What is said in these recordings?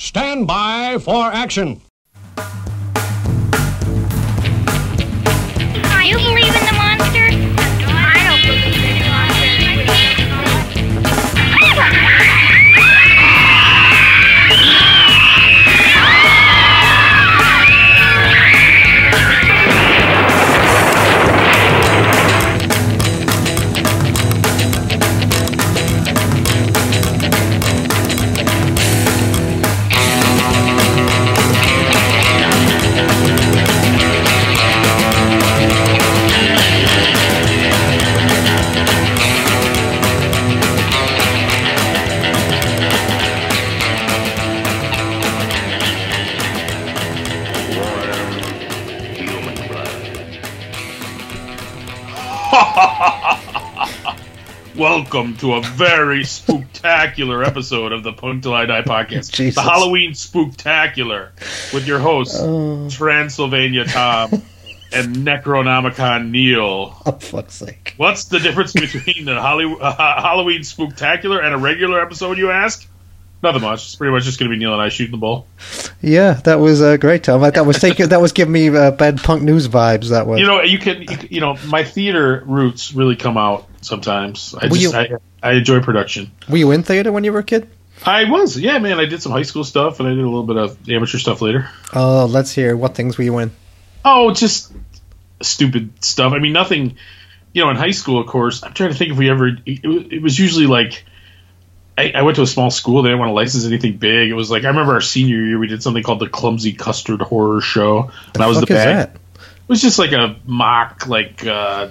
Stand by for action. Welcome to a very spooktacular episode of the Punk Till I Die podcast. Jesus. The Halloween Spooktacular with your hosts, Oh. Transylvania Tom and Necronomicon Neil. Oh, fuck's sake. What's the difference between the Holly, uh, Halloween Spooktacular and a regular episode, you ask? Nothing much. It's pretty much just going to be Neil and I shooting the ball. Yeah, that was uh, great, Tom. That was taking that was giving me uh, bad punk news vibes. That was. You know, you can, you, can- you know, my theater roots really come out sometimes. I Were just, you- I, I enjoy production. Were you in theater when you were a kid? I was, yeah, man. I did some high school stuff, and I did a little bit of amateur stuff later. Oh, let's hear. What things were you in? Oh, just stupid stuff. I mean, nothing. You know, in high school, of course. I'm trying to think if we ever. It, it was usually like. I, I went to a small school. They didn't want to license anything big. It was like I remember our senior year, we did something called the Clumsy Custard Horror Show, and I was the bad. that? It was just like a mock, like uh,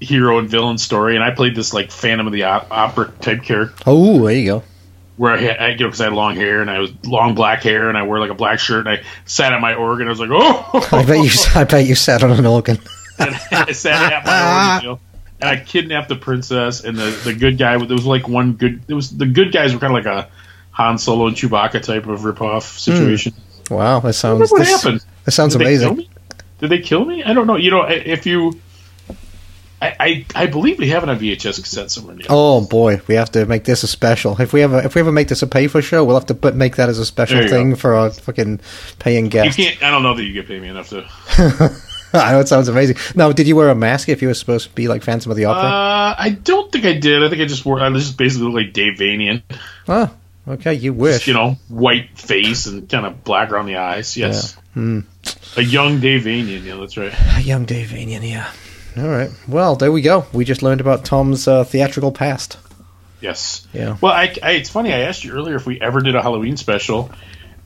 hero and villain story, and I played this like Phantom of the Op- Opera type character Oh, there you go. where I, had, I you know, because I had long hair and I was long black hair and I wore like a black shirt and I sat at my organ. I was like, oh, I bet you. I bet you sat on an organ. and I sat at my organ, you know, and I kidnapped the princess and the the good guy. There was like one good. It was the good guys were kind of like a Han Solo and Chewbacca type of ripoff hmm. situation. Wow, that sounds. what this- happened. That sounds Did they kill amazing. me? Did they kill me? I don't know. You know, if you. I, I, I believe we have it on VHS cassette somewhere. Near. Oh boy, we have to make this a special. If we ever if we ever make this a pay for show, we'll have to put, make that as a special thing go. for our fucking paying you guests. can't. I don't know that you get paid me enough to. I know it sounds amazing. Now, did you wear a mask if you were supposed to be like Phantom of the Opera? Uh, I don't think I did. I think I just wore. I just basically looked like Dave Vanian. oh, okay, you wish. you know, white face and kind of black around the eyes. Yes. Hmm. A young Dave Vanian, yeah, that's right. A young Dave Vanian, yeah. All right. Well, there we go. We just learned about Tom's uh, theatrical past. Yes. Yeah. Well, I, I, it's funny. I asked you earlier if we ever did a Halloween special,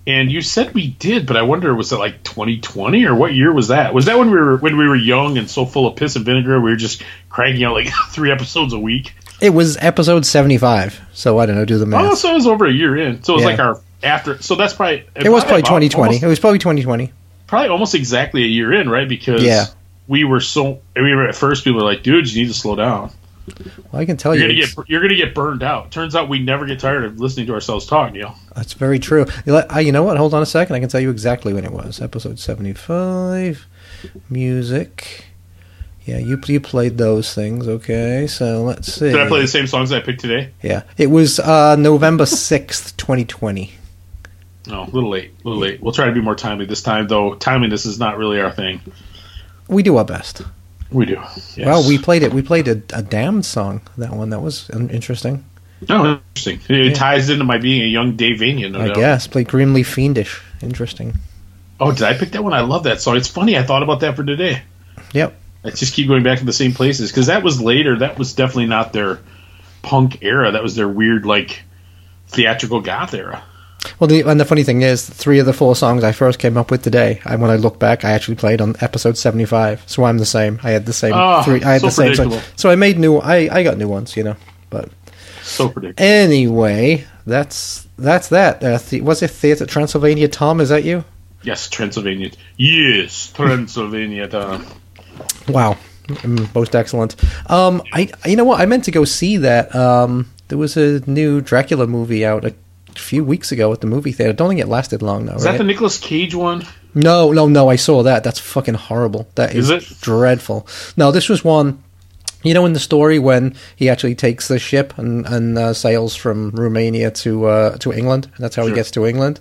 and you said we did, but I wonder was it like 2020 or what year was that? Was that when we were when we were young and so full of piss and vinegar we were just cranking out like three episodes a week? It was episode 75, so I don't know, do the math. Oh, so it was over a year in. So it was Yeah. like our after. So that's probably it was probably about 2020. almost- it was probably 2020. probably almost exactly a year in, right? Because Yeah. We were so we were at first people were like, dude, you need to slow down. Well, I can tell You're you, gonna get you're gonna get burned out. Turns out we never get tired of listening to ourselves talk, Neil. that's very true. You know what? Hold on a second. I can tell you exactly when it was. Episode 75, music. Yeah, you you played those things. Okay, so let's see. Did I play the same songs I picked today? Yeah, it was uh, November 6th, 2020. No, a little late, a little late. We'll try to be more timely this time, though. Timeliness is not really our thing. We do our best. We do. Yes. Well, we played it. We played a, a damned song. That one. That was interesting. Oh, interesting. It Yeah. ties into my being a young Dave No I doubt. guess played grimly fiendish. Interesting. Oh, did I pick that one? I love that song. It's funny. I thought about that for today. Yep. I just keep going back to the same places because that was later. That was definitely not their punk era. That was their weird, like theatrical goth era. Well, the, and the funny thing is, three of the four songs I first came up with today, and when I look back, I actually played on episode seventy-five. So I'm the same. I had the same Oh, three. I had so the same. So, so I made new. I, I got new ones, you know. But So predictable. anyway, that's that's that. Uh, the, was it Theatre Transylvania? Tom, is that you? Yes, Transylvania. Yes, Transylvania. Tom. Wow, Mm, most excellent. Um, I you know what? I meant to go see that. Um, there was a new Dracula movie out a few weeks ago at the movie theater. Don't think it lasted long though. Is right? that the Nicolas Cage one? No, no, no. I saw that. That's fucking horrible. That is, Is it? dreadful. No, this was one You know, in the story when he actually takes the ship and and uh, sails from Romania to uh, to England, and that's how he gets to England.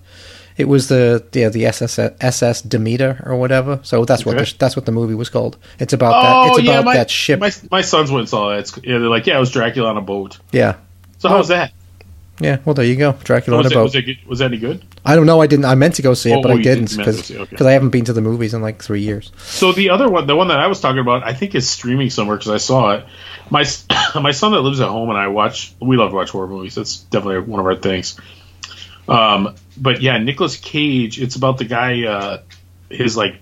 It was the yeah the SS SS Demeter or whatever. So that's what Okay. the, that's what the movie was called. It's about that. It's about Oh, my, that ship. My, my sons went and saw it. It's, yeah, they're like, yeah, it was Dracula on a boat. yeah, So how was that? Yeah. Well, there you go. Dracula on Was, it, boat. was, it, was that any good? I don't know. I didn't. I meant to go see it, Oh, but oh, I didn't didn't meant to because okay. I haven't been to the movies in like three years. So the other one, the one that I was talking about, I think is streaming somewhere because I saw it. My my son that lives at home and I watch. We love to watch horror movies. That's definitely one of our things. Um, but yeah, Nicolas Cage. It's about the guy. Uh, his like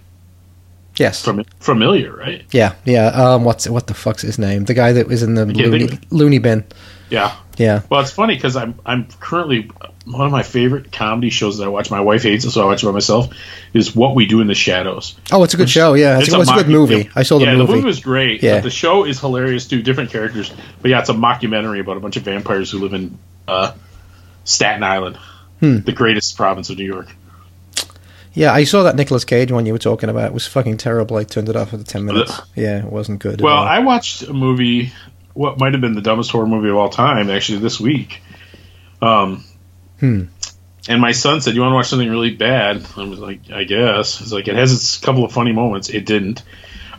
Yes. familiar, right? yeah. Yeah. Um. What's what the fuck's his name? The guy that was in the loony, loony bin. Yeah. Yeah. Well, it's funny because I'm I'm currently one of my favorite comedy shows that I watch. My wife hates it, so I watch it by myself. Is What We Do in the Shadows. Oh, it's a good show. Yeah, it's, it was a good movie. I saw the yeah, movie. the movie was great. Yeah. but the show is hilarious too. Different characters, but yeah, it's a mockumentary about a bunch of vampires who live in uh, Staten Island, Hmm. the greatest province of New York. Yeah, I saw that Nicolas Cage one you were talking about. It was fucking terrible. I turned it off after ten minutes. Ugh. Yeah, it wasn't good. Well. I watched a movie, what might have been the dumbest horror movie of all time, actually this week. Um, Hmm. And my son said, "You want to watch something really bad?" I was like, "I guess." It's like it has its couple of funny moments. It didn't.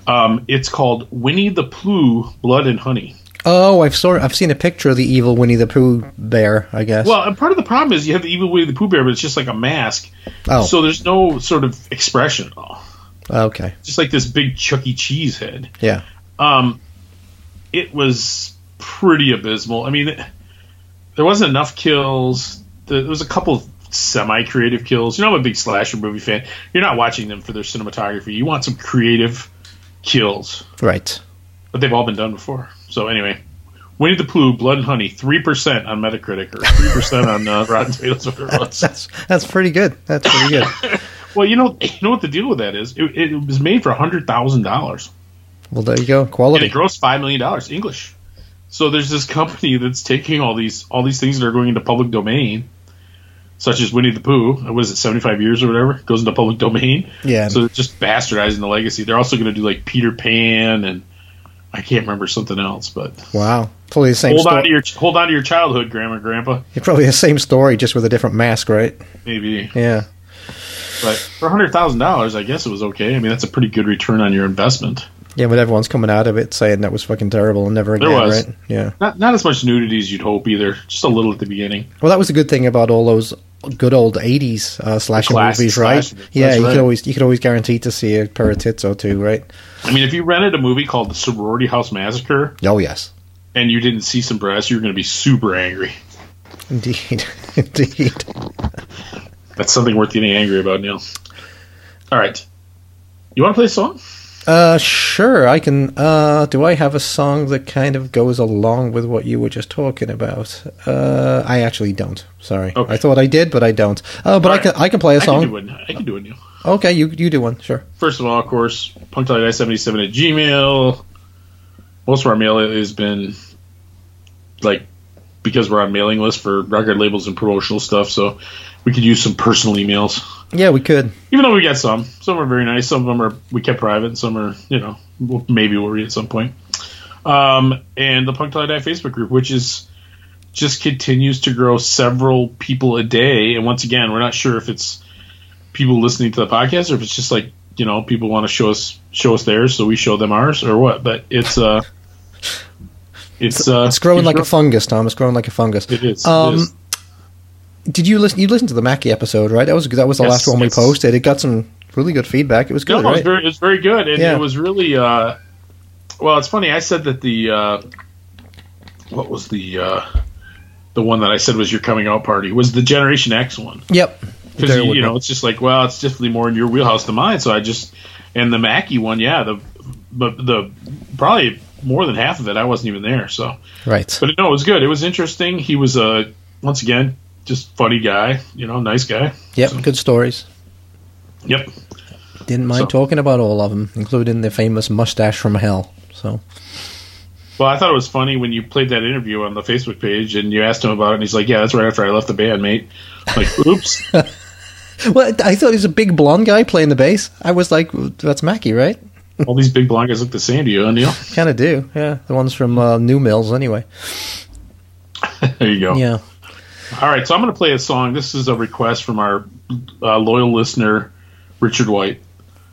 Um, it's called Winnie the Pooh: Blood and Honey. oh, I've saw I've seen a picture of the evil Winnie the Pooh bear. I guess. Well, and part of the problem is you have the evil Winnie the Pooh bear, but it's just like a mask, oh, so there's no sort of expression at all. okay. Just like this big Chuck E. Cheese head. Yeah. Um, it was pretty abysmal. I mean, there wasn't enough kills. There was a couple of semi-creative kills. You know, I'm a big slasher movie fan. You're not watching them for their cinematography. You want some creative kills, Right. but they've all been done before. So anyway, Winnie the Pooh, Blood and Honey, three percent on Metacritic or three percent on uh, Rotten Tomatoes. That's that's pretty good. That's pretty good. Well, you know, you know what the deal with that is? It, it was made for hundred thousand dollars. Well, there you go. and it Quality. grossed five million dollars English. So there's this company that's taking all these all these things that are going into public domain, such as Winnie the Pooh. What is it, seventy five years or whatever? Goes into public domain. Yeah. So they're just bastardizing the legacy. They're also going to do like Peter Pan and I can't remember something else, but Wow. Probably the same. hold on to your hold on to your childhood, Grandma and Grandpa. Probably the same story, just with a different mask, right? Maybe, Yeah. but for hundred thousand dollars, I guess it was okay. I mean, that's a pretty good return on your investment. Yeah, but everyone's coming out of it saying that was fucking terrible and never There again, was. right? Yeah. Not not as much nudity as you'd hope either. Just a little at the beginning. Well, that was a good thing about all those good old '80s uh, slasher movies, right? slasher Yeah, that's you right. could always you could always guarantee to see a pair of tits or two, right? I mean, if you rented a movie called The Sorority House Massacre, Oh yes, and you didn't see some breasts, you're going to be super angry. indeed, indeed. That's something worth getting angry about, Neil. All right. You want to play a song? Uh, sure. I can. Uh, do I have a song that kind of goes along with what you were just talking about? Uh, I actually don't. Sorry. Okay. I thought I did, but I don't. Uh, but I can. right. I can play a I can do song. it. I can do Neil. Okay, you you do one. Sure. First of all, of course, punktide77 at Gmail. Most of our mail has been like because we're on mailing list for record labels and promotional stuff, so we could use some personal emails. Yeah, we could. Even though we get some, some are very nice. Some of them are we kept private. and Some are you know we'll, maybe we'll read at some point. Um, and the Punk Till I Die Facebook group, which is just continues to grow several people a day. And once again, we're not sure if it's people listening to the podcast or if it's just like you know people want to show us show us theirs, so we show them ours or what. But it's uh, it's uh, It's growing like a fungus, Tom. It's growing like a fungus. It is. Um, it is. Did you listen? You listened to the Mackie episode, right? That was that was the Yes, last one we posted. It got some really good feedback. It was good, no, it was right? very, it was very good, and Yeah. it was really. Uh, well, it's funny. I said that the uh, what was the uh, the one that I said was your coming out party was the Generation X one yep. because you, you be. know it's just like well, it's definitely more in your wheelhouse than mine. So I just and the Mackie one, yeah, the but the probably more than half of it I wasn't even there. So, right. but no, it was good. It was interesting. He was a once again just funny guy, you know, nice guy. Yep. So- Good stories. Yep. Didn't mind So- talking about all of them, including the famous mustache from hell. So Well, I thought it was funny when you played that interview on the Facebook page and you asked him about it, and he's like, "Yeah, that's right after I left the band, mate." I'm like, oops. Well, I thought he was a big blonde guy playing the bass. I was like, that's Mackie, right? All these big blonde guys look the same to you, Neil? kind of do. Yeah, the ones from uh, New Mills, anyway. There you go. Yeah. All right, so I'm going to play a song. This is a request from our uh, loyal listener, Richard White.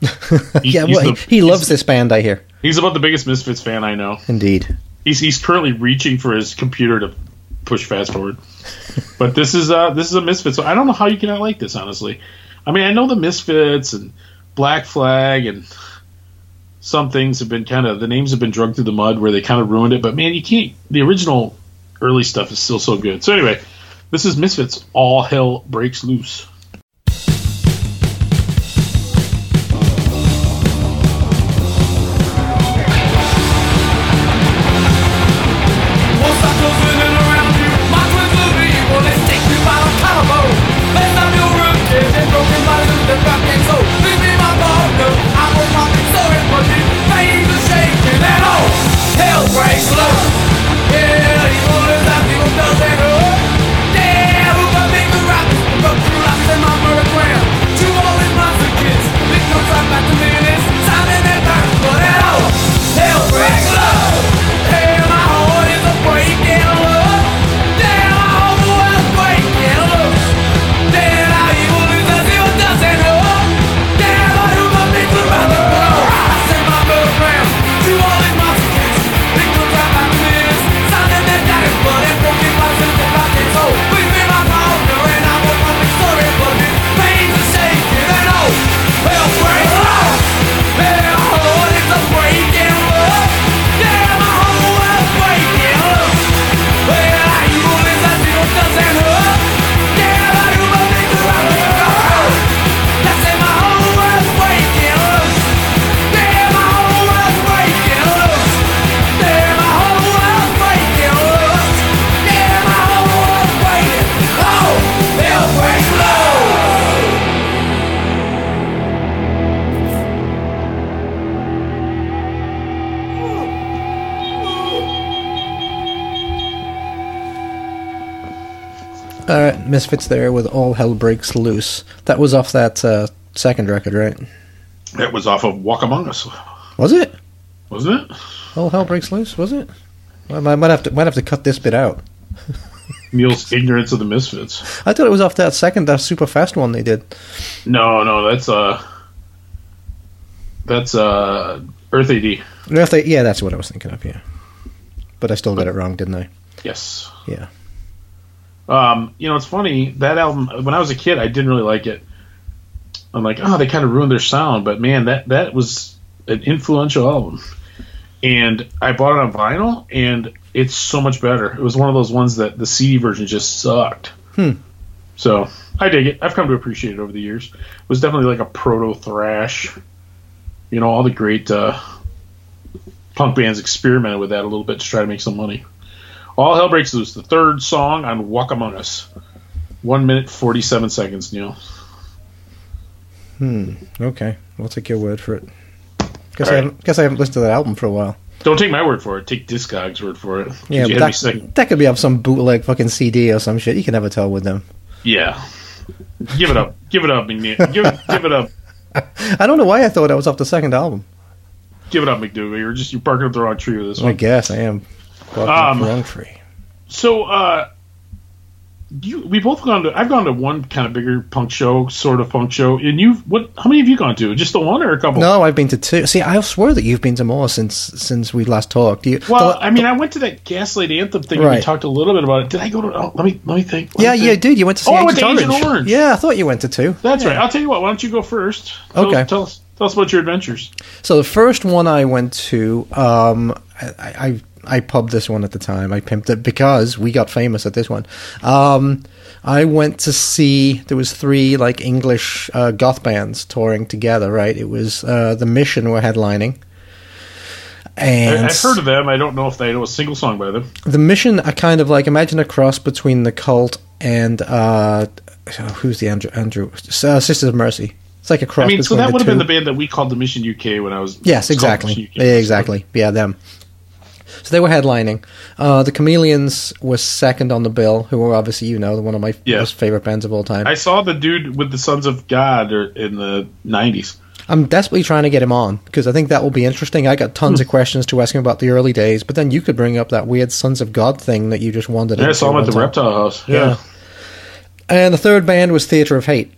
He- Yeah, well, the- he, loves this band, I hear. He's about the biggest Misfits fan I know. Indeed. He's he's currently reaching for his computer to push fast forward. but this is uh this is a Misfits. So I don't know how you cannot like this, honestly. I mean, I know the Misfits and Black Flag and some things have been kind of the names have been drugged through the mud where they kind of ruined it. But man, you can't. The original early stuff is still so good. So anyway, this is Misfits. All hell breaks loose. Misfits there with All Hell Breaks Loose. That was off that uh, second record, right? That was off of Walk Among Us, Was it? wasn't it? All Hell Breaks Loose, was it? Well, I might have to might have to cut this bit out. Neil's ignorance of the Misfits. I thought it was off that second, that super fast one they did. No, no, that's uh, that's uh, Earth AD. If yeah, that's what I was thinking of. Yeah, but I still got it wrong, didn't I? Yes. Yeah. Um, you know, it's funny that album. When I was a kid, I didn't really like it. I'm like, oh, they kind of ruined their sound, but man, that that was an influential album. And I bought it on vinyl, and it's so much better. It was one of those ones that the CD version just sucked. Hmm. So I dig it. I've come to appreciate it over the years. It was definitely like a proto thrash. You know, all the great uh, punk bands experimented with that a little bit to try to make some money. All Hell Breaks Loose, the third song on Walk Among Us. One minute, 47 seconds, Neil. Hmm. Okay, we'll take your word for it. Guess All I right. haven't. Guess I haven't listened to that album for a while. Don't take my word for it. Take Discog's word for it. Yeah, that, that could be off some bootleg fucking CD or some shit. You can never tell with them. Yeah. Give it up. Give it up, McNeil. Give, it- give it up. I don't know why I thought that was off the second album. Give it up, McDougal. You're just you're barking up the wrong tree with this one. I guess I am. Um, up the wrong tree. So, uh, you we both gone to. I've gone to one kind of bigger punk show, sort of punk show, and you've what? How many have you gone to? Just the one or a couple? No, I've been to two. See, I swear that you've been to more since since we last talked. You, Well, the- I mean, I went to that Gaslight Anthem thing. and We talked a little bit about it. Did I go to? Oh, let me let me think. Let yeah, me yeah, dude, you went to see Oh, I went to Orange. Agent Orange. Yeah, I thought you went to two. That's Yeah. right. I'll tell you what. Why don't you go first? Tell, Okay. Tell us. Tell us about your adventures. So the first one I went to, um, I, I I pubbed this one at the time. I pimped it because we got famous at this one. Um, I went to see there was three like English uh, goth bands touring together. Right, it was uh, the Mission were headlining. I, And I've heard of them. I don't know if they know a single song by them. the mission are kind of like imagine a cross between the cult and uh, who's the Andrew Andrew uh, Sisters of Mercy. It's like a cross. I mean, so that would have been the band that we called the Mission UK when I was. Yes, exactly. Yeah, exactly. Yeah, them. So they were headlining. Uh, the Chameleons was second on the bill, who were obviously you know one of my Yeah. most favorite bands of all time. I saw the dude with the Sons of God in the '90s. I'm desperately trying to get him on because I think that will be interesting. I got tons Hmm. of questions to ask him about the early days, but then you could bring up that weird Sons of God thing that you just wandered Yeah, I saw him at the time. Reptile House. Yeah. Yeah, And the third band was Theatre of Hate,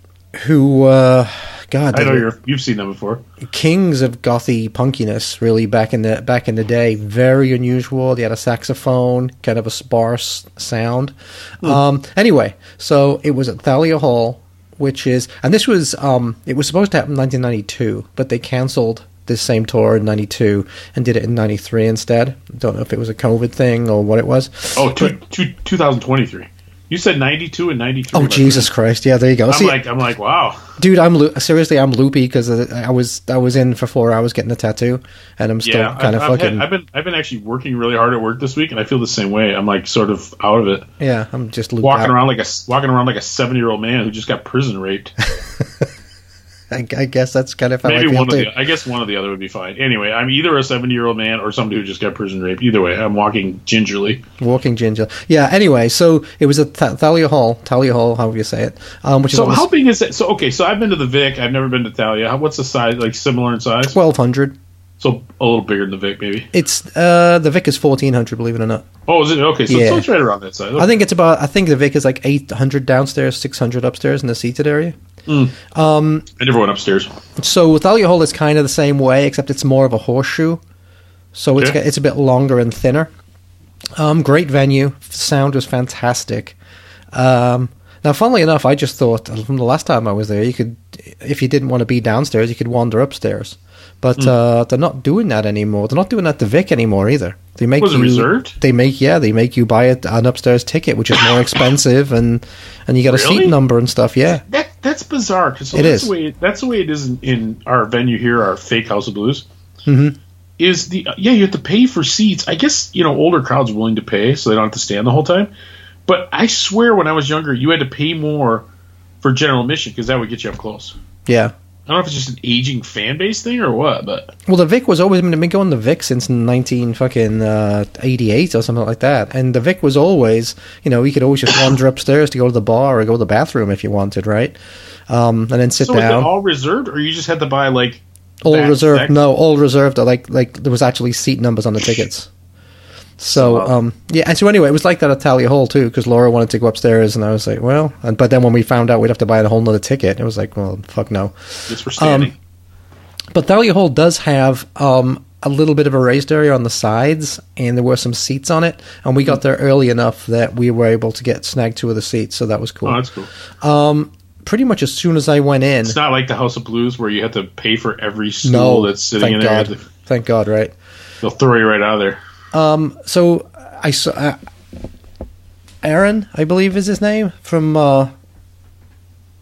who, uh, God, I know you're you've seen them before. kings of gothy punkiness. Really, back in the back in the day, very unusual. They had a saxophone, kind of a sparse sound. Um, anyway, so it was at Thalia Hall, which is, and this was, um, it was supposed to happen in 1992, but they cancelled this same tour in 92 and did it in 93 instead. Don't know if it was a COVID thing or what it was. Oh, two, two, 2023. You said 92 and 93. Oh Jesus friend. Christ! Yeah, there you go. I'm See, like, I'm like, wow. dude, I'm lo- seriously, I'm loopy because uh, I was I was in for four hours getting a tattoo, and I'm still Yeah, kind of fucking. had, I've been I've been actually working really hard at work this week, and I feel the same way. I'm like sort of out of it, yeah, I'm just walking out. around like a walking around like a seven year old man who just got prison raped. I, I guess that's kind of how Maybe I feel one of too. the I guess one of the other would be fine. Anyway, I'm either a seven year old man or somebody who just got prison raped. Either way, I'm walking gingerly. Walking ginger. Yeah. Anyway, so it was at Th- Thalia Hall, Thalia Hall, however you say it. Um, which is So almost how big is it? So okay, so I've been to the Vic. I've never been to Thalia. How, what's the size? Like similar in size? twelve hundred. So a little bigger than the Vic, maybe. It's uh the Vic is fourteen hundred, believe it or not. Oh, is it okay? So, Yeah. so it's right around that size. I think it's about. I think the Vic is like eight hundred downstairs, six hundred upstairs in the seated area. I never went upstairs. So Thalia Hall is kind of the same way, except it's more of a horseshoe. So it's Okay. it's a bit longer and thinner. Um, great venue. Sound was fantastic. Um, now, funnily enough, I just thought from the last time I was there, you could, if you didn't want to be downstairs, you could wander upstairs. But Hmm. uh, they're not doing that anymore. They're not doing that to Vic anymore either. They make Was it you reserved? They make yeah, they make you buy a, an upstairs ticket, which is more expensive, and and you got a seat number and stuff. Yeah, That that's bizarre. 'cause so It that's is. The way, that's the way it is in, in our venue here, our fake House of Blues. Mhm. Is the yeah you have to pay for seats? I guess you know older crowds willing to pay, so they don't have to stand the whole time. But I swear, when I was younger, you had to pay more for general admission because that would get you up close. yeah. I don't know if it's just an aging fan base thing or what, but Well, the Vic was always been going the Vic since nineteen fucking uh, eighty eight or something like that, and the Vic was always, you know, you could always just wander upstairs to go to the bar or go to the bathroom if you wanted, right? Um, and then sit so down. All, reserved, or you just had to buy like all reserved. No, all reserved. Like like there was actually seat numbers on the tickets. So Wow. um, yeah, and so anyway, it was like that at Thalia Hall too, because Laura wanted to go upstairs, and I was like, well, and, but then when we found out we'd have to buy a whole nother ticket, it was like, well, fuck no. standing. But Thalia Hall does have um, a little bit of a raised area on the sides, and there were some seats on it. And we got there early enough that we were able to get snagged two of the seats, so that was cool. oh, that's cool. um, pretty much as soon as I went in, It's not like the House of Blues where you have to pay for every stool no, that's sitting in there. God, thank God, right? They'll throw you right out of there. So I saw uh, Aaron, I believe is his name from uh,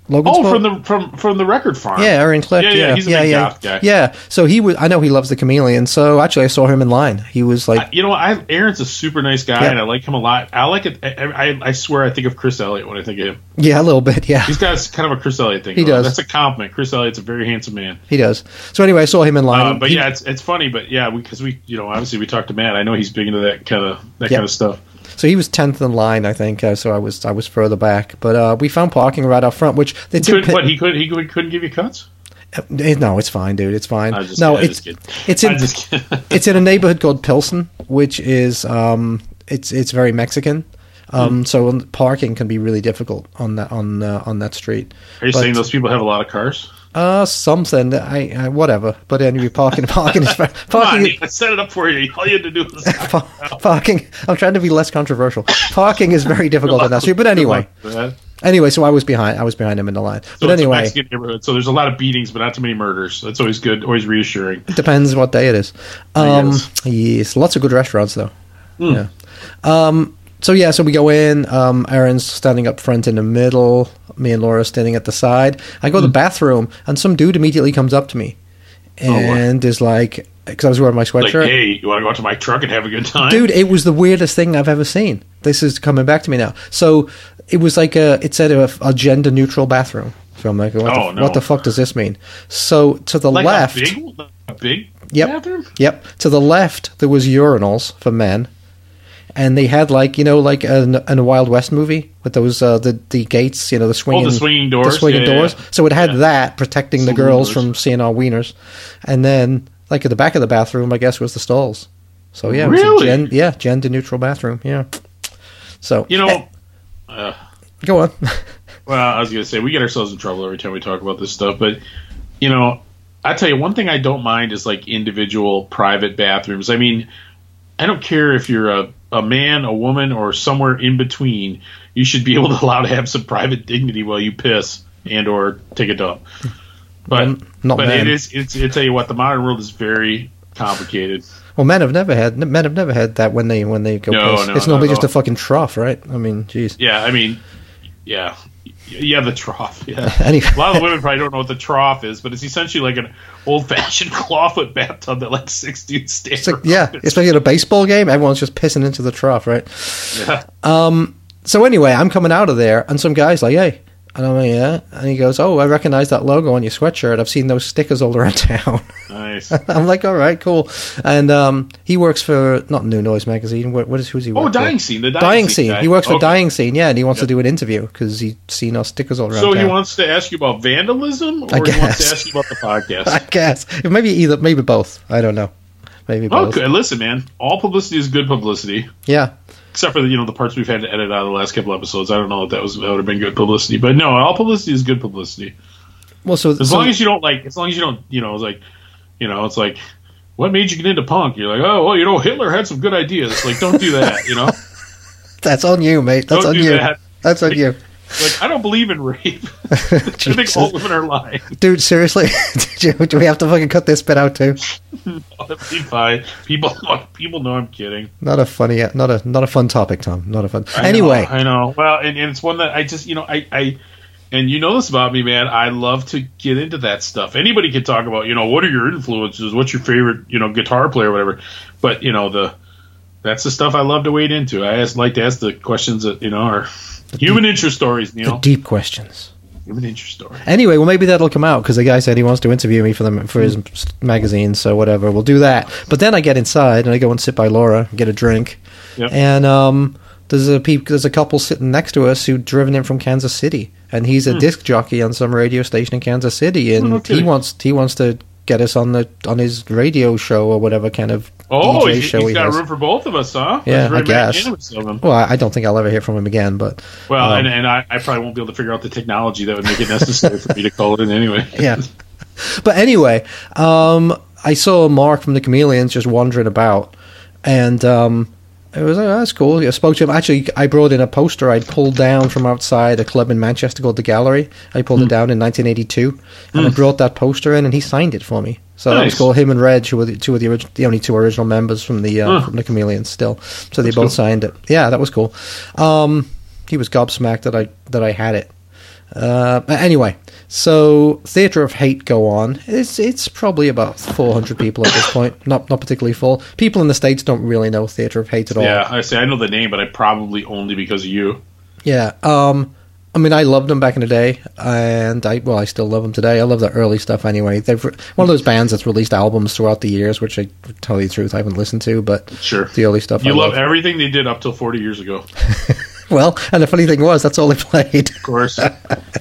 Logan. Oh, from the from from the record farm. Yeah, Aaron Click. Yeah, Yeah, yeah, he's a yeah, big yeah. Yeah. So he was. I know he loves the chameleon. So actually, I saw him in line. He was like, I- you know. I Aaron's a super nice guy, Yeah. and I like him a lot. I like it. I, I, I swear, I think of Chris Elliott when I think of him. yeah, a little bit. Yeah, He's got kind of a Chris Elliott thing. He does. That's a compliment. Chris Elliott's a very handsome man. he does. So anyway, I saw him in line. Uh, but He- yeah, it's it's funny. But yeah, because we, you know, obviously we talked to Matt. I know he's big into that kind of that kind of stuff. So he was tenth in line, I think. Uh, so I was I was further back, but uh, we found parking right out front, which they did. Could, pi- what he could he could, couldn't give you cuts? Eh, no, it's fine, dude. It's fine. Just no, it's it's in I just kidding. it's in a neighborhood called Pilsen, which is um it's it's very Mexican. Um, so parking can be really difficult on that on uh, on that street. Are you But- saying those people have a lot of cars? Uh, something. I, I whatever. But anyway, parking parking is Come on, parking. I set it up for you. All you had to do was Pa- parking. I'm trying to be less controversial. Parking is very difficult in that street. But anyway, Good luck with that. anyway, so I was behind. I was behind him in the line. So but anyway, so there's a lot of beatings, but not too many murders. That's always good, always reassuring. it depends what day it is. Um, yes, lots of good restaurants though. Hmm. Yeah. Um. So yeah, so we go in. Um, Aaron's standing up front in the middle. Me and Laura standing at the side. I go to the mm. bathroom, and some dude immediately comes up to me. Oh, and is like, because I was wearing my Like, sweatshirt. hey, you want to go out to my truck and have a good time, dude it was the weirdest thing i've ever seen this is coming back to me now so it was like a it said a, a gender neutral bathroom so i'm like what, Oh, the, no. what the fuck does this mean so to the Like left a big, a big Yep. bathroom. yep to the left there was urinals for men and they had like you know like in, in a Wild West movie with those uh, the the gates, you know, the swinging, swinging doors? the swinging Yeah, yeah, doors. yeah. So it had Yeah. that protecting the girls doors. from seeing our wieners, and then like at the back of the bathroom, I guess was the stalls. So yeah, it was a Really? gen, yeah, gender neutral bathroom. Yeah. So You eh, know, uh, go on. well, I was going to say we get ourselves in trouble every time we talk about this stuff, but you know, I tell you one thing I don't mind is like individual private bathrooms. I mean, I don't care if you're a a man, a woman, or somewhere in between. You should be able to allow to have some private dignity while you piss and or take a dump. But Well, not but men. it is it's it tell you what the modern world is very complicated. Well, men have never had men have never had that when they when they go No, piss. no, it's normally just a fucking trough, right? I mean, jeez. Yeah, I mean, yeah, yeah, the trough. Yeah. Anyway. A lot of the women probably don't know what the trough is, but it's essentially like an old-fashioned clawfoot bathtub that like six dudes stand. It's like yeah, especially at a baseball game, everyone's just pissing into the trough, right? yeah. Um, so anyway, I'm coming out of there, and some guy's like, "Hey," and I'm like, "Yeah," and he goes, "Oh, I recognize that logo on your sweatshirt. I've seen those stickers all around town." Nice. I'm like, "All right, cool." And um, he works for not New Noise magazine. What, what is who's he? Oh, Dying for? Scene. The Dying, Dying, Scene. guy. He works for Okay. Dying Scene, yeah, and he wants to do an interview because he's seen our stickers all around So town. he wants to ask you about vandalism, or I he wants to ask you about the podcast? I guess maybe either, maybe both. I don't know. Maybe both. okay, listen, man. All publicity is good publicity, Yeah. Except for the, you know the parts we've had to edit out of the last couple episodes. I don't know if that was that would have been good publicity, but no, all publicity is good publicity. Well, so As so- long as you don't like, as long as you don't, you know, it's like, you know, it's like, what made you get into punk? You're like, oh, well, you know, Hitler had some good ideas. Like, don't do that, you know. that's on you, mate. That's Don't on you. that. That's on you. Like, I don't believe in rape. I think all women are lying. Dude, seriously, Did you, do we have to fucking cut this bit out too? That'd be fine. People, people know I'm kidding. Not a funny, not a not a fun topic, Tom. Not a fun. I know, anyway, I know. Well, and, and it's one that I just, you know, I, I, and you know this about me, man. I love to get into that stuff. Anybody can talk about, you know, what are your influences? What's your favorite, you know, guitar player, or whatever. But you know, the that's the stuff I love to wade into. I ask, like to ask the questions that you know are human interest stories, the Neil. deep questions. Human interest story. Anyway, well, maybe that'll come out because the guy said he wants to interview me for the for his magazine. So whatever, we'll do that. But then I get inside and I go and sit by Laura, get a drink, Yep. and um, there's a peop- there's a couple sitting next to us who driven in from Kansas City, and he's a disc jockey on some radio station in Kansas City, and Hmm. Oh, no he wants he wants to get us on the on his radio show or whatever kind of Oh, DJ he's, show he's he got room for both of us, huh? Yeah, I guess. magnanimous of him. Well, I don't think I'll ever hear from him again, but Well, um, and, and I, I probably won't be able to figure out the technology that would make it necessary for me to call it in anyway. yeah. But anyway, um, I saw Mark from the Chameleons just wandering about, and um, it was oh, that's cool. I spoke to him. Actually, I brought in a poster I'd pulled down from outside a club in Manchester called the Gallery. I pulled Hmm. it down in 1982, and I brought that poster in, and he signed it for me. So that was cool. Him and Reg, who were the two of the orig- the only two original members from the uh, from the Chameleons, still. So they That's both cool. signed it. Yeah, that was cool. Um, he was gobsmacked that I that I had it. Uh, but anyway, so Theatre of Hate go on. It's it's probably about 400 people at this point. Not not particularly full. People in the states don't really know Theatre of Hate at all. Yeah, I say I know the name, but I probably only because of you. Yeah. Um, I mean, I loved them back in the day, and I well, I still love them today. I love the early stuff anyway. They've re- one of those bands that's released albums throughout the years, which I tell you the truth, I haven't listened to, but Sure. the early stuff You I love love. everything they did up till 40 years ago. Well, and the funny thing was, that's all they played. Of course.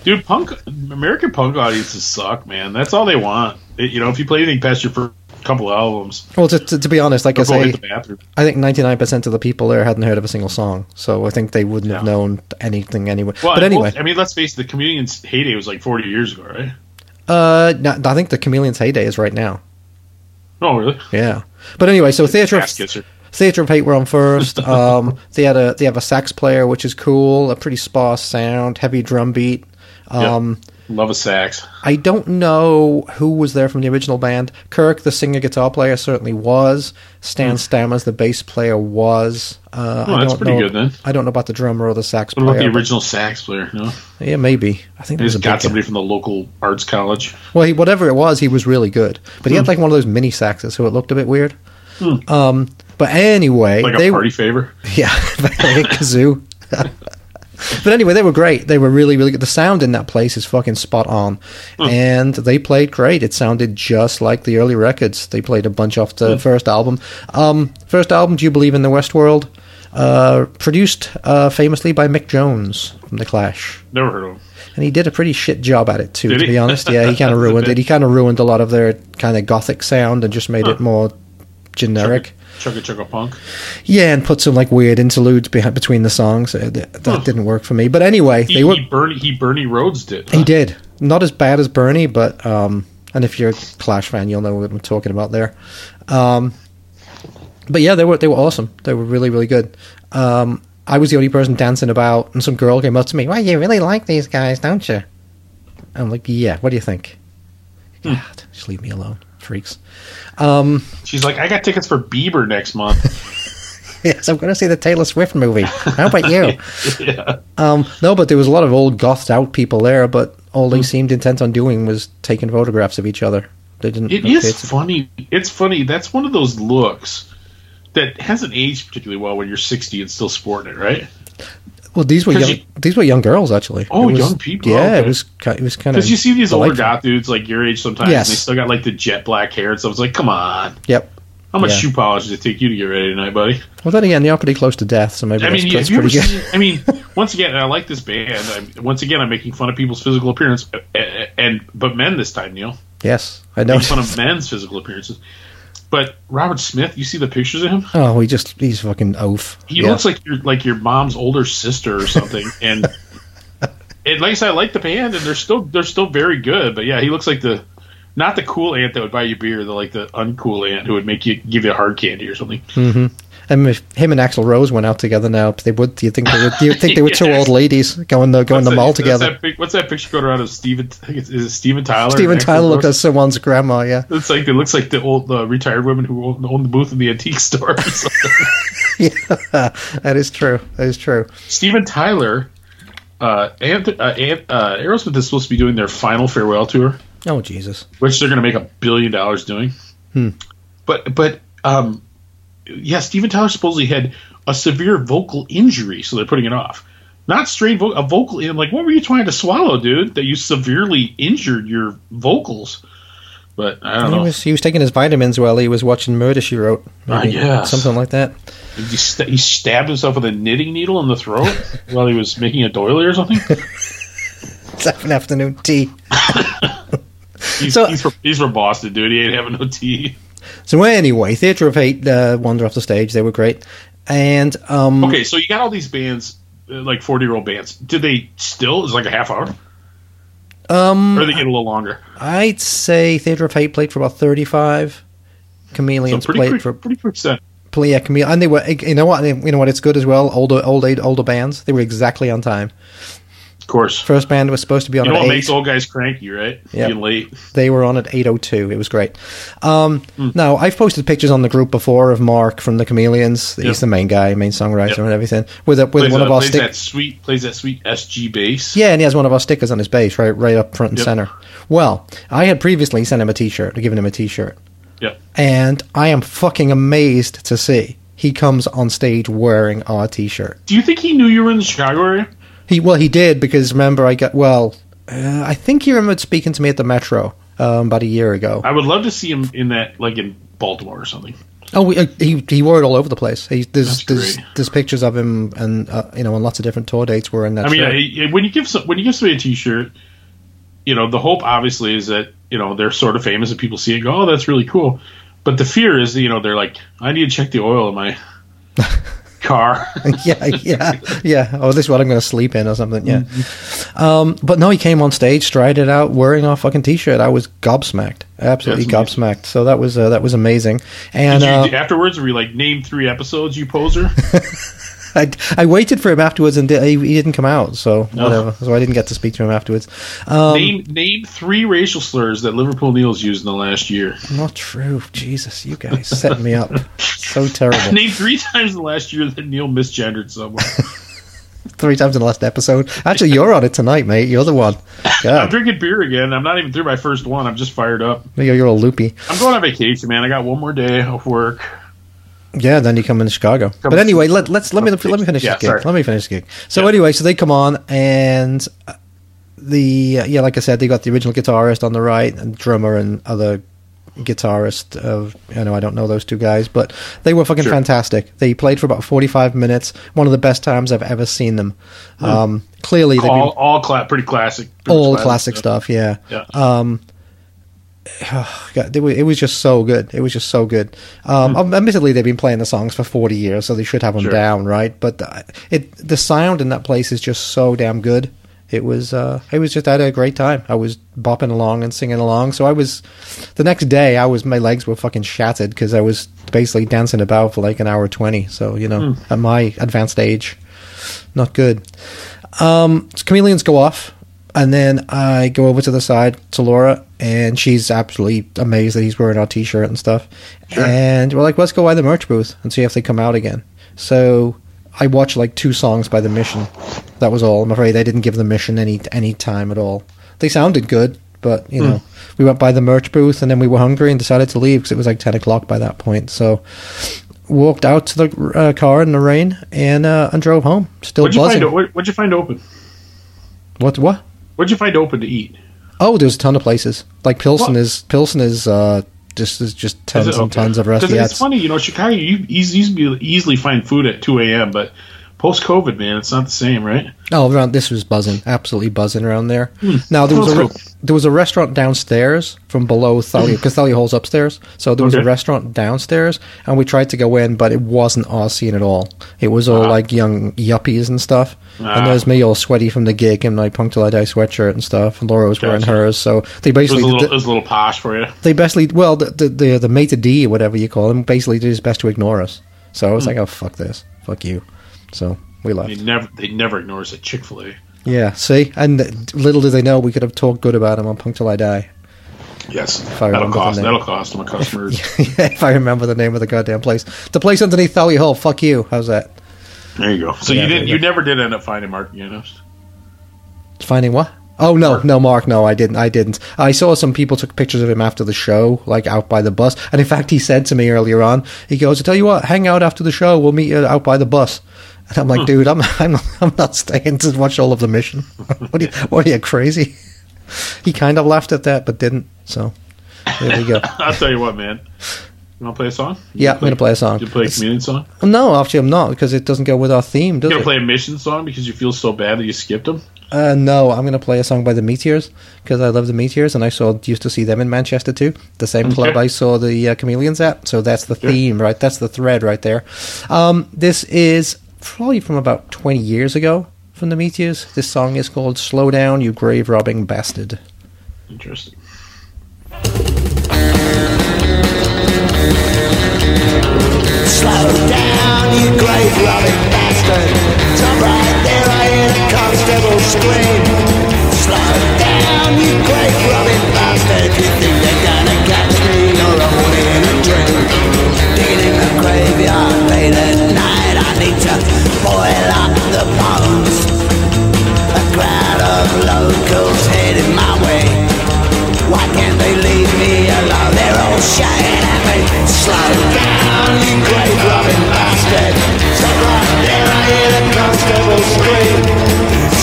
Dude, punk, American punk audiences suck, man. That's all they want. It- you know, if you play anything past your first couple albums, Well, to, to, to be honest, like I say, hit the bathroom. I think 99% of the people there hadn't heard of a single song, so I think they wouldn't have known anything anyway. Well, but anyway, I mean, let's face it, the Chameleons' heyday was like 40 years ago, right? uh, no, I think the Chameleon's heyday is right now. Oh, really? Yeah, but anyway, so Theatre of. Theatre of Hate were on first. Um, they had a they have a sax player, which is cool, a pretty sparse sound, heavy drum beat. Um, Love a sax. I don't know who was there from the original band. Kirk, the singer guitar player, certainly was. Stan Stammers, the bass player, was. Uh, Oh, I that's don't pretty know, good then. I don't know about the drummer or the sax What about the original sax player? No, Yeah, maybe. I think they there was a just got somebody from the local arts college. Well, he, whatever it was, he was really good. But he Hmm. had like one of those mini saxes, so it looked a bit weird. Um, but anyway, Like they a party favor. yeah, like a kazoo. but anyway, they were great. They were really, really good. The sound in that place is fucking spot on, and they played great. It sounded just like the early records. They played a bunch off the first album. Um, first album, Do You Believe in the West World? uh, produced uh, famously by Mick Jones from The Clash. Never heard of him. And he did a pretty shit job at it too, Did to be honest. Yeah, he kind of ruined it. He kind of ruined a lot of their kind of gothic sound and just made it more generic. Chugga Chugga Punk. Yeah, and put some like weird interludes behind, between the songs. Uh, th- That Huh. didn't work for me. But anyway, He, they were he Bernie he Bernie Rhodes did. he did not as bad as Bernie, but um, and if you're a Clash fan, you'll know what I'm talking about there. Um, but yeah, they were they were awesome. They were really really good. Um, I was the only person dancing about, and some girl came up to me. Well, you really like these guys, don't you? I'm like, yeah. What do you think? Hmm. God, just leave me alone, freaks. Um, She's like, I got tickets for Bieber next month. yes, I'm going to see the Taylor Swift movie. How about you? yeah. Um, no, but there was a lot of old gothed out people there, but all they seemed intent on doing was taking photographs of each other. They didn't. It appear is to- funny. It's funny. That's one of those looks that hasn't aged particularly well when you're 60 and still sporting it, right? Well, these were young. you- these were young girls actually. Oh, was- young people, Yeah, okay. it was. It was kind of Because you see these older goth dudes like your age sometimes, Yes. and they still got like the jet black hair and stuff. It's like, come on, Yep. how much Yeah. shoe polish does it take you to get ready tonight, buddy? Well, then again, you're pretty close to death, so maybe I that's, mean, that's you ever pretty good. seen? I mean, once again, I like this band. I'm, once again, I'm making fun of people's physical appearance, uh, and but men this time, Neil, yes, I know. making fun of men's physical appearances. But Robert Smith, you see the pictures of him? Oh, he just he's fucking oaf. He Yeah. looks like your like your mom's older sister or something. and and like I said, I like the band, and they're still they're still very good. But yeah, he looks like the not the cool aunt that would buy you beer, the like the uncool aunt who would make you give you a hard candy or something. Mm-hmm. And if him and Axl Rose went out together now, they would. Do you think they would? Do you think they were two old ladies going to going What's the that- mall what's together? That, pic- what's that picture going around of Steven? I is it Steven Tyler? Steven Tyler looked at someone's grandma. Yeah, It's like it looks like the old uh, retired women who own, own the booth in the antique store. or yeah, that is true. That is true. Steven Tyler, uh, and, uh, and, uh, Aerosmith is supposed to be doing their final farewell tour. Oh Jesus. which they're going to make a billion dollars doing. Hmm. But but um, yeah, Steven Tyler supposedly had a severe vocal injury, so they're putting it off. Not strained vo- a vocal. I'm like, what were you trying to swallow, dude? That you severely injured your vocals. But I don't He know. was he was taking his vitamins while he was watching Murder She Wrote. Ah, Maybe. yes. something like that. he, st- he stabbed himself with a knitting needle in the throat while he was making a doily or something. Seven afternoon tea. He's, So- he's, from, he's from Boston, dude. He ain't having no tea. So anyway, Theatre of Hate uh, wander off the stage. They were great, and um, Okay, so you got all these bands, uh, like 40 year old bands. Did they still? Is it like a half hour? um, Or they get a little longer? I'd say Theatre of Hate played for about thirty-five. Chameleons pretty played quick, for pretty quick set. play yeah, Chamele- and they were you know what you know what it's good as well. Older old age older bands they were exactly on time. Of course. First band was supposed to be on You know at what eight. makes old guys cranky, right? Being late. They were on at 8.02. It was great. Um, Hmm. Now, I've posted pictures on the group before of Mark from the Chameleons. He's Yep. the main guy, main songwriter Yep. and everything. With, a, with Plays, one uh, of our plays stick- that sweet plays that sweet SG bass. Yeah, and he has one of our stickers on his bass, right, right up front and Yep. center. Well, I had previously sent him a T-shirt, given him a T-shirt, Yep. and I am fucking amazed to see he comes on stage wearing our T-shirt. Do you think he knew you were in the Chicago area? He well, he did because remember I got well. Uh, I think he remembered speaking to me at the Metro um, about a year ago. I would love to see him in that, like in Baltimore or something. Oh, we, uh, he he wore it all over the place. He, there's there's there's pictures of him and uh, you know on lots of different tour dates wearing that. I mean, shirt. I- I- when you give some, when you give somebody a T-shirt, you know the hope obviously is that you know they're sort of famous and people see it and go, oh, that's really cool. But the fear is you know they're like, I need to check the oil in my car. yeah, yeah, yeah. Oh, this is what I'm going to sleep in or something. Yeah. Mm-hmm. Um, but no, he came on stage, strided out, wearing our fucking t-shirt. I was gobsmacked, absolutely That's gobsmacked. So that was uh, that was amazing. And you, uh, afterwards, were you like, name three episodes, you poser? I, I waited for him afterwards, and he, he didn't come out. So whatever. So I didn't get to speak to him afterwards. Um, name name three racial slurs that Liverpool Neil's used in the last year. not true. Jesus, you guys set me up. So terrible. Name three times in the last year that Neil misgendered someone. Three times in the last episode. Actually, you're on it tonight, mate. You're the one. I'm drinking beer again. I'm not even through my first one. I'm just fired up. you're, you're all loopy. I'm going on vacation, man. I got one more day of work. Yeah, then you come in Chicago. Come but anyway, let, let's let me let me finish Yeah, this gig. sorry. Let me finish this gig. So Yeah. anyway, so they come on and uh, the uh, yeah, like I said, they got the original guitarist on the right and drummer and other guitarist. Of you know, I don't know those two guys, but they were fucking Sure. fantastic. They played for about forty five minutes. One of the best times I've ever seen them. Um, clearly, all been all cla- pretty classic. pretty all classic stuff. Yeah. Yeah. God, it, wa- it was just so good. It was just so good. Um, Admittedly, they've been playing the songs for forty years, so they should have them Sure. down, right? But it the sound in that place is just so damn good. It was uh, it was just I had a great time. I was bopping along and singing along. So I was the next day. I was my legs were fucking shattered because I was basically dancing about for like an hour twenty. So you know, at my advanced age, not good. Um, so chameleons go off, and then I go over to the side to Laura, and she's absolutely amazed that he's wearing our T-shirt and stuff. And we're like, let's go by the merch booth and see if they come out again. So I watched like two songs by the Mission. That was all. I'm afraid they didn't give the Mission any any time at all. They sounded good, but you know, we went by the merch booth, and then we were hungry and decided to leave because it was like ten o'clock by that point. So. Walked out to the uh, car in the rain and uh, and drove home. Still What'd you buzzing. find? What, what'd you find open? What? What? What'd you find open to eat? Oh, there's a ton of places. Like Pilsen What? is Pilsen is uh, just is just tons Is and Okay. tons of restaurants. It's funny, you know, Chicago. You easily easily find food at two a.m., but post COVID, man, it's not the same, right? Oh, around this was buzzing, absolutely buzzing around there. Now there was a re- there was a restaurant downstairs from below Thalia because Thalia Hall's upstairs. So there was a restaurant downstairs, and we tried to go in, but it wasn't our scene at all. It was all Ah. like young yuppies and stuff. Ah. And there's me all sweaty from the gig in my I Die sweatshirt and stuff. And Laura was wearing hers. So they It was basically little, it was a little posh for you. they basically well the the the, the maitre d or whatever you call him basically did his best to ignore us. So I Hmm. was like, oh fuck this, fuck you. So we left. They never, they never ignore us at Chick Fil A. Yeah, see, and little did they know we could have talked good about him on Punk Till I Die. Yes, I that'll cost. That'll cost them a customers. if I remember the name of the goddamn place, the place underneath Thalia Hall. Fuck you. How's that? there you go. So Yeah, you didn't. you You never did end up finding Mark Yanos. Finding what? Oh no, Mark. no, Mark, no, I didn't. I didn't. I saw some people took pictures of him after the show, like out by the bus. And in fact, he said to me earlier on, he goes, "I tell you what, hang out after the show. We'll meet you out by the bus." And I'm like, dude, I'm I'm I'm not staying to watch all of the mission. what are you, what are you crazy? He kind of laughed at that, but didn't. So there we go. I'll tell you what, man. You want to play a song? Yeah, I'm gonna play a song. You play a comedian song. No, actually, I'm not because it doesn't go with our theme, does You it? gonna play a mission song because you feel so bad that you skipped them. Uh, no, I'm going to play a song by the Meteors because I love the Meteors and I saw used to see them in Manchester too. The same club I saw the uh, Chameleons at. So that's the theme, right? That's the thread right there. Um, this is probably from about 20 years ago from the Meteors. This song is called "Slow Down, You Grave Robbing Bastard." Interesting. Slow down, you grave robbing bastard. Stop right there, I hear the constable scream. Slow down, you grave robbing bastard. You think they're gonna catch me? You're only in a dream. Digging in the graveyard late to boil the. A crowd of locals heading my way. Why can't they leave me alone? They're all shouting at me. Slow down, you grave robbing bastard. Stop there, I hear the constable scream.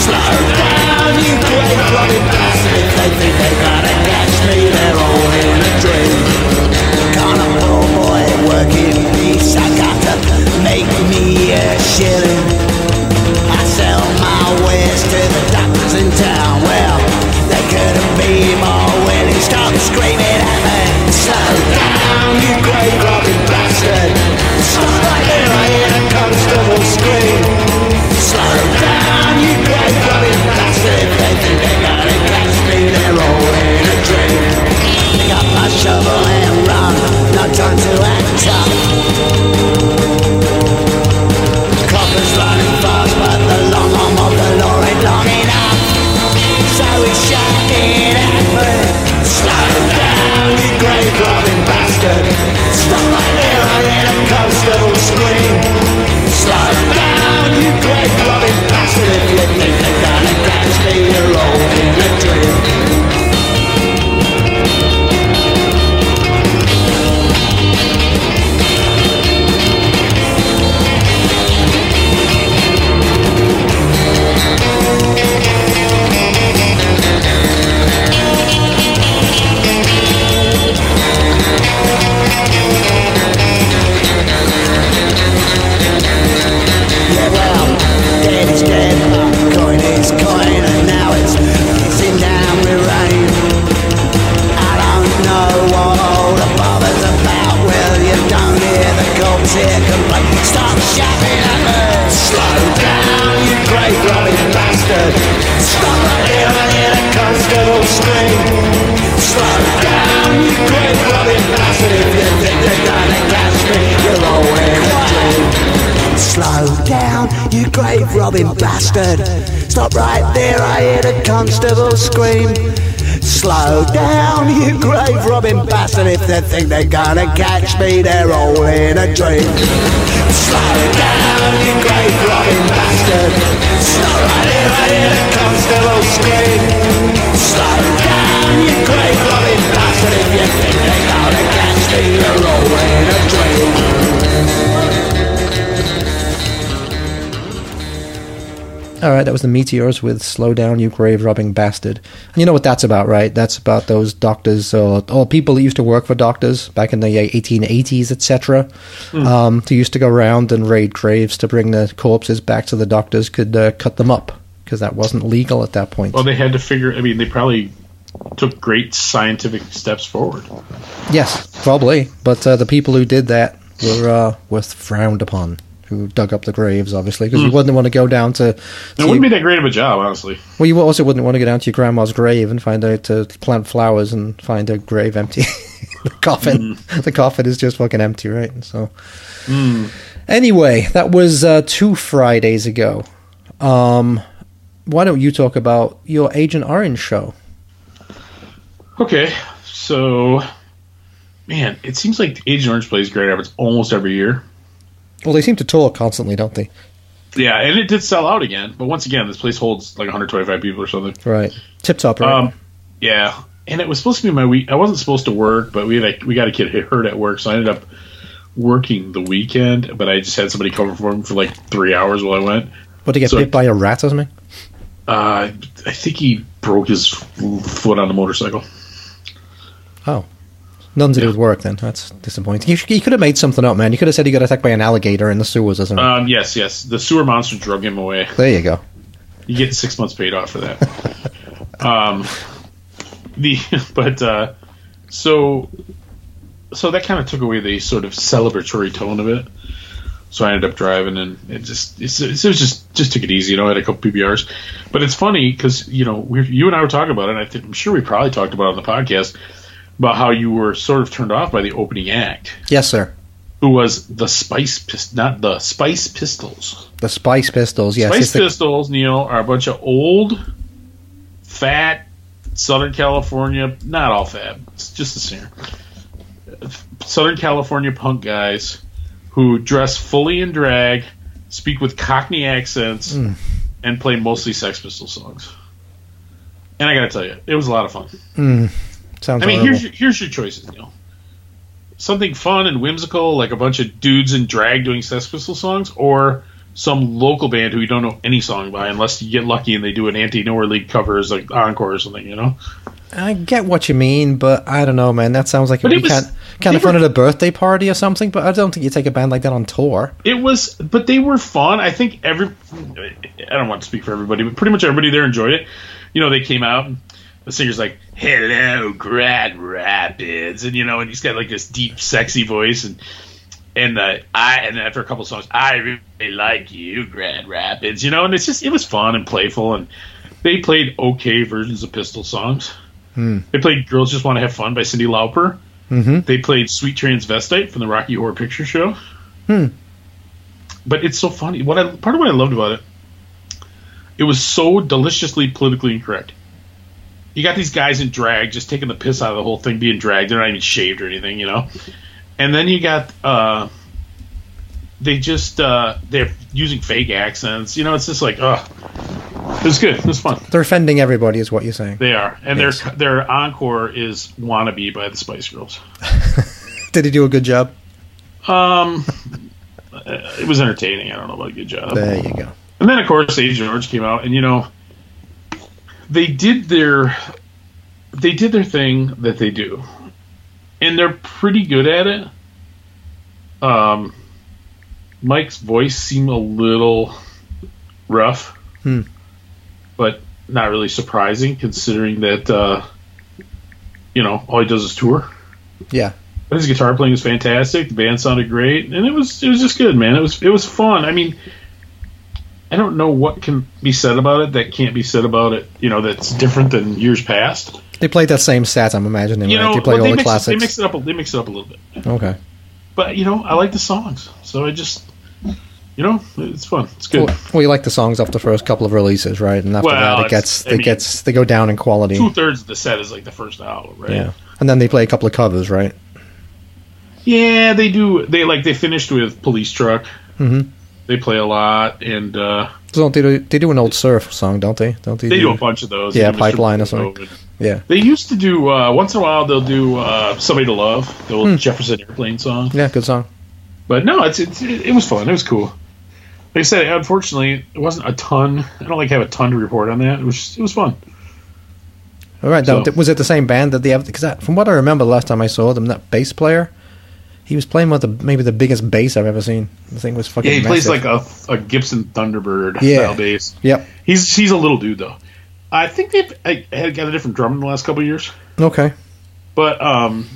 Slow down, you grave robbing bastard. They think they gotta catch me, they're all in a dream. Carnival boy, working peace. I got make me a shilling. I sell my wares to the doctors in town. Well, they couldn't be more willing. Stop screaming at me. Slow down, you grave robbing bastard. Stop right there, I hear the constable scream. Slow down, you grave robbing bastard. They think they're gonna catch me, they're all in a dream. Pick up my shovel and run. No time to act robbing think they're gonna catch me, they're all in a dream. Slow down, you grave robbing bastard. Stop right here, I hear the constable scream. Slow down, you grave robbing bastard. If you think they're gonna catch me, they're all in a dream. All right, that was the Meteors with "Slow Down, You Grave Robbing Bastard." You know what that's about, right? That's about those doctors or, or people that used to work for doctors back in the 1880s, etc. Um, who used to go around and raid graves to bring the corpses back so the doctors could uh, cut them up because that wasn't legal at that point. Well, they had to figure. I mean, they probably took great scientific steps forward. yes, probably, but uh, the people who did that were uh, were frowned upon. Who dug up the graves, obviously, because you wouldn't want to go down to. It to wouldn't be that great of a job, honestly. Well, you also wouldn't want to go down to your grandma's grave and find out to plant flowers and find a grave empty. the coffin, the coffin is just fucking empty, right? So, anyway, that was uh, two Fridays ago. Um, why don't you talk about your Agent Orange show? Okay, so man, it seems like Agent Orange plays Grand Rapids almost every year. Well, they seem to tour constantly, don't they? Yeah, and it did sell out again, but once again, this place holds like 125 people or something. Right, tip top, right? Um, yeah, and it was supposed to be my week. I wasn't supposed to work, but we had a, we got a kid hurt at work, so I ended up working the weekend. But I just had somebody cover for him for like three hours while I went. what to get so- bit by a rat or something? Uh, I think he broke his foot on the motorcycle. Oh. Nothing to do with work then. That's disappointing. You, you could have made something up, man. You could have said he got attacked by an alligator in the sewers or something. Um, yes, yes, the sewer monster drug him away. there you go. You get six months paid off for that. um, the but uh, so so that kind of took away the sort of celebratory tone of it. So I ended up driving, and it just it's, it was just just took it easy. You know, I had a couple PBRs, but it's funny because you know we you and I were talking about it. And I think, I'm sure we probably talked about it on the podcast about how you were sort of turned off by the opening act, Yes, sir. who was the Spice Pist- not the Spice Pistols. The Spice Pistols. Yes, Spice the- Pistols, Neil, are a bunch of old, fat, Southern California, not all fat, it's just the singer. Southern California punk guys who dress fully in drag, speak with Cockney accents, Hmm. and play mostly Sex Pistol songs. And I gotta tell you, it was a lot of fun. Sounds. I mean, horrible. here's your, here's your choices, Neil. Something fun and whimsical, like a bunch of dudes in drag doing Sex Pistol songs, or some local band who you don't know any song by, unless you get lucky and they do an anti-Nowhere League cover as like encore or something, you know? I get what you mean, but I don't know, man. That sounds like be was- kind, kind of fun were- at a birthday party or something. But I don't think you take a band like that on tour. It was, but they were fun. I think every, I don't want to speak for everybody, but pretty much everybody there enjoyed it. You know, they came out. And the singer's like, "Hello, Grand Rapids," and you know, and he's got like this deep, sexy voice, and and uh, I, and after a couple songs, I really like you, Grand Rapids, you know, and it's just it was fun and playful, and they played okay versions of Pistol songs. They played "Girls Just Want to Have Fun" by Cyndi Lauper. Mm-hmm. They played "Sweet Transvestite" from the Rocky Horror Picture Show. But it's so funny. What I part of what I loved about it, it was so deliciously politically incorrect. You got these guys in drag just taking the piss out of the whole thing, being dragged. They're not even shaved or anything, you know. And then you got uh, they just uh, they're using fake accents. You know, it's just like, ugh. It was good. It's fun. They're offending everybody, is what you're saying. They are, and Yes. their their encore is "Wannabe" by the Spice Girls. Did he do a good job? Um, it was entertaining. I don't know about a good job. There you go. And then, of course, Agent Orange came out, and you know, they did their they did their thing that they do, and they're pretty good at it. Um, Mike's voice seemed a little rough, Hmm. but not really surprising considering that uh, you know all he does is tour. Yeah. But his guitar playing was fantastic. The band sounded great, and it was it was just good, man. It was it was fun. I mean, I don't know what can be said about it that can't be said about it. You know, that's different than years past. They played that same set, I'm imagining, You right? know, they but all the mix, classics. they mix it up. a- They mix it up a little bit. okay. But you know, I like the songs, so I just You know, it's fun. It's good. Well, well, you like the songs off the first couple of releases, right? And after Well, that, it gets I it mean, gets they go down in quality. Two thirds of the set is like the first album, right? Yeah, and then they play a couple of covers, right? Yeah, they do. They like they finished with Police Truck. Mhm. They play a lot, and uh, So they do, they do an old surf song, don't they? Don't they? they do a bunch of those. Yeah, do. Pipeline or something. Yeah, They used to do uh, once in a while. They'll do uh, "Somebody to Love," the old Jefferson Airplane song. yeah, good song. But no, it's, it's it, it was fun. It was cool. Like I said, unfortunately, it wasn't a ton. I don't like have a ton to report on that. It was it was fun. All right, now, So- was it the same band that they have? Because from what I remember, the last time I saw them, that bass player, he was playing with the maybe the biggest bass I've ever seen. The thing was fucking. Yeah, he plays like a, a Gibson Thunderbird Yeah. style bass. Yep. He's he's a little dude though. I think they've I, had got a different drum in the last couple of years, Okay. but um,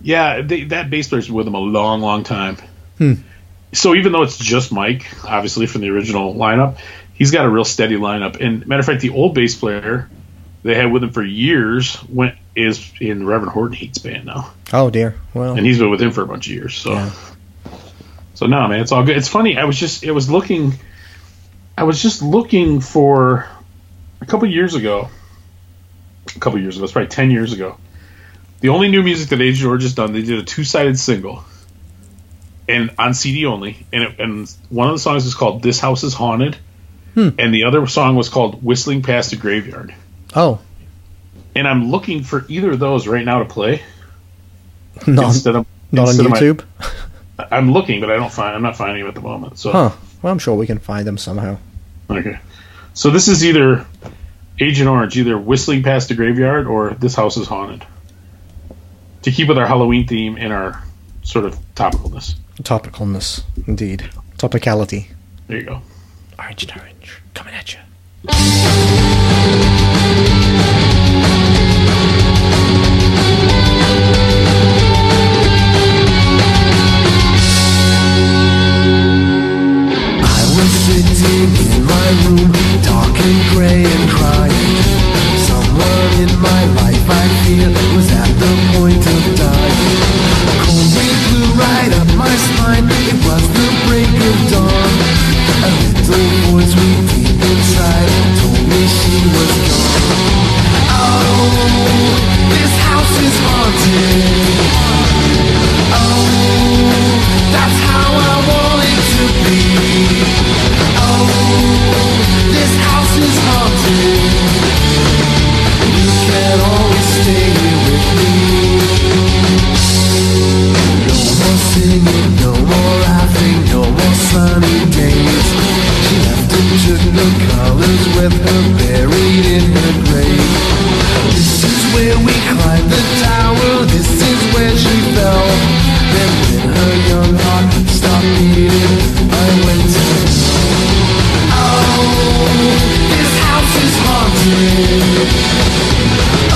yeah, they, that bass player's been with him a long, long time. Hmm. So even though it's just Mike, obviously from the original lineup, he's got a real steady lineup. And matter of fact, the old bass player they had with him for years went is in Reverend Horton Heat's band now, Oh dear. Well, and he's been with him for a bunch of years. So. Yeah. So no, man, it's all good. It's funny. I was just, it was looking, I was just looking for a couple years ago. A couple years ago, it's probably ten years ago. The only new music that Agent Orange has done, they did a two-sided single, and on CD only. And it, and one of the songs is called "This House Is Haunted," hmm. and the other song was called "Whistling Past the Graveyard." oh, And I'm looking for either of those right now to play not instead of not on instead my- YouTube. I'm looking, but I don't find. I'm not finding them at the moment. So Huh. Well, I'm sure we can find them somehow. Okay. So this is either Agent Orange, either whistling past the graveyard or this house is haunted. To keep with our Halloween theme and our sort of topicalness. Topicalness, indeed. Topicality. There you go. Orange and orange, coming at you. Sitting in my room, dark and gray and crying. Someone in my life I feel was at the point of dying. Cold wind blew right up my spine. It was the break of dawn. A little voice way deep inside told me she was gone. Oh, this house is haunted. Oh, that's how I want it to be. With her buried in her grave. This is where we climb the haunted.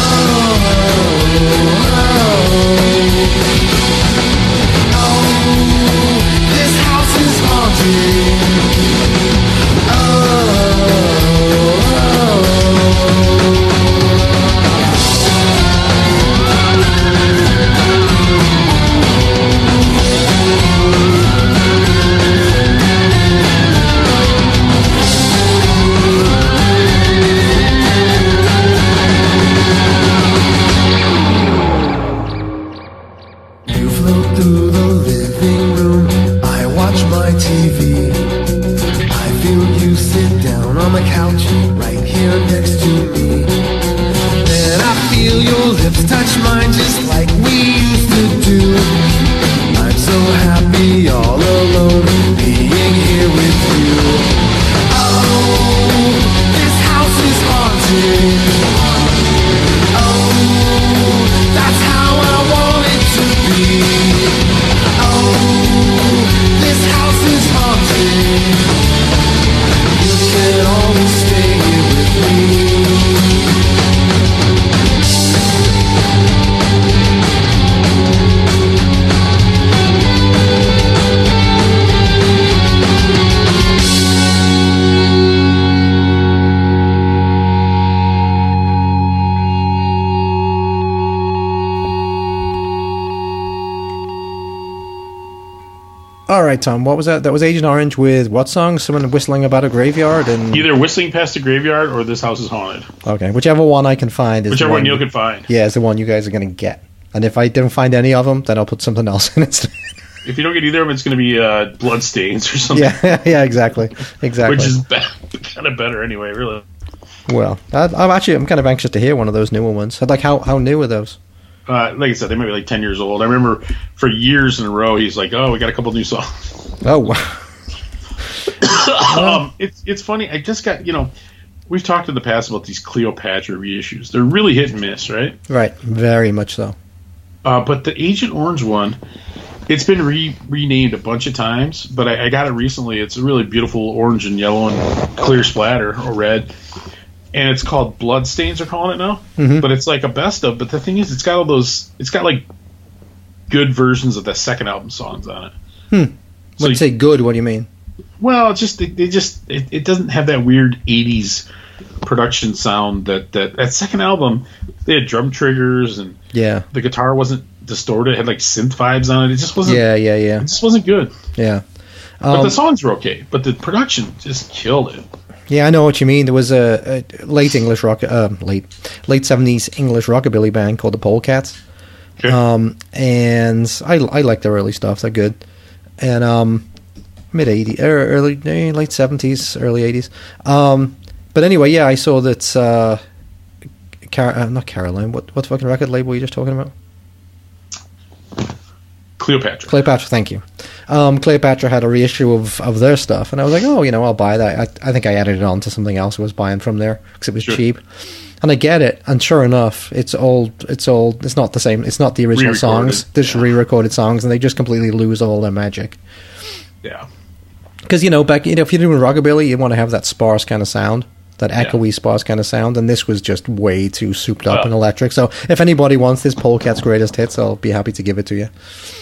Right, Tom. What was that? That was Agent Orange with what song? Someone whistling about a graveyard and Either whistling past a graveyard or this house is haunted. okay, whichever one I can find is Whichever one one Neil can find. Yeah, is the one you guys are going to get. And if I don't find any of them, then I'll put something else in instead. If you don't get either of them, it's going to be uh, bloodstains or something. yeah, yeah, exactly, exactly. Which is be- kind of better anyway, really. well, I, I'm actually I'm kind of anxious to hear one of those newer ones. Like how how new are those? Uh, like I said, they might be like 10 years old. I remember for years in a row, he's like, oh, we got a couple new songs. Oh, wow. um, it's, it's funny. I just got, you know, we've talked in the past about these Cleopatra reissues. They're really hit and miss, right? right, very much so. Uh, but the Agent Orange one, it's been re- renamed a bunch of times, but I, I got it recently. It's a really beautiful orange and yellow and clear splatter or red. And it's called Bloodstains, they're calling it now. But it's like a best of. But the thing is, it's got all those, it's got like good versions of the second album songs on it. When So you say good, what do you mean? Well, it's just they, they just it, it doesn't have that weird '80s production sound that that that second album. They had drum triggers and Yeah, the guitar wasn't distorted. It had like synth vibes on it. It just wasn't. yeah, yeah, yeah, It just wasn't good. yeah. But Um, the songs were okay. But the production just killed it. Yeah, I know what you mean. There was a, a late English rock, uh, late late seventies English rockabilly band called the Polecats. Okay. Um, and I I like their early stuff. They're good. And um, mid eighties, early eh, late seventies, early eighties. Um, but anyway, yeah, I saw that. Uh, Car- uh, not Caroline. What what fucking record label were you just talking about? Cleopatra. Cleopatra, thank you. Um, Cleopatra had a reissue of, of their stuff, and I was like, oh, you know, I'll buy that. I, I think I added it on to something else I was buying from there because it was Sure. cheap. And I get it, and sure enough, it's all it's all it's not the same. It's not the original Re-recorded, songs. They're just re-recorded songs, and they just completely lose all their magic. yeah. Because you know, back you know, if you're doing rockabilly, you want to have that sparse kind of sound, that echoey sparse kind of sound, and this was just way too souped up Well- and electric. So if anybody wants this Polecat's greatest hits, I'll be happy to give it to you.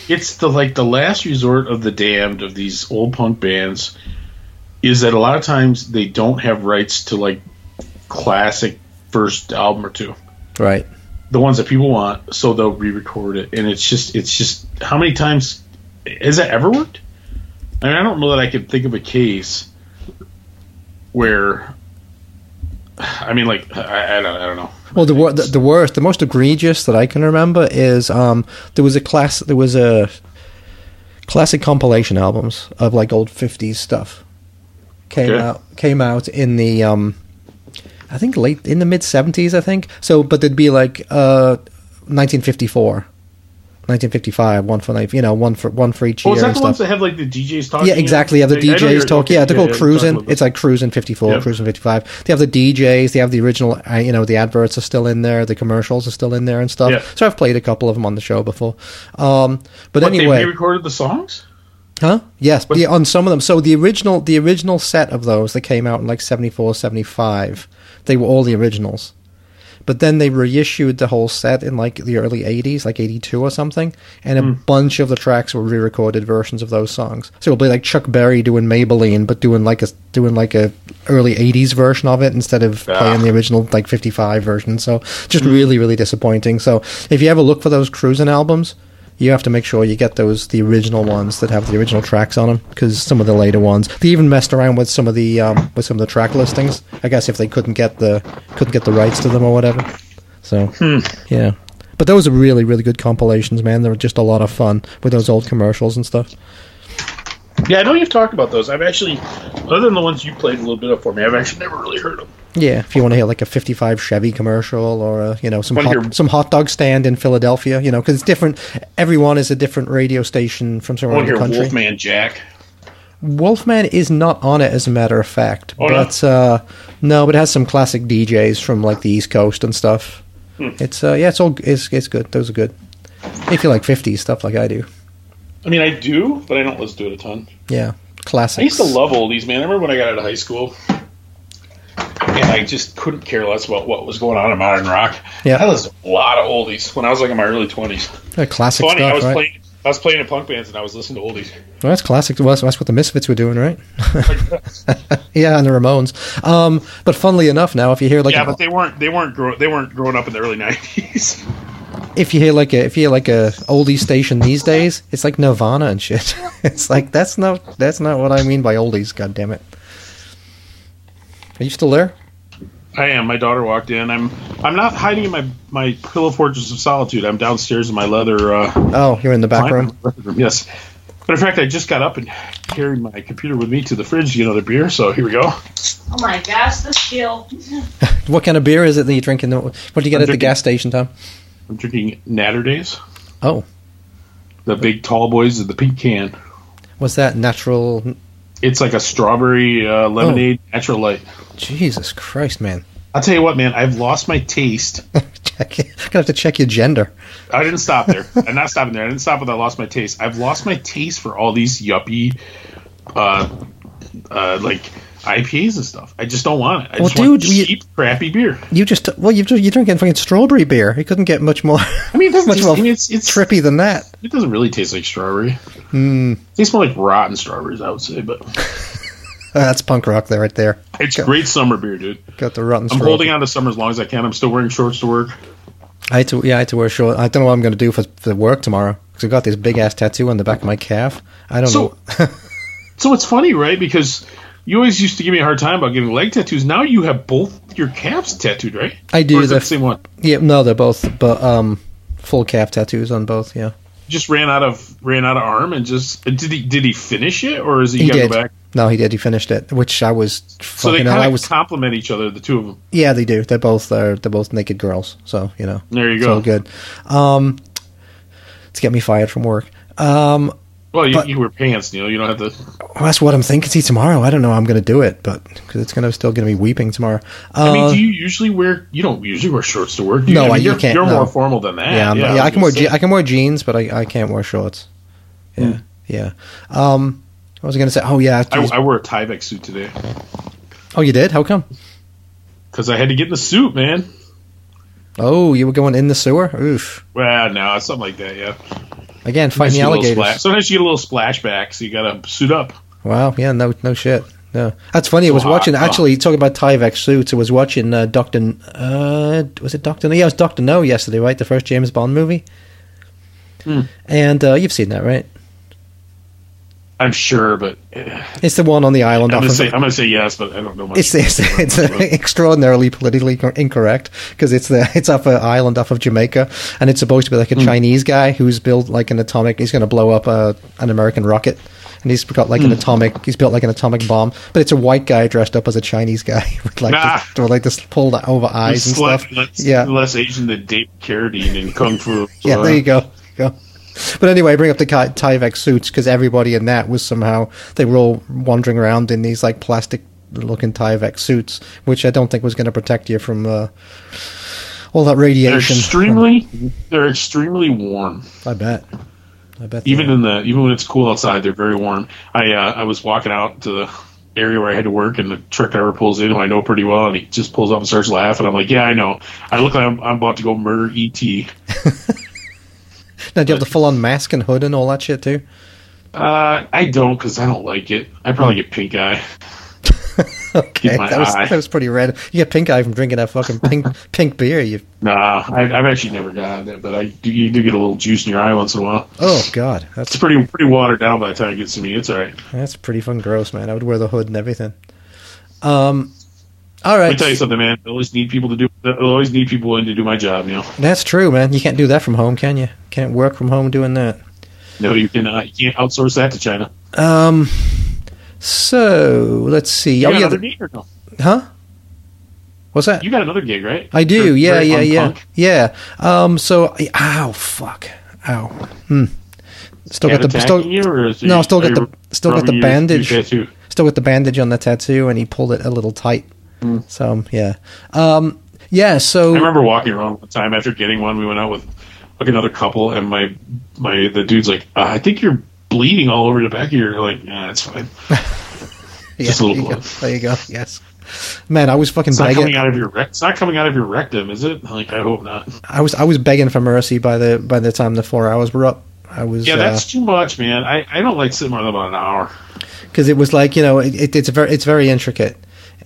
It's the like the last resort of the damned of these old punk bands is that a lot of times they don't have rights to like classic first album or two. Right. the ones that people want, so they'll re-record it. And it's just, it's just, how many times has that ever worked? I mean, I don't know that I could think of a case where, I mean, like, I, I don't, I don't know. Well, the, wor- the the worst, the most egregious that I can remember is um, there was a class, there was a classic compilation albums of like old fifties stuff came Okay. out came out in the um, I think late in the mid seventies, I think. So, but it'd be like uh, 1954, 1955, one for like you know one for one for each Oh, year is that the ones that have like the DJs talking? Yeah, exactly. Have the I- I know you're DJs talk. Yeah, they're called you're cruising. It's like cruising fifty four, Yep. cruising fifty five. They have the DJs. They have the original. Uh, you know, the adverts are still in there. The commercials are still in there and stuff. Yeah. So I've played a couple of them on the show before. Um, but, But anyway, they re-recorded the songs. Huh? Yes, yeah, on some of them. So the original, the original set of those that came out in like 74, 75, they were all the originals. But then they reissued the whole set in like the early 80s, like 82 or something, and a Hmm. bunch of the tracks were re-recorded versions of those songs. So it'll be like Chuck Berry doing Maybelline, but doing like a doing like a early 80s version of it instead of Ah. playing the original like 55 version. So just really, really disappointing. So if you ever look for those cruising albums, you have to make sure you get those the original ones that have the original tracks on them because some of the later ones they even messed around with some of the um, with some of the track listings. I guess if they couldn't get the couldn't get the rights to them or whatever. So yeah, but those are really really good compilations, man. They're just a lot of fun with those old commercials and stuff. Yeah, I know you've talked about those. I've actually, other than the ones you played a little bit of for me, I've actually never really heard them. Yeah, if you want to hear like a '55 Chevy commercial or a, you know some hot, hear- some hot dog stand in Philadelphia, you know, because it's different. Everyone is a different radio station from I somewhere want in to the hear country. Wolfman Jack. Wolfman is not on it, as a matter of fact. Oh, no? but uh, no, but it has some classic DJs from like the East Coast and stuff. Hmm. It's uh, yeah, it's all it's it's good. Those are good. If you like '50s stuff like I do, I mean, I do, but I don't listen to it a ton. yeah, classic. I used to love oldies, man. I remember when I got out of high school, and I just couldn't care less about what was going on in modern rock. Yeah. I listened to a lot of oldies when I was like in my early twenties. Yeah, classic Funny, stuff, I was right? playing, I was playing in punk bands, and I was listening to oldies. Well, that's classic. Well, that's, that's what the Misfits were doing, right? yeah, and the Ramones. Um, but funnily enough, now if you hear like yeah, an- but they weren't they weren't grow, they weren't growing up in the early nineties. if you hear like a if you hear like a oldie station these days, it's like Nirvana and shit. It's like that's not that's not what I mean by oldies. God damn it! Are you still there? I am. My daughter walked in. I'm. I'm not hiding in my my pillow fortress of solitude. I'm downstairs in my leather. Uh, Oh, you're in the back room. Yes. Matter of fact, I just got up and carried my computer with me to the fridge to get another beer. So here we go. Oh my gosh, the skill. What kind of beer is it that you're drinking? What do you get I'm at the gas station, Tom? I'm drinking Naturdays, Oh, the big tall boys of the pink can. what's that? Natural. It's like a strawberry uh, lemonade, natural light. Jesus Christ, man! I'll tell you what, man. I've lost my taste. Check, gonna have to check your gender. I didn't stop there. I'm not stopping there. I didn't stop with I lost my taste. I've lost my taste for all these yuppie, uh, uh, like IPAs and stuff. I just don't want it. I Well, just want dude, you- cheap, crappy beer. You just well, you you're drinking fucking strawberry beer. You couldn't get much more I mean, it doesn't much taste, more I mean, it's it's trippy than that. It doesn't really taste like strawberry. Hmm. It tastes more like rotten strawberries, I would say. But that's punk rock there, right there. it's great summer beer, dude. Got the rotten. I'm holding on to summer as long as I can. I'm still wearing shorts to work. I had to, yeah, I had to wear short. I don't know what I'm going to do for, for work tomorrow because I got this big ass tattoo on the back of my calf. I don't So- know. So it's funny, right? Because you always used to give me a hard time about getting leg tattoos. Now you have both your calves tattooed, right? I do, Or is it the- same one? yeah, no, they're both, but um, full calf tattoos on both. Yeah, Just ran out of ran out of arm and just did he did he finish it or is he, he did. go back? No, he did. He finished it, which I was So they kind of was. complement each other, the two of them. Yeah, they do. They're both uh, they're both naked girls. So you know, There you it's go. all good. Um, to get me fired from work. Um, Well, you, But- you wear pants, Neil. You don't have to. well, that's what I'm thinking. See, tomorrow, I don't know. how I'm going to do it, but because it's going to still going to be weeping tomorrow. Uh, I mean, do you usually wear? You don't usually wear shorts to work. Do you? No, I mean, you you're, can't, You're no. more formal than that. yeah, I'm, yeah, I can wear je- I can wear jeans, but I, I can't wear shorts. Yeah, yeah. Um, I was going to say, oh yeah, I, geez. I wore a Tyvek suit today oh you did? How come? because I had to get in the suit, man. Oh, you were going in the sewer? Oof. Well, no, something like that. Yeah, Again, fighting you get a little alligators. Sometimes you get a little splashback, so you got to suit up. Wow, yeah, no, no shit. No, that's funny. I was So watching. hot, Actually, talking about Tyvek suits. I was watching uh, Doctor. Uh, was it Doctor? No, yeah, it was Doctor No yesterday, right? The first James Bond movie. Hmm. And uh, you've seen that, right? I'm sure, but eh, It's the one on the island. I'm gonna say say yes, but I don't know much. It's it's, it's extraordinarily politically incorrect because it's the it's off an island off of Jamaica and it's supposed to be like a Hmm. Chinese guy who's built like an atomic. He's going to blow up a, an American rocket and he's got Hmm. like an atomic. He's built like an atomic bomb, but it's a white guy dressed up as a Chinese guy with like Ah. this, with like this pulled over eyes and stuff. less, Yeah, less Asian than Dave Carradine in Kung Fu. yeah. Uh, There you go. Go. But anyway, I bring up the Ty- Tyvek suits because everybody in that was somehow they were all wandering around in these like plastic looking Tyvek suits, which I don't think was going to protect you from uh, all that They're radiation. extremely, they're extremely warm. I bet. I bet. Even in the even when it's cool outside, they're very warm. I uh, I was walking out to the area where I had to work, and the truck driver pulls in, who I know pretty well, and he just pulls up and starts laughing. I'm like, yeah, I know. I look like I'm, I'm about to go murder ET. now, do you have the full on mask and hood and all that shit too? Uh, I don't because I don't like it. I probably get pink eye. Okay, that was eye. that was pretty red. You get pink eye from drinking that fucking pink pink beer. You Nah, I, I've actually never gotten it, but I do, you do get a little juice in your eye once in a while. oh god, that's It's pretty pretty watered down by the time it gets to me. It's all right. that's pretty fun gross, man. I would wear the hood and everything. Um, all Let right, me tell you something, man. I always need people to do. I always need people in to do my job. You know. that's true, man. You can't do that from home, can you? Can't work from home doing that. No, you can. Uh, you can't outsource that to China. Um, so let's see. You oh yeah, another the- no? huh? What's that? You got another gig, right? I do. For- Yeah, for yeah, yeah, Punk? yeah. Um, so ow, fuck, ow. Hmm. Still got the still, you, or is no, you- still got the still got the bandage. Still got the bandage on the tattoo, and he pulled it a little tight. Hmm. So yeah, um, yeah. So I remember walking around one time after getting one. We went out with like another couple, and my my the dude's like, uh, "I think you're bleeding all over the back of your." Like, yeah, it's fine. yeah, just a little there you go. blood. There you go. Yes, man, I was fucking It's not begging. coming out of your rec- It's not coming out of your rectum, is it? Like, I hope not. I was I was begging for mercy by the by the time the four hours were up. I was Yeah, uh, that's too much, man. I, I don't like sitting more than about an hour. because it was like you know it, it, it's very it's very intricate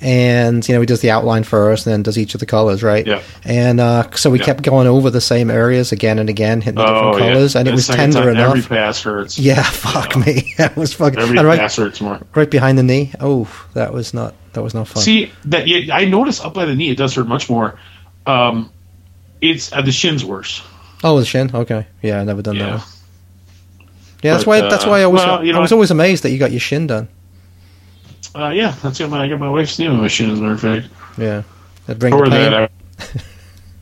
and you know he does the outline first, and then does each of the colors, right? Yeah. And uh, so we Yeah. kept going over the same areas again and again, hitting the Oh, different yeah. colors, and it The was second tender time, enough. Every pass hurts. yeah, fuck me, that was fucking Every and right, pass hurts more. right behind the knee. Oh, that was not that was not fun. See that? Yeah, I noticed up by the knee it does hurt much more. Um, it's uh, the shin's worse. oh, the shin. Okay, yeah, I never done that. Yeah. One. Yeah, that's But, why. that's uh, why I was. well, you know I was always amazed that you got your shin done. Uh, yeah, that's got my I got my wife's name on my as a matter of fact. Yeah, that bring For pain. that, I,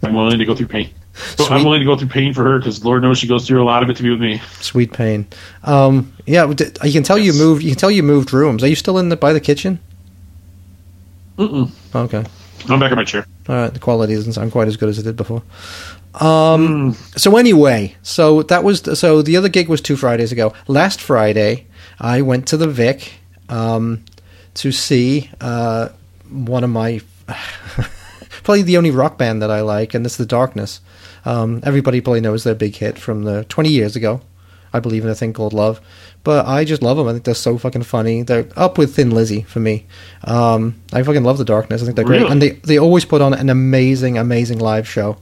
I'm willing to go through pain. So I'm willing to go through pain for her because Lord knows she goes through a lot of it to be with me. Sweet pain. Um, yeah, you can tell you moved. You can tell you moved rooms. Are you still in the by the kitchen? Mm-mm. Okay. I'm back in my chair. All right. The quality doesn't sound quite as good as it did before. Um. So anyway, so that was so the other gig was two Fridays ago. Last Friday, I went to the Vic um, to see uh, one of my probably the only rock band that I like, and it's the Darkness. Um, everybody probably knows their big hit from the 20 years ago. I believe in a thing called love, but I just love them. I think they're so fucking funny. They're up with Thin Lizzy for me. Um, I fucking love the Darkness. I think they're great, and they they always put on an amazing, amazing live show.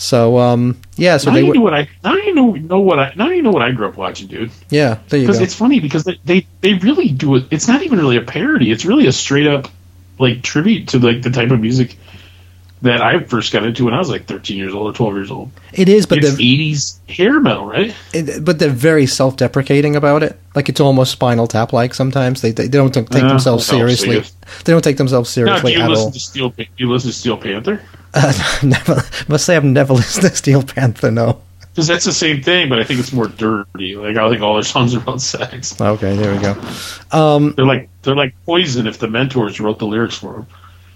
So um, yeah, so now they you know what I now you know know what I now you know what I grew up watching, dude. yeah. There you Because it's funny because they, they they really do it. It's not even really a parody. It's really a straight up like tribute to like the type of music that I first got into when I was like 13 years old or 12 years old. It is, but it's they're 80s hair metal, right? it, but they're very self-deprecating about it. Like it's almost Spinal Tap like. Sometimes they they don't take Uh, themselves seriously. serious. They don't take themselves Now, do seriously you at listen all. to Steel? Do you listen to Steel Panther? Uh, never, must say I've never listened to Steel Panther. No. Because that's the same thing, but I think it's more dirty. Like I think all their songs are about sex. Okay, there we go. Um, They're like they're like poison if the mentors wrote the lyrics for them.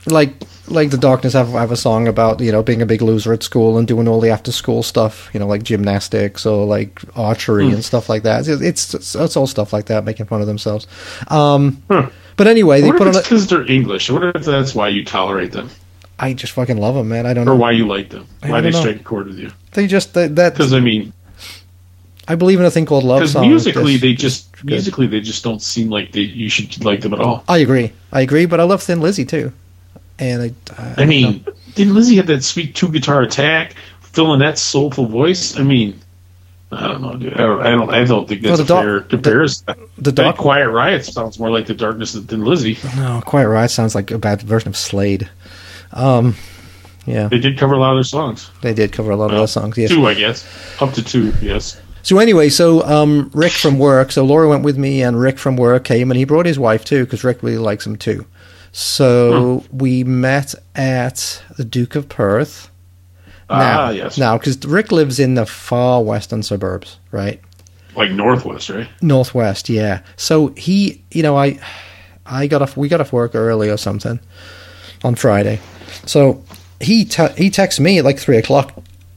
like like the Darkness have have a song about you know being a big loser at school and doing all the after school stuff. You know, like gymnastics or like archery Hmm. and stuff like that. It's, it's it's all stuff like that, making fun of themselves. Um, Huh. but anyway, they put on. because they're English. I wonder if that's why you tolerate them, I just fucking love them, man. I don't or know. why you like them, I why they know. strike a chord with you. They just that, that Because I mean, I believe in a thing called love because songs. musically they just good. musically they just don't seem like they you should like them at all. I agree. I agree, but I love Thin Lizzy too. And I, I, I mean, know. didn't Lizzy have that sweet two guitar attack, filling that soulful voice? I mean, I don't know, dude. I don't. I don't, I don't think that's Well, the a fair comparison. the that doc- Quiet Riot sounds more like the darkness than Lizzy. no, Quiet Riot sounds like a bad version of Slade. Um, yeah, They did cover a lot of their songs. they did cover a lot of those songs. Yes. Two, I guess, up to two. Yes. So anyway, so um, Rick from work. So Laura went with me, and Rick from work came, and he brought his wife too, because Rick really likes him too. So we met at the Duke of Perth. Now, ah, yes. now because Rick lives in the far western suburbs, right? Like Northwest, right? Northwest, yeah. So he, you know, I, I got off. We got off work early or something on Friday. So he te- he texts me at like three o'clock.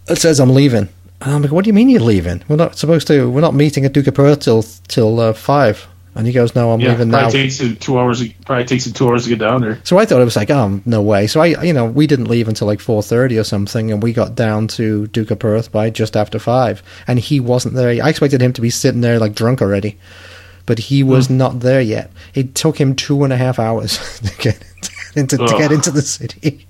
It says I'm leaving. And I'm like, what do you mean you're leaving? We're not supposed to. We're not meeting at Duke of Perth till till uh, five. And he goes, no, I'm yeah. leaving now. Probably takes you two hours. Probably takes two hours to get down there. So I thought it was like, oh, no way. So I, you know, we didn't leave until like four thirty or something, and we got down to Duke of Perth by just after five, and he wasn't there. I expected him to be sitting there like drunk already, but he was not there yet. It took him two and a half hours to get into to Ugh. get into the city.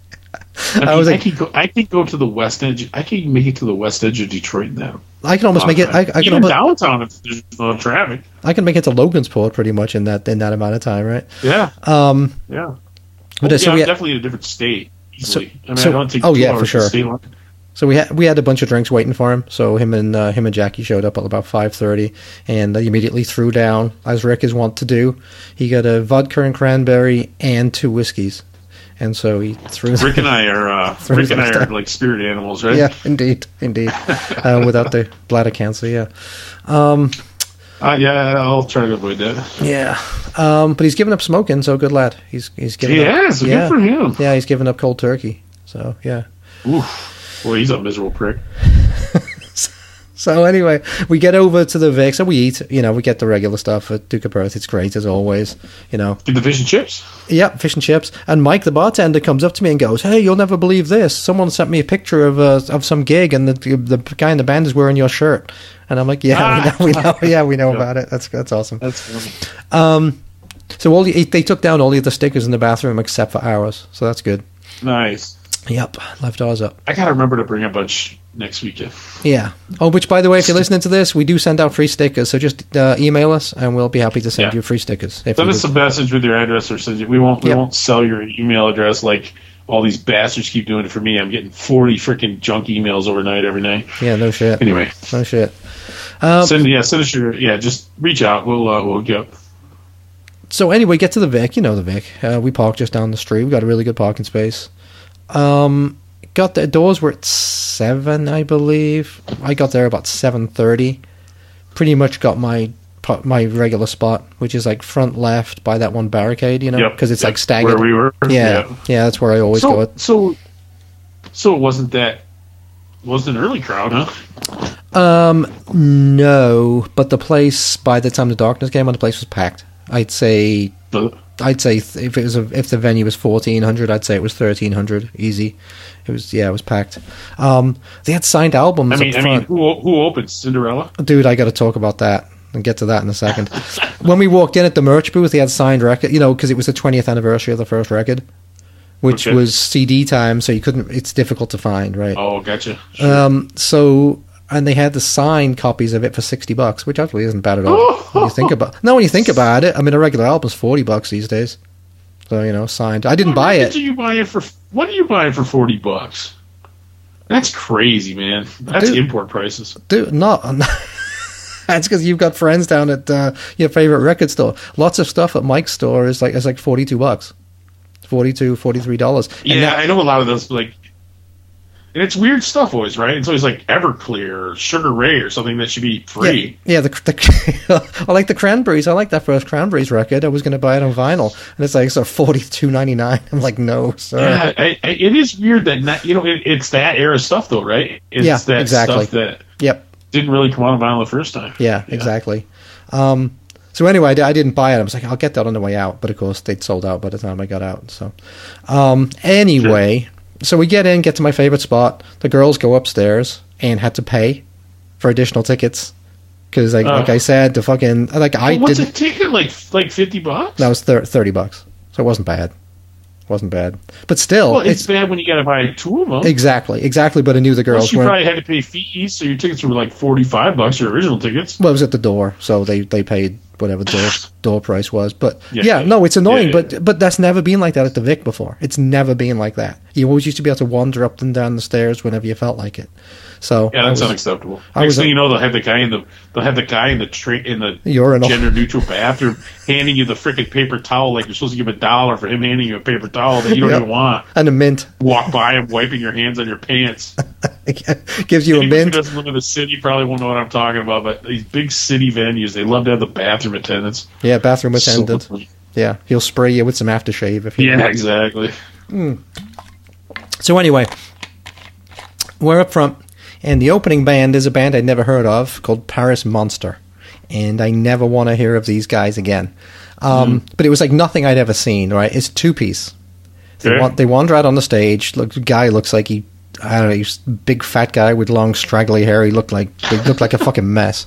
I, mean, I I, was like- can go. I can go to the west edge. I can make it to the west edge of Detroit now. I can almost make it. I, I can Even almost, downtown if there's no traffic. I can make it to Logansport pretty much in that in that amount of time, right? Yeah, Um, yeah. but yeah, so I'm we had, definitely in a different state. Easily. I mean, so- I don't take oh, yeah, for sure. So we had we had a bunch of drinks waiting for him. So him and uh, him and Jackie showed up at about five thirty, and they immediately threw down as Rick is wont to do. He got a vodka and cranberry and two whiskeys, and so he threw. Rick and I are uh, Rick and I are like spirit animals, right? yeah, indeed, indeed. uh, without the bladder cancer, yeah, um, Uh, yeah, I'll try to avoid that. yeah. Um, but he's given up smoking, so good lad. He's he's given He up. has. Good yeah, for him. yeah, he's given up cold turkey. So yeah. Oof. Boy, he's a miserable prick. So anyway, we get over to the Vic, and we eat. You know, we get the regular stuff at Duke of Perth. It's great as always. You know, Get the fish and chips. yeah, fish and chips. And Mike, the bartender, comes up to me and goes, "Hey, you'll never believe this. Someone sent me a picture of uh, of some gig, and the the guy in the band is wearing your shirt." And I'm like, "Yeah, we know, we know, yeah, we know Yeah. about it. That's that's awesome." That's funny. Um, So all the, they took down all the other stickers in the bathroom except for ours. So that's good. Nice. Yep, left ours up. I gotta remember to bring a bunch next weekend. Yeah. Oh, which by the way, if you're listening to this, we do send out free stickers. So just uh, email us, and we'll be happy to send Yeah. you free stickers. If Send us a message with your address or send you. We won't. We Yep. won't sell your email address like all these bastards keep doing it for me. I'm getting 40 freaking junk emails overnight every night. yeah, no shit. Anyway, No shit. Um, send yeah, send us your yeah. Just reach out. We'll uh, we'll get. so anyway, get to the Vic. You know the Vic. Uh, we parked just down the street. We got a really good parking space. Um, got the doors were at seven, I believe. I got there about seven thirty. Pretty much got my my regular spot, which is like front left by that one barricade. You know, Yep, because it's yep, like staggered. where we were. yeah, yeah, that's where I always So go. so so it wasn't that wasn't an early crowd, huh? Um, no, but the place by the time the darkness came on, the place was packed. I'd say But I'd say th- if it was a, if the venue was fourteen hundred, I'd say it was thirteen hundred easy. It was yeah, it was packed. Um, they had signed albums I mean, I mean, who who opened Cinderella? Dude, I got to talk about that and get to that in a second. when we walked in at the merch booth, they had signed record, you know, because it was the twentieth anniversary of the first record, which Okay. was CD time, so you couldn't. It's difficult to find, right? Oh, gotcha. Sure. Um, so and they had the signed copies of it for sixty bucks, which actually isn't bad at all. when you think about no, when you think about it, I mean, a regular album's forty bucks these days. So you know, signed. I didn't buy it. What it. did you buy it for? What are you buying for forty bucks? That's crazy, man. That's Dude. import prices. Dude, not. That's because you've got friends down at uh, your favorite record store. Lots of stuff at Mike's store is like is like forty two bucks, 42 43 dollars. Yeah, I know a lot of those like, and it's weird stuff always, right? It's always like Everclear or Sugar Ray or something that should be free. Yeah, yeah. The, the I like the Cranberries. I like that first Cranberries record. I was going to buy it on vinyl, and it's like so forty two ninety nine. I'm like, no, sir. Yeah, I, I, it is weird that not, you know it, it's that era stuff though, right? It's Yeah, that exactly. stuff that Yep. didn't really come out on vinyl the first time. Yeah, exactly. Um, so anyway, I, didn't buy it. I was like, I'll get that on the way out. But of course, they'd sold out by the time I got out. So um, anyway, so we get in, get to my favorite spot. The girls go upstairs and had to pay for additional tickets because, like, Oh. like I said, the fucking like I What's didn't. a ticket like? Like fifty bucks? That was thir- thirty bucks, so it wasn't bad. wasn't bad, but still, well, it's, it's, bad when you got to buy two of them. exactly exactly. But I knew the girls Plus, you probably had to pay fees, so your tickets were like forty-five bucks. Your original tickets. Well, it was at the door, so they, they paid whatever door, door price was. But yeah, Yeah. no, it's annoying. Yeah, yeah, but but that's never been like that at the Vic before. It's never been like that. You always used to be able to wander up and down the stairs whenever you felt like it. So Yeah, that's was- unacceptable. I Next was- thing you know, they'll have the guy in the they'll have the guy in the tra- in the Urinal. gender neutral bathroom handing you the freaking paper towel like you're supposed to give a dollar for him handing you a paper towel that you don't Yep. even want. and a mint Walk by him wiping your hands on your pants. gives you a Anyone who mint. doesn't live in the city probably won't know what I'm talking about. But these big city venues, they love to have the bathroom attendants. Yeah, bathroom attendant. So- Yeah, he'll spray you with some aftershave if you. yeah, exactly. Hmm. So anyway, we're up front, and the opening band is a band I'd never heard of called Paris Monster, and I never want to hear of these guys again. Um, But it was like nothing I'd ever seen. Right? It's two piece. They, wa- they wander out on the stage. Look, the guy looks like he. I don't know. He's a big fat guy with long straggly hair. He looked like he looked like a fucking mess.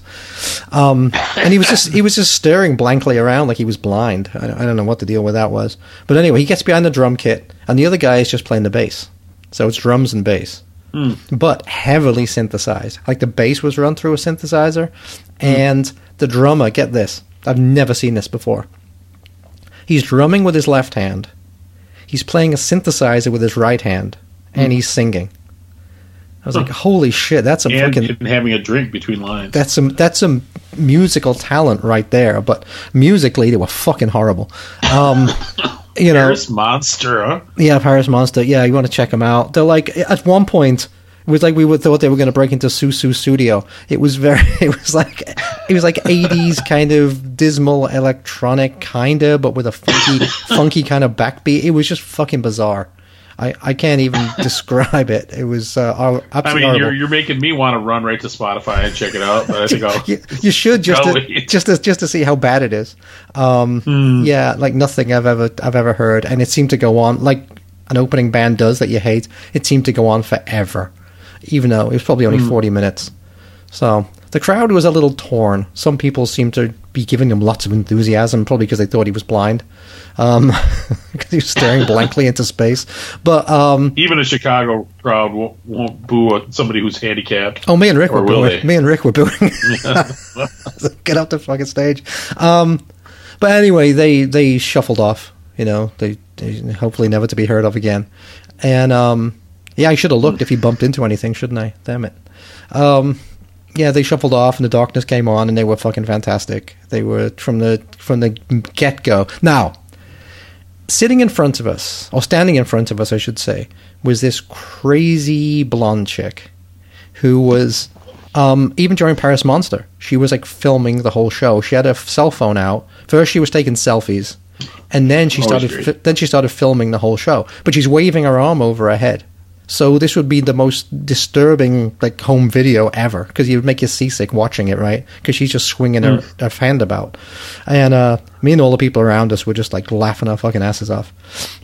Um, and he was just he was just staring blankly around like he was blind. I, I don't know what the deal with that was. But anyway, he gets behind the drum kit, and the other guy is just playing the bass. So it's drums and bass, but heavily synthesized. Like the bass was run through a synthesizer, and the drummer. Get this, I've never seen this before. He's drumming with his left hand. He's playing a synthesizer with his right hand, and he's singing. I was like, "Holy shit, that's some And, fucking having a drink between lines. that's some that's some musical talent right there." But musically, they were fucking horrible. Um, you know, Paris Monster, huh? yeah, Paris Monster. Yeah, you want to check them out. They're like at one point. It was like we would thought they were going to break into Sussudio. It was very. It was like it was like eighties kind of dismal electronic kind of, but with a funky, funky kind of backbeat. It was just fucking bizarre. I, I can't even describe it. It was uh, hor- I absolutely mean, horrible. you're, you're making me want to run right to Spotify and check it out. But I think I'll. you, you should just to, just to, just to see how bad it is. Um, Hmm. Yeah, like nothing I've ever I've ever heard, and it seemed to go on like an opening band does that you hate. It seemed to go on forever, even though it was probably Hmm. only forty minutes. So the crowd was a little torn. Some people seemed to be giving him lots of enthusiasm, probably because they thought he was blind, um, he was staring blankly into space. But um, Even a Chicago crowd won't, won't boo somebody who's handicapped. oh, me and Rick were will booing. they? Me and Rick were booing. Get off the fucking stage. Um, but anyway, they they shuffled off. You know, they, they hopefully never to be heard of again. And um, yeah, I should have looked if he bumped into anything, shouldn't I? Damn it. Yeah, they shuffled off, and the darkness came on, and they were fucking fantastic. They were from the from the get go. Now, sitting in front of us, or standing in front of us, I should say, was this crazy blonde chick who was um, even during Paris Monster, she was like filming the whole show. She had a f- cell phone out. First, she was taking selfies, and then she Always started. Fi- then she started filming the whole show. But she's waving her arm over her head. So this would be the most disturbing like home video ever because you would make you seasick watching it, right? Because she's just swinging her, Mm. her hand about, and uh, me and all the people around us were just like laughing our fucking asses off.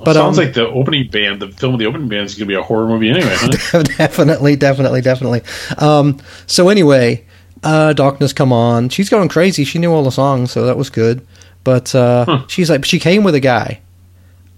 But Sounds um, like the opening band, the film of the opening band is going to be a horror movie anyway. Huh? definitely, definitely, definitely. Um, so anyway, uh, Darkness come on. She's going crazy. She knew all the songs, so that was good. But uh, she's like, she came with a guy,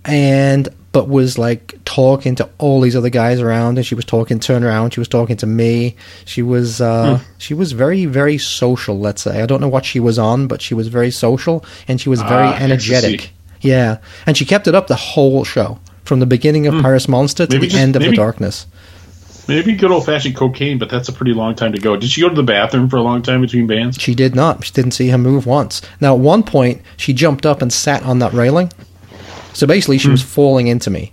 and but was like talking to all these other guys around, and she was talking. Turn around, she was talking to me. She was uh, she was very very social. Let's say I don't know what she was on, but she was very social, and she was very Ah, energetic. Yeah, and she kept it up the whole show. From the beginning of Paris Monster to Maybe the just- end of maybe- the darkness. Maybe good old fashioned cocaine, but that's a pretty long time to go. Did she go to the bathroom for a long time between bands? She did not. She didn't see him move once. Now, at one point, she jumped up and sat on that railing. So basically, she was falling into me,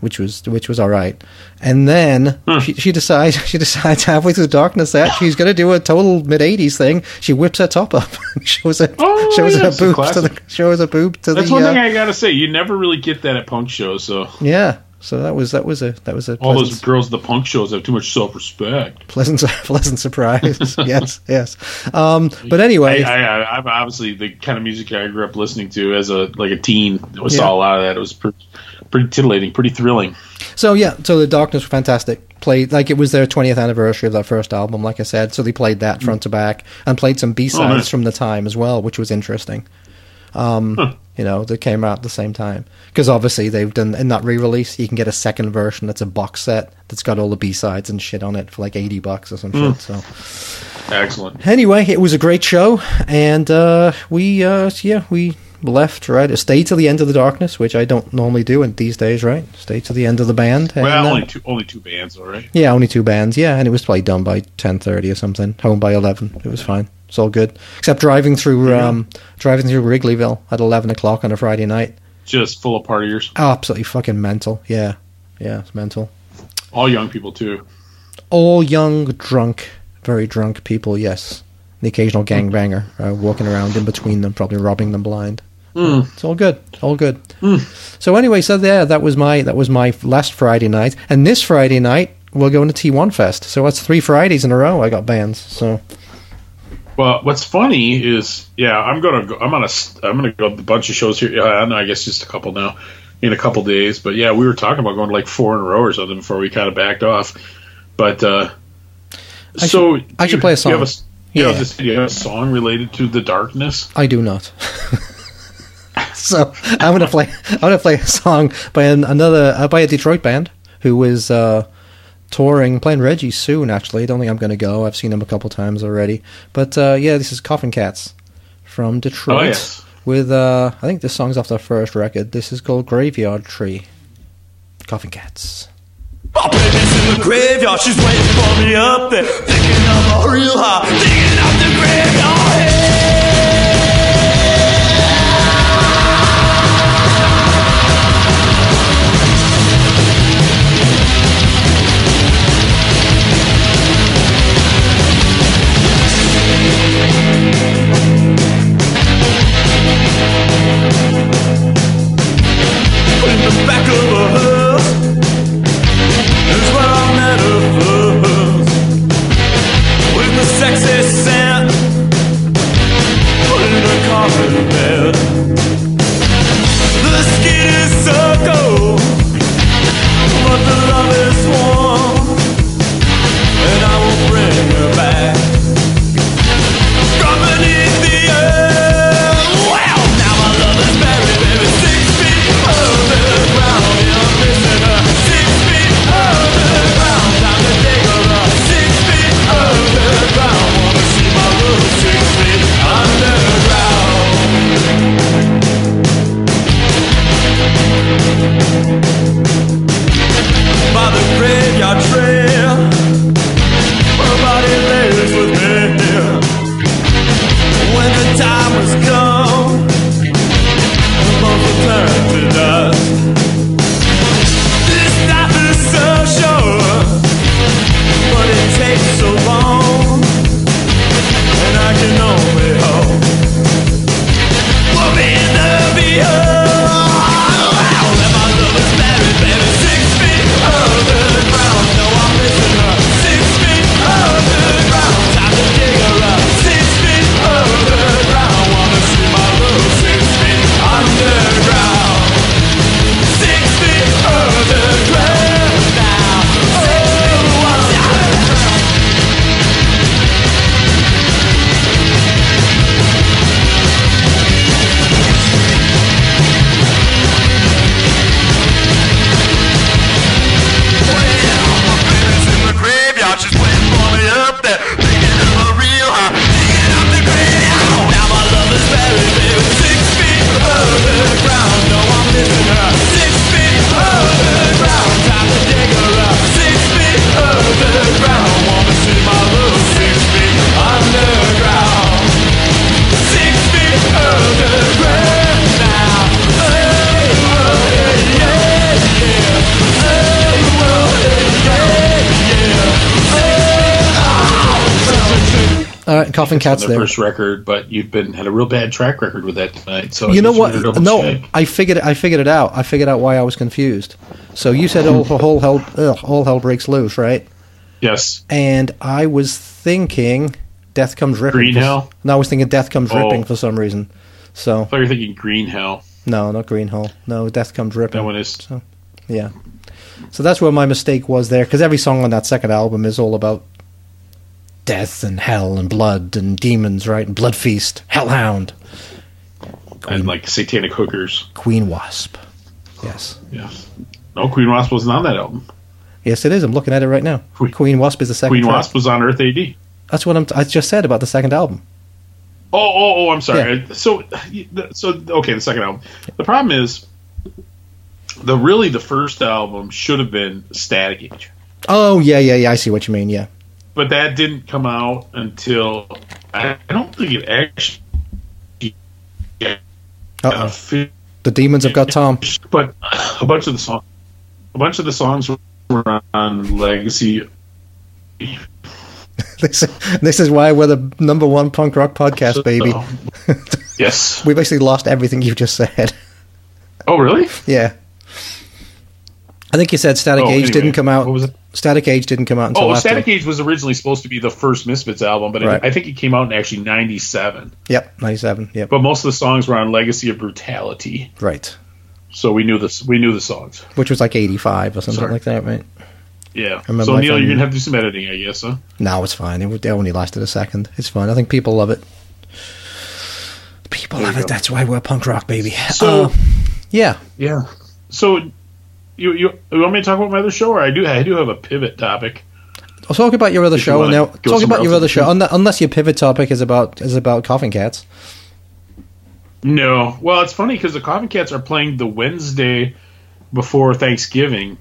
which was which was all right. And then she, she decides she decides halfway through the darkness that she's going to do a total mid '80s thing. She whips her top up, and shows her Oh, shows yeah, her it's a boob to the shows her boob to That's the one uh, thing I got to say. You never really get that at punk shows. So yeah. So that was that was a that was a all pleasant, those girls at the punk shows have too much self respect. pleasant pleasant surprise. yes, yes. Um, but anyway, I, I, I, I'm obviously the kind of music I grew up listening to as a like a teen. I Yeah. saw a lot of that. It was pretty, pretty titillating, pretty thrilling. So yeah, so the Darkness were fantastic. Played like it was their 20th anniversary of that first album, like I said. So they played that front to back and played some B sides Oh, from the time as well, which was interesting. Um, You know, that came out at the same time because obviously they've done in that re-release. You can get a second version that's a box set that's got all the B sides and shit on it for like 80 bucks or some shit. So Excellent. anyway, it was a great show, and uh, we uh, yeah we left right. Stay till the end of the darkness, which I don't normally do in these days. Right, stay to the end of the band. and, Well, uh, only two, only two bands, all right. yeah, only two bands. Yeah, and it was probably done by ten thirty or something. Home by eleven. It was fine. It's all good. Except driving through um, driving through Wrigleyville at eleven o'clock on a Friday night. Just full of partiers. Absolutely fucking mental. Yeah, yeah, it's mental. All young people too. All young, drunk, very drunk people. Yes, the occasional gangbanger uh, walking around in between them, probably robbing them blind. It's all good. All good. So anyway, so there, that was my that was my last Friday night, and this Friday night we're going to T1 Fest. So that's three Fridays in a row. I got bands. So Well, what's funny is, yeah, I'm gonna go. I'm on a. s- I'm gonna go a bunch of shows here. Yeah, no, I guess just a couple now, in a couple days. But yeah, we were talking about going to like four in a row or something before we kind of backed off. But uh, I so should- I should you- play a You have a, song. you have Yeah. this- you have a song related to the darkness. I do not. so I'm gonna play. I'm gonna play a song by an, another uh, by a Detroit band who is uh, touring, playing Reggie soon. Actually, I don't think I'm gonna go. I've seen him a couple times already. But uh, yeah, this is Koffin Katz from Detroit. Oh, yes. With uh, I think this song's off their first record. This is called Graveyard Tree. Koffin Katz. My baby's in the graveyard, she's waiting for me up there. Thinking of a real high, digging out the graveyard. back of a Is I met her first With the sexy scent. In a coffin bed. Katz their there. first record, but you've been had a real bad track record with that tonight. So I You know wanted to what? No, check. I figured I figured it out. I figured out why I was confused. So you said oh, all, all hell ugh, all hell breaks loose, right? Yes, And I was thinking Death Comes Ripping. Green for- Hell? No, I was thinking Death Comes Oh. Ripping for some reason. So I thought you were thinking Green Hell. no, not Green Hole. No, Death Comes Ripping. That one is Yeah. So that's where my mistake was there, because every song on that second album is all about death and hell and blood and demons, right? And Blood Feast, Hellhound, and like satanic hookers. Queen Wasp. Yes. Yes. No, Queen Wasp wasn't on that album. Yes, it is. I'm looking at it right now. Queen- Queen Wasp is the second Queen track. Wasp was on Earth AD. That's what I'm I just said about the second album. Oh, oh, oh! I'm sorry. So, so okay. The second album. The problem is, the really the first album should have been Static Age, Oh, yeah, yeah, yeah. I see what you mean. Yeah. But that didn't come out until I, I don't think it actually. Uh, The Demons have got Tom. but a bunch of the song, a bunch of the songs were on Legacy. This, this is why we're the number one punk rock podcast, baby. yes. We basically lost everything you just said. Oh, really? Yeah. I think you said Static Oh, Age anyway, didn't come out. What was it? Static Age didn't come out until Oh, after. Static Age was originally supposed to be the first Misfits album, but Right. it, I think it came out in actually '97. Yep, 97. Yep. But most of the songs were on Legacy of Brutality, right. so we knew this. We knew the songs. Which was like 85 or something Sorry. like that, right? Yeah. So Neil, friend- you're gonna have to do some editing, I guess, huh? No, it's fine. It, it only lasted a second. It's fine. I think people love it. People There love it. go. That's why we're punk rock, baby. So- Uh, yeah. Yeah. So, you, you you want me to talk about my other show, or I do I do have a pivot topic. I'll talk about your other If show wanna now. Talk about your other show, unless your pivot topic is about is about Koffin Katz. No. Well, it's funny because the Koffin Katz are playing the Wednesday before Thanksgiving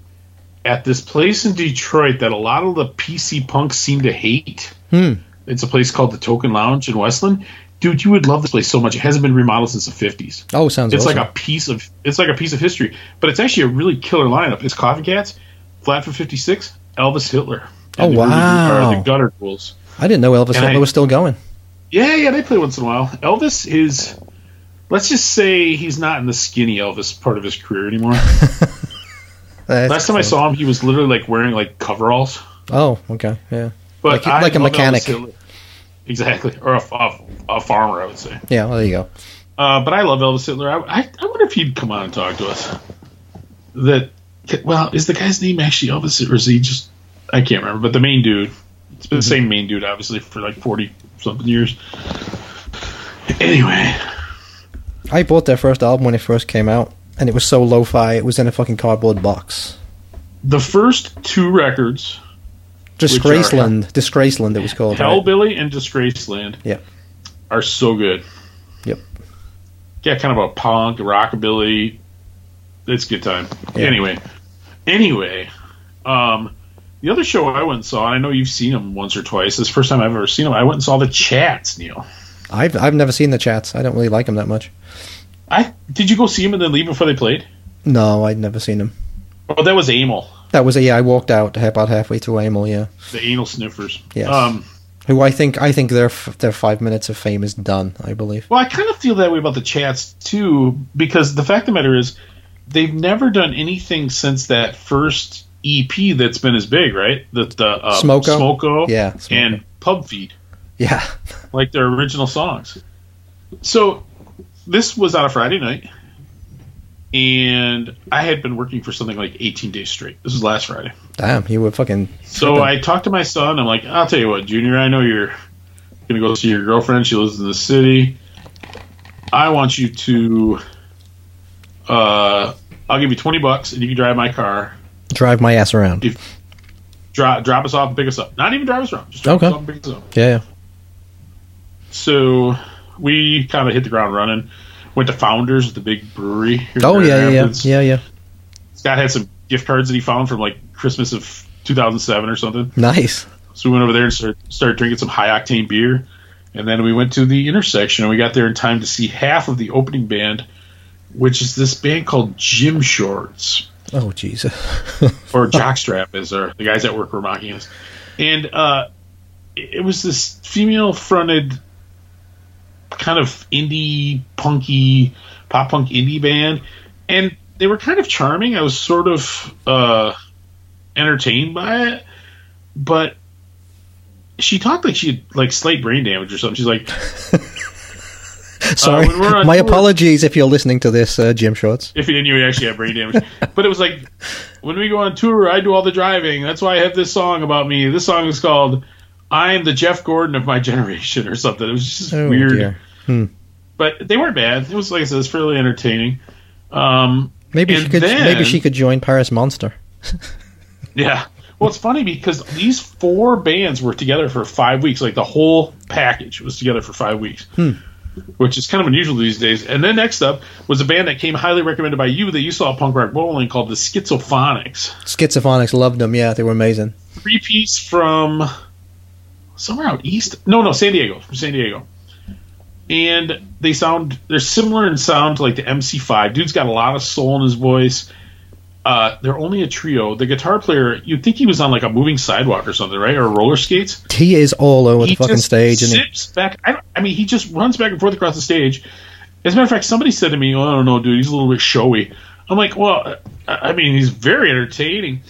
at this place in Detroit that a lot of the PC punks seem to hate. Hmm. It's a place called the Token Lounge in Westland. Dude, you would love this place so much. It hasn't been remodeled since the fifties. Oh, sounds It's awesome. like a piece of it's like a piece of history, but it's actually a really killer lineup. It's Koffin Katz, Flat for Fifty Six, Elvis Hitler. Oh, the wow. or the Gutter Ghouls. I didn't know Elvis And Hitler I- was still going. Yeah, yeah, they play once in a while. Elvis is, let's just say he's not in the skinny Elvis part of his career anymore. Last time I saw him, he was literally like wearing like coveralls. Oh, okay, yeah, But Like- like a mechanic. Exactly, or a, a, a farmer, I would say. yeah. Well, there you go. Uh, but I love Elvis Hitler. I, I, I wonder if he'd come on and talk to us. That well, is the guy's name actually Elvis, or is he just? I can't remember. But the main dude, it's been the same main dude, obviously, for like forty something years. Anyway, I bought their first album when it first came out, and it was so lo-fi. It was in a fucking cardboard box. the first two records, Disgraceland, Disgraceland, it was called. right? Hellbilly and Disgraceland, Yep. are so good. Yep. Yeah, kind of a punk rockabilly. It's a good time. Yeah. Anyway, anyway, um, the other show I went and saw, and I know you've seen them once or twice. This is the first time I've ever seen them. I went and saw the Chats, Neil. I've I've never seen the chats. I don't really like them that much. I did you go see them and then leave before they played? No, I'd never seen them. Oh, that was Amyl, That was a yeah. I walked out about halfway through Amyl. Yeah, the Anal Sniffers. Yes. Um, who I think I think their their five minutes of fame is done. I believe. Well, I kind of feel that way about the chats too, because the fact of the matter is, they've never done anything since that first EP that's been as big, right? The the uh, Smoko? Smoko, Yeah, Smoko. and Pub Feed, Yeah, like their original songs. So this was on a Friday night, and I had been working for something like 18 days straight. This was last Friday. damn, you were fucking. So tripping. I talked to my son. I'm like, I'll tell you what, Junior. I know you're gonna go see your girlfriend. She lives in the city. I want you to. Uh, I'll give you twenty bucks, and you can drive my car. drive my ass around. If- Drop drop us off and pick us up. Not even drive us around. Just drop Okay. us off and pick us up. Yeah. So we kind of hit the ground running. Went to Founders, the big brewery. here Oh yeah, yeah, yeah, yeah, yeah. Scott had some gift cards that he found from like Christmas of 2007 or something. Nice. So we went over there and started, started drinking some high octane beer. And then we went to the intersection and we got there in time to see half of the opening band, which is this band called Gym Shorts Oh Jesus. or Jockstrap, as our, the guys at work were mocking us. And uh, it it was this female fronted kind of indie punky pop punk indie band and they were kind of charming i was sort of uh entertained by it but she talked like she had like slight brain damage or something she's like Sorry, when my tour- apologies if you're listening to this, uh, Gym Shorts. if you knew you actually had brain damage. but it was like when we go on tour, I do all the driving. That's why I have this song about me. This song is called "I'm the Jeff Gordon of my generation" or something. It was just Oh, weird, dear. but they weren't bad. It was like I said, it's fairly entertaining. Um, Maybe she could. then- maybe she could join Paris Monster. Yeah. Well, it's funny because these four bands were together for five weeks. Like the whole package was together for five weeks, which is kind of unusual these days. And then next up was a band that came highly recommended by you that you saw at Punk Rock Bowling called the Schizophonics. Schizophonics loved them. Yeah, they were amazing. Three piece from somewhere out east. No, no, San Diego. From San Diego. And they sound they're similar in sound to like the MC5. Dude's got a lot of soul in his voice. Uh, they're only a trio. The guitar player, you'd think he was on like a moving sidewalk or something, right? Or roller skates. He is all over the fucking stage, and he, back. I, I mean, he just runs back and forth across the stage. As a matter of fact, somebody said to me, "Oh, I don't know, dude. He's a little bit showy." I'm like, "Well, I mean, he's very entertaining,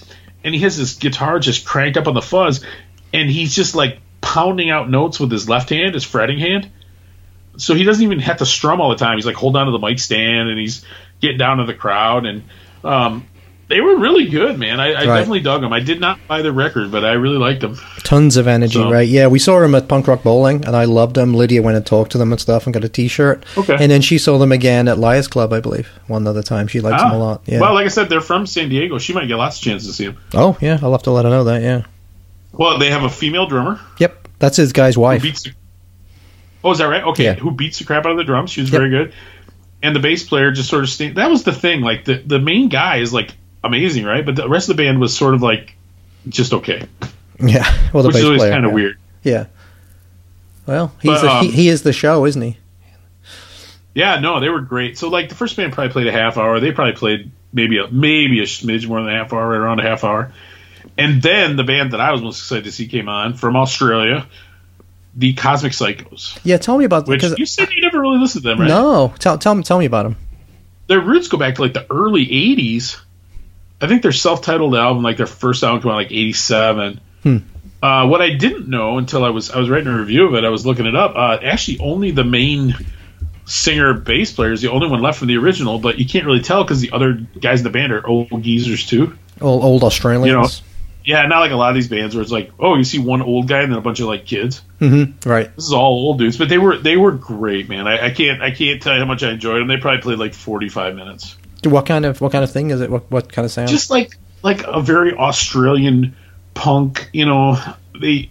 and he has this guitar just cranked up on the fuzz, and he's just like pounding out notes with his left hand, his fretting hand. So he doesn't even have to strum all the time. He's like holding on to the mic stand, and he's getting down to the crowd, and um, they were really good, man. I, I Right. definitely dug them. I did not buy the record, but I really liked them. tons of energy, So- right? Yeah, we saw them at Punk Rock Bowling, and I loved them. Lydia went and talked to them and stuff, and got a T-shirt. Okay. And then she saw them again at Liars Club, I believe, one other time. She likes them a lot. Yeah. Ah. Well, like I said, they're from San Diego. She might get lots of chances to see them. oh, yeah. I'll have to let her know that. Yeah. Well, they have a female drummer Yep. That's his guy's wife. The, oh, is that right? Okay, Yeah. who beats the crap out of the drums? She was Yep. very good. And the bass player just sort of stayed. That was the thing. Like the the main guy is like amazing, right? But the rest of the band was sort of like just okay, Yeah. Well, the which is bass always player. kind of yeah. weird. Yeah. Well, he's But, the, um, he, he is the show, isn't he? Yeah, no, they were great. So like the first band probably played a half hour. They probably played maybe a maybe a smidge more than a half hour, right around a half hour. And then the band that I was most excited to see came on from Australia, the Cosmic Psychos. Yeah. Tell me about Which because you said you never really listened to them, right? no. Tell tell me tell me about them. Their roots go back to like the early '80s. I think their self-titled album, like their first album, came out like '87. Hmm. Uh, what I didn't know until I was I was writing a review of it, I was looking it up. Uh, actually, only the main singer bass player is the only one left from the original, but you can't really tell because the other guys in the band are old geezers too. All old Australians. You know, Yeah, not like a lot of these bands where it's like, oh, you see one old guy and then a bunch of like kids. mm-hmm. Right. This is all old dudes, but they were they were great, man. I, I can't I can't tell you how much I enjoyed them. They probably played like forty five minutes. What kind of what kind of thing is it? What what kind of sound? just like like a very Australian punk, you know. They,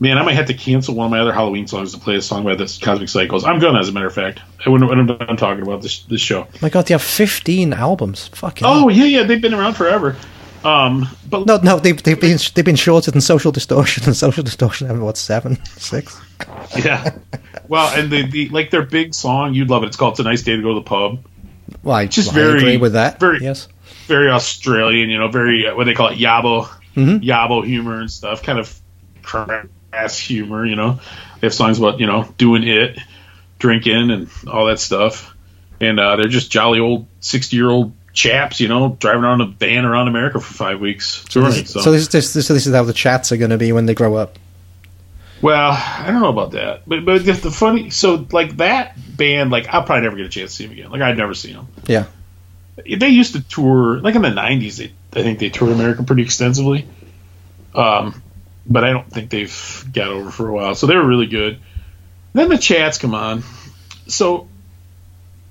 man, I might have to cancel one of my other Halloween songs to play a song by the Cosmic Psychos. I'm gonna, as a matter of fact. I wouldn't when I'm done talking about this this show. my God, they have fifteen albums. Fucking. Oh yeah, yeah, they've been around forever. Um, but No, no, they've they've been they've been shorter than Social Distortion, and Social Distortion have what seven, six? yeah, well, and the, the like their big song, you'd love it. It's called "It's a Nice Day to Go to the Pub." Well, I Just I very- agree with that. very- yes. very Australian, you know, very uh, what they call it, yabo, yabo humor and stuff, kind of crass humor, you know. They have songs about you know doing it, drinking, and all that stuff, and uh, they're just jolly old sixty year old chaps, you know, driving around a van around America for five weeks touring. This- So, so this, this, this, this is how the chats are going to be when they grow up. well, I don't know about that, but but the, the funny, so like that band, like I'll probably never get a chance to see them again. Like I'd never seen them. Yeah. they used to tour like in the 90s they, i think they toured america pretty extensively um, but i don't think they've got over for a while so they were really good then the chats come on so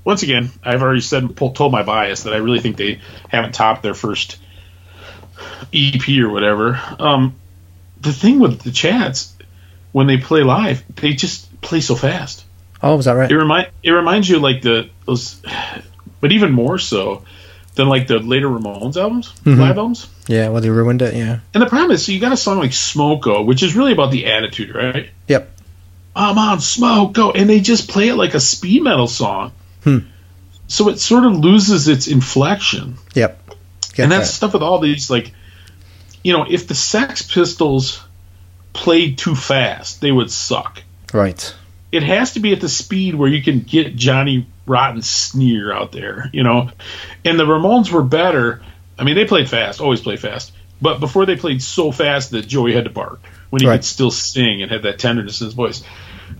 once again i've already said told my bias that i really think they haven't topped their first ep or whatever um, the thing with the chats when they play live they just play so fast Oh, was that right? it remind it reminds you like the those, but even more so than like the later Ramones albums, Mm-hmm. live albums. Yeah. Well, they ruined it. Yeah. And the problem is, so you got a song like Smoko, which is really about the attitude, right? Yep. I'm on Smoko, and they just play it like a speed metal song. Hmm. So it sort of loses its inflection, Yep. Get and that's that. stuff with all these like, you know, if the Sex Pistols played too fast, they would suck. Right. It has to be at the speed where you can get Johnny Rotten sneer out there, you know. And the Ramones were better. I mean, they played fast, always play fast. But before they played so fast that Joey had to bark when he Right. could still sing and had that tenderness in his voice.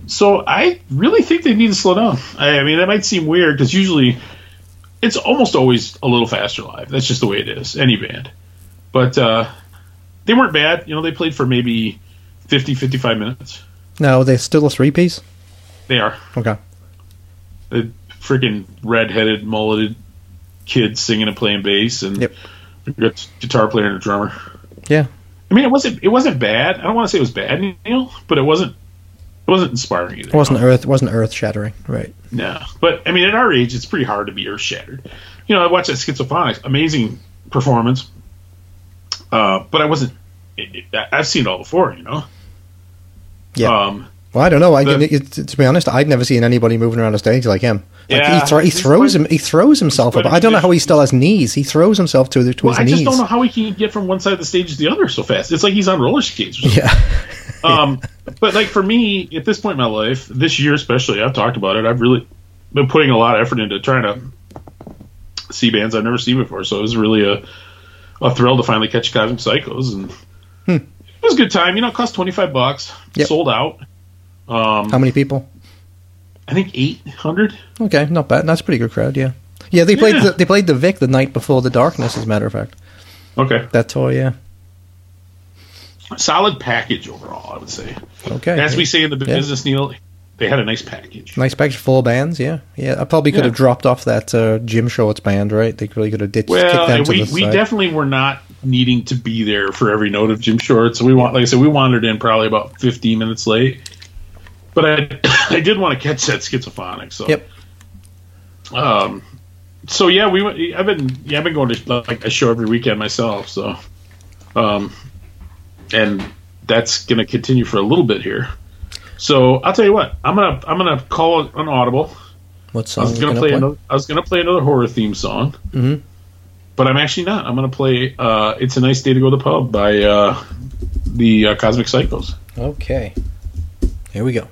So I really think they need to slow down. I, I mean, that might seem weird because usually it's almost always a little faster live. That's just the way it is, any band. But uh, they weren't bad. You know, they played for maybe 50, 55 minutes. No, they're still a three piece. They are. Okay. The freaking red-headed, mulleted kid singing and playing bass, and Yep. a guitar player and a drummer. Yeah. I mean, it wasn't it wasn't bad. I don't want to say it was bad, Neil, but it wasn't it wasn't inspiring either. It wasn't earth. Wasn't earth shattering. Right. No, but I mean, at our age, it's pretty hard to be earth shattered. You know, I watched that Schizophonics, amazing performance, uh, but I wasn't. It, it, I've seen it all before, you know. Yeah. Um, Well, I don't know. I, The- it, to be honest, I'd never seen anybody moving around a stage like him. Like Yeah, he, thro- he throws quite- him. He throws himself up. I don't know how he still has knees. He throws himself to, the, to well, his I knees. I just don't know how he can get from one side of the stage to the other so fast. It's like he's on roller skates. Or. Yeah. um, but like for me, at this point in my life, this year especially, I've talked about it. I've really been putting a lot of effort into trying to see bands I've never seen before. So it was really a a thrill to finally catch Cosmic Psychos, and it was a good time. You know, it cost twenty five bucks, Yep. sold out. Um, How many people? I think eight hundred. Okay, not bad. That's a pretty good crowd. Yeah. Yeah, they played Yeah. the, they played the Vic the night before the Darkness. As a matter of fact, Okay, that tour. Yeah. Solid package overall, I would say. Okay. As we say in the Yeah. business, Neil, they had a nice package. Nice package, full bands. Yeah, yeah. I probably could Yeah. have dropped off that uh, Gym Shorts band, right? They really could have ditched, Well, them we, we definitely were not needing to be there for every note of Gym Shorts. So we want, like I said, we wandered in probably about 15 minutes late. But I, I did want to catch that schizophonic. So Yep. Um, so yeah, we went. I've been yeah, I've been going to like a show every weekend myself. So, um, and that's going to continue for a little bit here. So I'll tell you what, I'm gonna I'm gonna call it an audible. What I song? was gonna play, play? another. I was gonna play another horror theme song, Mhm. but I'm actually not. I'm gonna play uh, "It's a Nice Day to Go to the Pub" by uh, the uh, Cosmic Psychos. Okay. Here we go.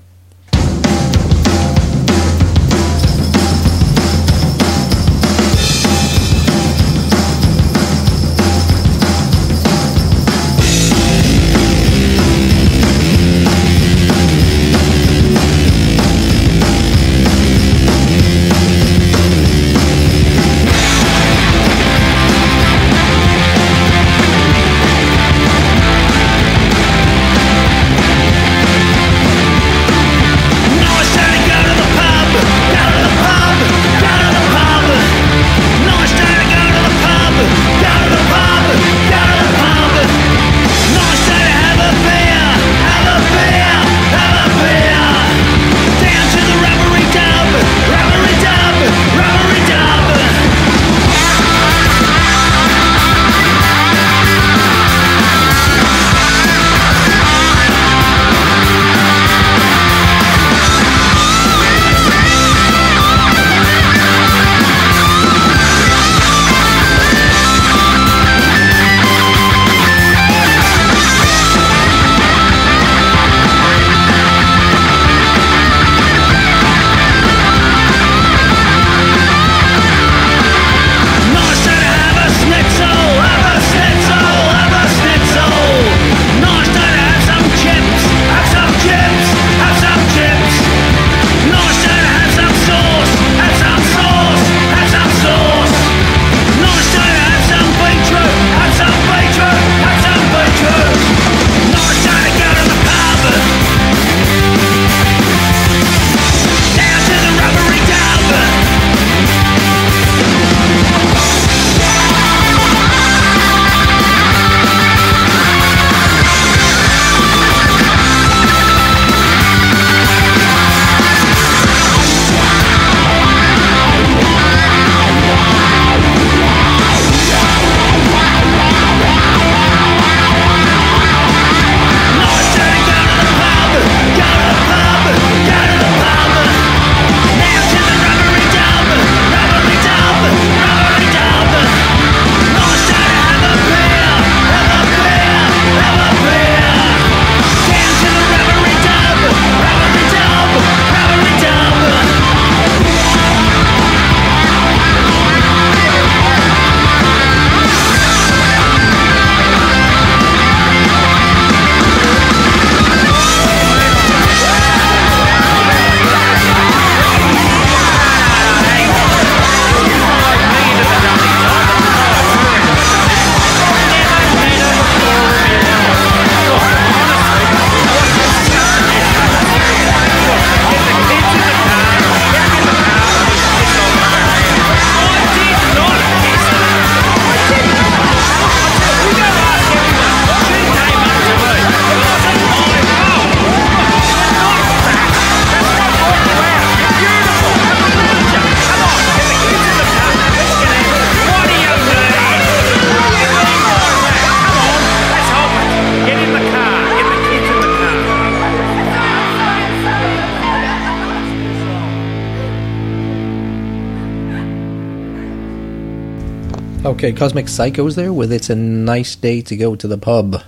Okay, Cosmic Psycho's there with It's a Nice Day to Go to the Pub.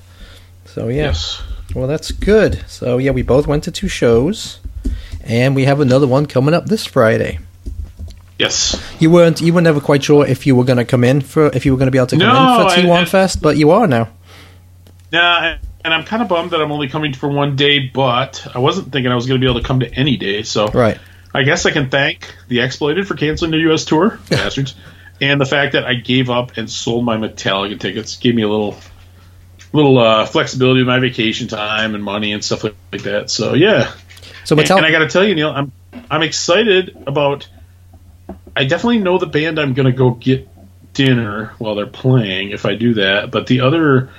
So, yeah. Yes. Well, that's good. So, yeah, we both went to two shows. And we have another one coming up this Friday. Yes. You weren't you were never quite sure if you were going to come in for if you were going to be able to come No, in for T1 I- Fest, but you are now. Yeah, and I'm kind of bummed that I'm only coming for one day, but I wasn't thinking I was going to be able to come to any day. So Right. I guess I can thank the Exploited for canceling their U.S. tour, bastards, and the fact that I gave up and sold my Metallica tickets gave me a little, little uh, flexibility with my vacation time and money and stuff like, like that. So yeah, So and, Metallica and I got to tell you, Neil, I'm I'm excited about. I definitely know the band I'm going to go get dinner while they're playing if I do that. But the other,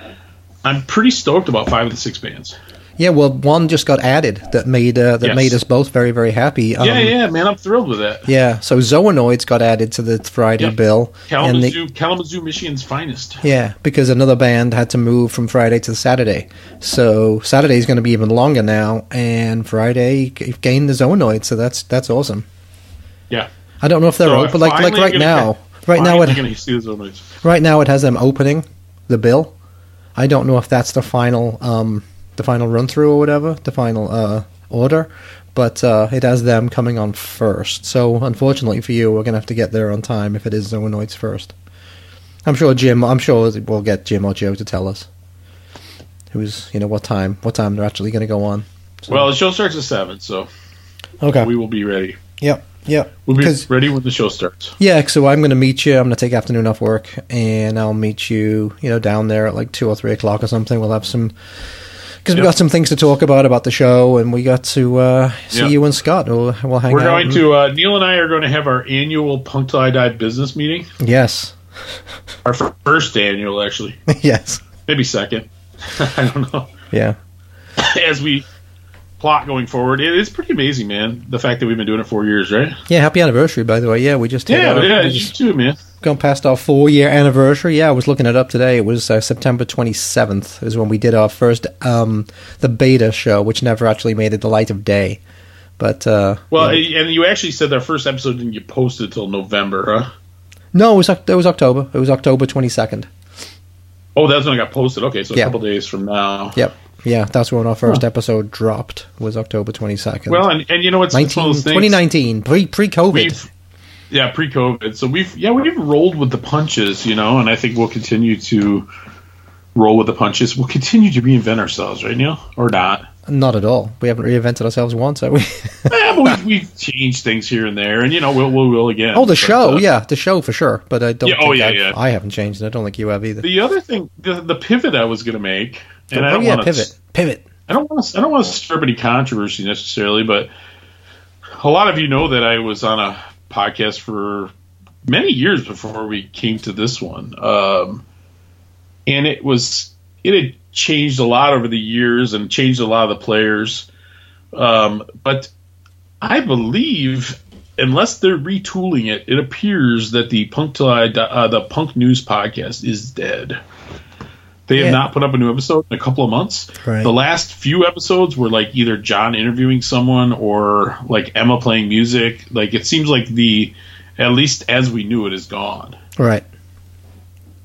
I'm pretty stoked about five of the six bands. Yeah, well, one just got added that made uh, that Yes. made us both very very happy. Um, yeah, yeah, man, I'm thrilled with that. Yeah, so Zoanoids got added to the Friday Yep. bill, and they- Kalamazoo, Kalamazoo, Michigan's finest. yeah, because another band had to move from Friday to Saturday, so Saturday is going to be even longer now, and Friday gained the Zoanoids, so that's that's awesome. Yeah, I don't know if they're So open like like right now. Right now, it right now it has them opening the bill. I don't know if that's the final um the final run through or whatever, the final uh order, but uh it has them coming on first. So unfortunately for you, we're gonna have to get there on time if it is Zoanoids first. I'm sure Jim. I'm sure we'll get Jim or Joe to tell us who's you know what time what time they're actually going to go on. So- Well, the show starts at seven, so okay. we will be ready. Yep. Yep. We'll be ready when the show starts. Yeah, so I'm going to meet you. I'm going to take afternoon off work, and I'll meet you, you know, down there at like two or three o'clock or something. We'll have some because we Yep. got some things to talk about about the show, and we got to uh, see Yep. you and Scott. We'll, we'll hang We're out. going and- to uh, Neil and I are going to have our annual Punk Till I Die business meeting. yes, Our first annual, actually, yes, maybe second. I don't know. yeah, As we plot going forward, it is pretty amazing, man. The fact that we've been doing it four years, right? yeah. Happy anniversary, by the way. Yeah, we just Yeah, our- yeah, we you just too, man. Gone past our four year anniversary. Yeah, I was looking it up today. It was uh, September 27th is when we did our first um, the beta show, which never actually made it the light of day. But uh, Well, yeah. and you actually said that first episode didn't get posted till November, huh? no, it was it was October. It was October 22nd. Oh, that's when it got posted. Okay, so a couple days from now. Yep. Yeah, that's when our first episode dropped. Was October twenty second. Well, and, and you know what's it's 19, those things- 2019, pre pre COVID. Yeah, pre-COVID. So we've yeah we've rolled with the punches, you know, and I think we'll continue to roll with the punches. We'll continue to reinvent ourselves, right, Neil, or not? Not at all. We haven't reinvented ourselves once, have we? yeah, but we've, we've changed things here and there, and you know we'll we'll, we'll again. oh, the But, show, uh, yeah, the show for sure. But I don't. Yeah, think oh, yeah, I've- yeah. I haven't changed, and I don't think you have either. The other thing, the, the pivot I was going to make, and I oh don't yeah, want pivot, pivot. I don't want to. I don't want to stir up any controversy necessarily, but a lot of you know that I was on a podcast for many years before we came to this one, um, and it was it had changed a lot over the years and changed a lot of the players, um, but I believe. Unless they're retooling it, it appears that the Punk uh, the Punk News podcast is dead. They have Yeah. not put up a new episode in a couple of months. Right. The last few episodes were like either John interviewing someone or like Emma playing music. Like it seems like the at least as we knew it is gone. Right.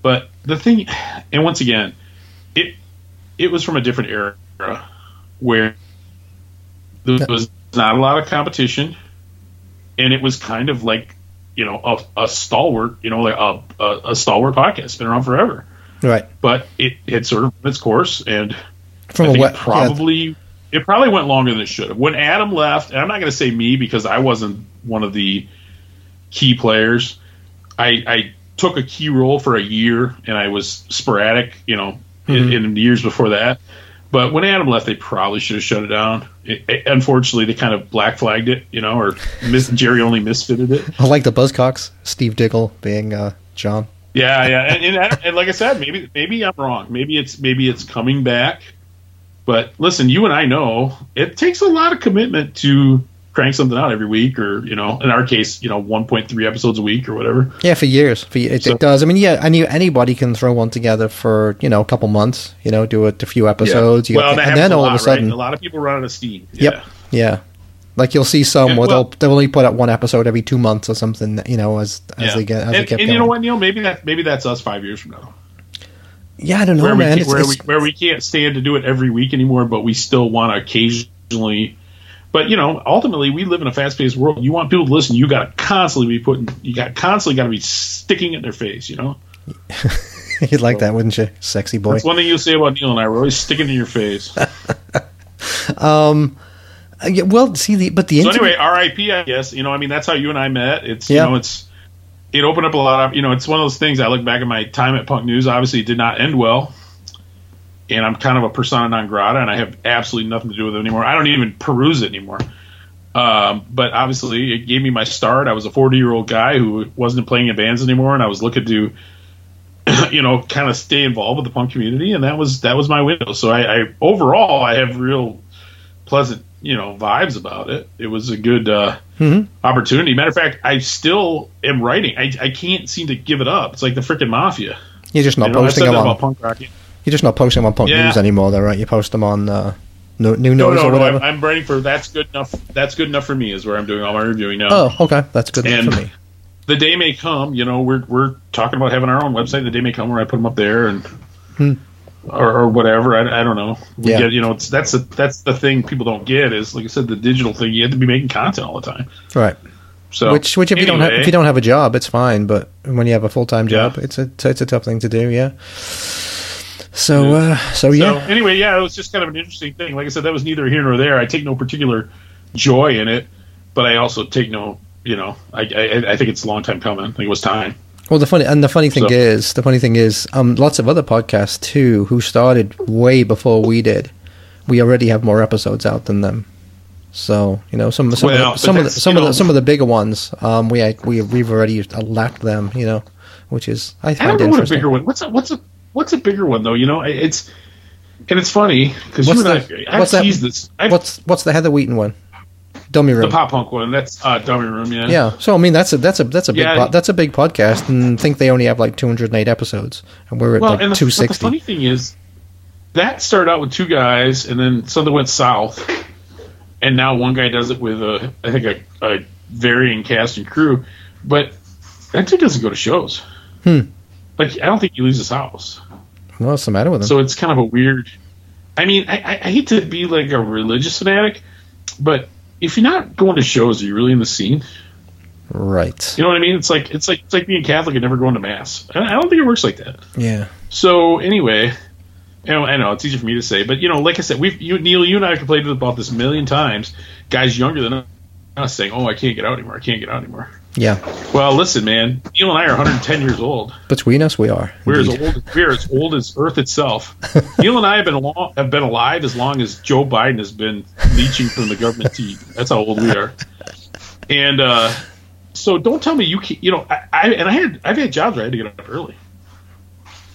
But the thing, and once again, it it was from a different era where there was not a lot of competition, and it was kind of like you know a, a stalwart, you know, like a, a, a stalwart podcast, it's been around forever. Right. But it had sort of its course, and From I think wet, it probably it probably went longer than it should have. When Adam left, and I'm not going to say me because I wasn't one of the key players. I, I took a key role for a year, and I was sporadic, you know, in, in the years before that. But when Adam left, they probably should have shut it down. It, it- unfortunately, they kind of black flagged it, you know, or mis- Jerry Only misfitted it. I like the Buzzcocks. Steve Diggle being uh, John. Yeah, yeah, and, and, and like I said, maybe maybe I'm wrong. Maybe it's maybe it's coming back. But listen, you and I know it takes a lot of commitment to crank something out every week, or you know, in our case, you know, 1.3 episodes a week or whatever. Yeah, for years. For it, So- it does. I mean, yeah, any anybody can throw one together for you know a couple months. You know, do it a few episodes. You well, got- and then a all lot, of a sudden, right? A lot of people run out of steam. Yep. Yeah. Like you'll see some Yeah, where well- they'll they'll only put out one episode every two months or something. You know, as as Yeah. they get as and, they kept and going. you know what, Neil? Maybe that maybe that's us five years from now. Yeah, I don't know, where man. we, It's, where, it's- we, where we can't stand to do it every week anymore, but we still want to occasionally. But you know, ultimately, we live in a fast-paced world. You want people to listen, you got to constantly be putting, you got constantly got to be sticking it in their face. You know, you'd like that, wouldn't you, sexy boy? that's one thing you'll say about Neil and I. We're always sticking in your face. so um, Uh, yeah, well, see the but the internet- anyway, R.I.P. I guess you know. I mean, that's how you and I met. It's Yeah. you know, it's it opened up a lot of you know. It's one of those things. I look back at my time at Punk News. Obviously, it did not end well. And I'm kind of a persona non grata, and I have absolutely nothing to do with it anymore. I don't even peruse it anymore. Um, but obviously, it gave me my start. I was a 40 year old guy who wasn't playing in bands anymore, and I was looking to, you know, kind of stay involved with the punk community, and that was that was my window. So I, I overall, I have real pleasant, you know, vibes about it. It was a good uh, opportunity. Matter of fact, I still am writing. I, I can't seem to give it up. It's like the freaking mafia. you're just not You know, posting them on. punk rock. You're just not posting them on Punk Yeah. News anymore, though, right? You post them on uh, no, New No, no, or no. whatever. I'm, I'm writing for that's good enough. That's good enough for me. Is where I'm doing all my reviewing now. oh, okay, that's good enough And- for me. the day may come. You know, we're we're talking about having our own website. The day may come where I put them up there and or, or whatever. I, I don't know. We. Yeah. get, you know, it's that's a, that's the thing people don't get is like I said, the digital thing. You have to be making content all the time. Right. So which, which if you don't have, if you don't have a job, it's fine. But when you have a full time Yeah. job, it's a it's a tough thing to do. Yeah. So uh, so yeah. So anyway, yeah, it was just kind of an interesting thing. Like I said, that was neither here nor there. I take no particular joy in it, but I also take no, you know, I I, I think it's a long time coming. I think it was time. Well, the funny and the funny thing So- is, the funny thing is, um, lots of other podcasts too, who started way before we did. We already have more episodes out than them. So you know, some some Well, of the, some of the, some of the some of the bigger ones, um, we we we've already lapped them. You know, which is I I don't know what a bigger one. What's a what's a what's a bigger one though? You know, it's and it's funny because you and the- I, I've what's that- this. I've, What's what's the Heather Wheaton one? Dummy the room. pop punk one? That's uh, dummy room. Yeah. Yeah, so I mean that's a that's a that's a big Yeah. po- that's a big podcast, and I think they only have like 208 episodes, and we're at Well, like and the, but the 260. funny thing is, that started out with two guys, and then something went south, and now one guy does it with a, I think a, a varying cast and crew, but that dude doesn't go to shows. Hmm. Like I don't think he leaves his house, what's the matter with them? so it's kind of a weird. I mean, I, I hate to be like a religious fanatic, but if you're not going to shows, are you really in the scene? right? You know what I mean? It's like it's like it's like being Catholic and never going to mass. I, I don't think it works like that. Yeah. So anyway, you know, I know it's easy for me to say, but you know, like I said, we've you, Neil, you and I have complained about this a million times. Guys younger than us saying, "Oh, I can't get out anymore. I can't get out anymore." Yeah. Well, listen, man, Neil and I are 110 years old. Between us, we are. We're indeed. as old. We're as old as Earth itself. Neil and I have been long, have been alive as long as Joe Biden has been leeching from the government teeth. That's how old we are. And uh, so, don't tell me you can't. You know, I, I and I had I've had jobs where I had to get up early.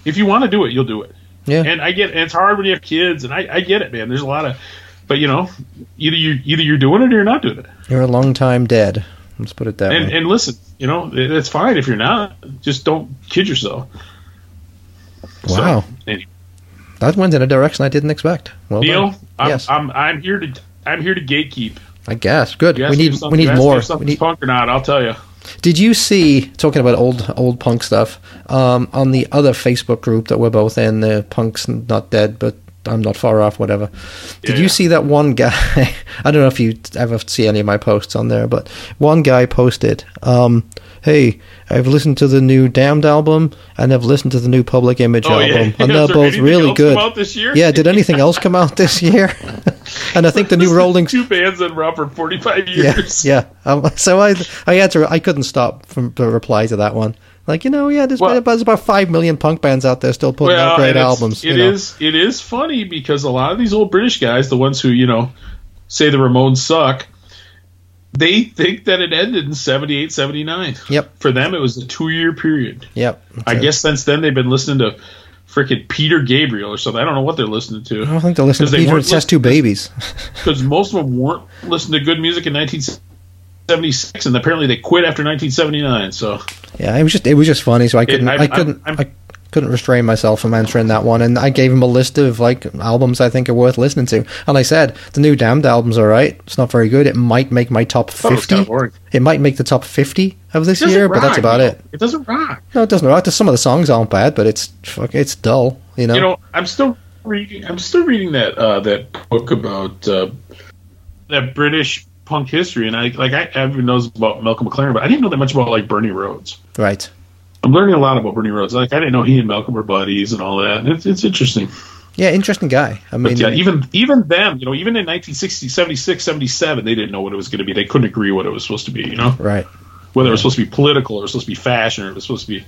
If you want to do it, you'll do it. Yeah. And I get and it's hard when you have kids, and I, I get it, man. There's a lot of, but you know, either you either you're doing it or you're not doing it. You're a long time dead. Let's put it that And way. and listen, you know, it, it's fine if you're not. Just don't kid yourself. So, Wow. anyway. that went in a direction I didn't expect. Well Neil, done. I'm, yes, I'm I'm here to I'm here to gatekeep. I guess. Good. We need we need more. We need, punk or not? I'll tell you. did you see talking about old old punk stuff um, on the other Facebook group that we're both in? The punks not dead, but I'm not far off. Whatever. Did Yeah. you see that one guy? I don't know if you ever see any of my posts on there, but one guy posted, um, "Hey, I've listened to the new Damned album and I've listened to the new Public Image Oh, album, Yeah, and they're both really else good." come out this year? Yeah. Did anything else come out this year? and I think the new Rolling two bands that were out for 45 yeah, years. yeah. Um, so I, I had to, I couldn't stop from to reply to that one. Like you know, yeah, there's, Well- there's about five million punk bands out there still putting out great albums. It you know. is- it is funny because a lot of these old British guys, the ones who you know say the Ramones suck, they think that it ended in 78, 79. Yep. For them, it was a two year period. Yep. I guess since then they've been listening to freaking Peter Gabriel or something. I don't know what they're listening to. I don't think they're listening to Peter weren't Two Babies. because most of them weren't listening to good music in 1976, and apparently they quit after 1979. So yeah, it was just, it was just funny. So I couldn't, I- I, couldn't, I'm- I couldn't restrain myself from answering that one, and I gave him a list of like albums I think are worth listening to. And I said the new Damned album's all right. It's not very good. It might make my top thought it fifty. kinda. It might make the top fifty of this It year, but that's about you know? it. It doesn't rock. No, it doesn't rock. Some of the songs aren't bad, but it's fuck, it's dull. You know. You know, I'm still reading. I'm still reading that uh, that book about uh, that British punk history, and I like I everyone knows about Malcolm McLaren, but I didn't know that much about like Bernie Rhodes. right. I'm learning a lot about Bernie Rhodes. Like I didn't know he and Malcolm were buddies and all that. It's it's interesting. Yeah, interesting guy. I mean, But yeah, even even them, you know, even in 1960, 76, 77, they didn't know what it was going to be. They couldn't agree what it was supposed to be. You know, right. whether it was supposed to be political or it was supposed to be fashion or it was supposed to be.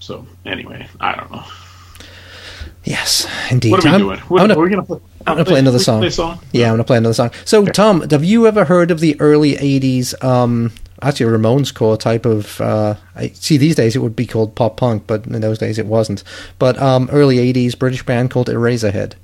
So anyway, I don't know. Yes, indeed. What are we I'm- doing? What, gonna- are we gonna play? I'm gonna play another song. Play song. Yeah, I'm gonna play another song. So, Tom, have you ever heard of the early '80s? Um, actually, Ramones core type of. Uh, I, see, these days it would be called pop punk, but in those days it wasn't. But um, early '80s British band called Erazerhead.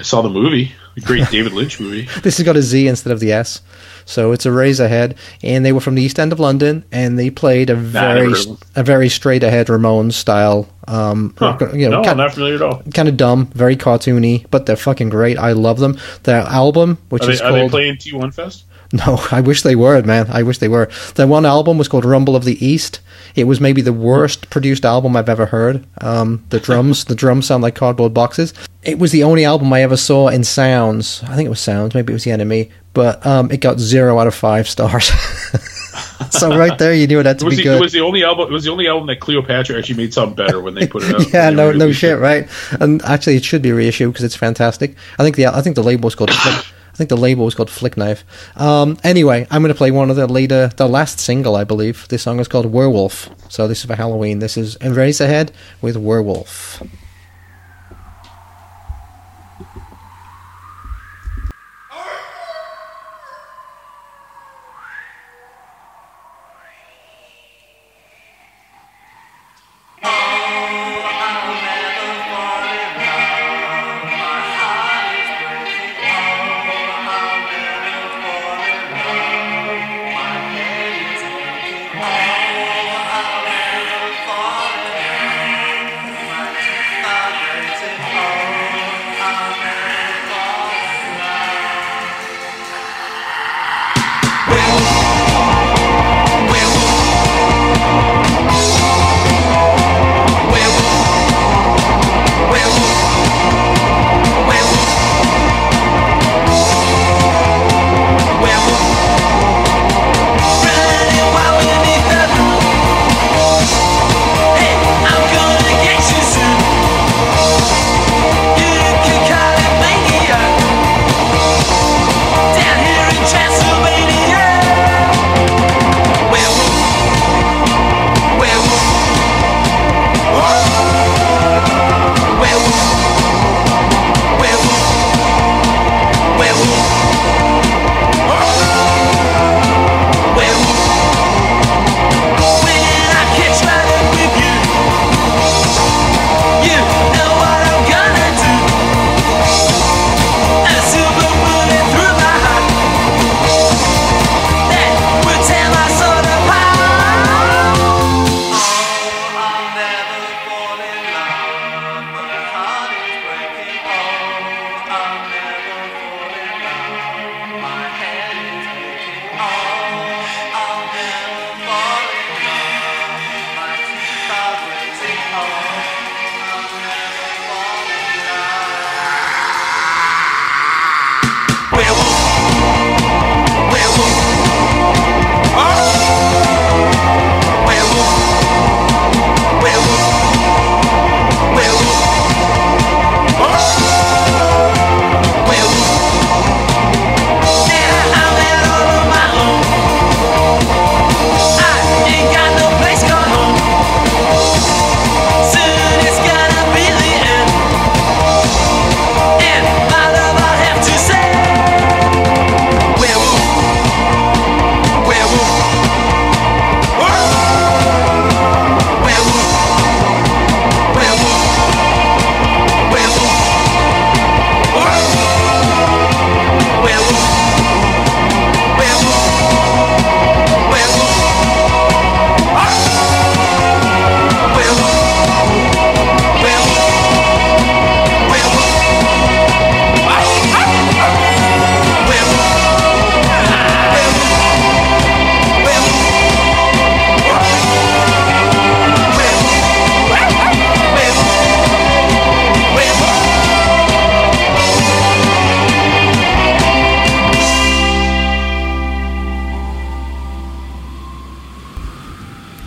I saw the movie, great David Lynch movie. This has got a Z instead of the S, so it's Erazerhead, and they were from the East End of London, and they played a very never heard of them. a very straight ahead Ramones style. Um, Huh. you know, no, kind- not familiar at all. kind of dumb, very cartoony, but they're fucking great. I love them. Their album, which Are is they, are they called playing T1 Fest? No, I wish they were, man. I wish they were. Their one album was called Rumble of the East. It was maybe the worst produced album I've ever heard. Um, the drums, the drums sound like cardboard boxes. It was the only album I ever saw in Sounds. I think it was Sounds. Maybe it was the NME, but um, it got zero out of five stars. so right there, you knew it had It to was, be the, it was the only album. It was the only album that Cleopatra actually made something better when they put it out. yeah, no, no released shit, right? And actually, it should be reissued because it's fantastic. I think the I think the label was called. I think the label was called Flicknife. Um, anyway, I'm going to play one of the later, the last single, I believe. This song is called Werewolf. So this is for Halloween. This is Erazerhead with Werewolf.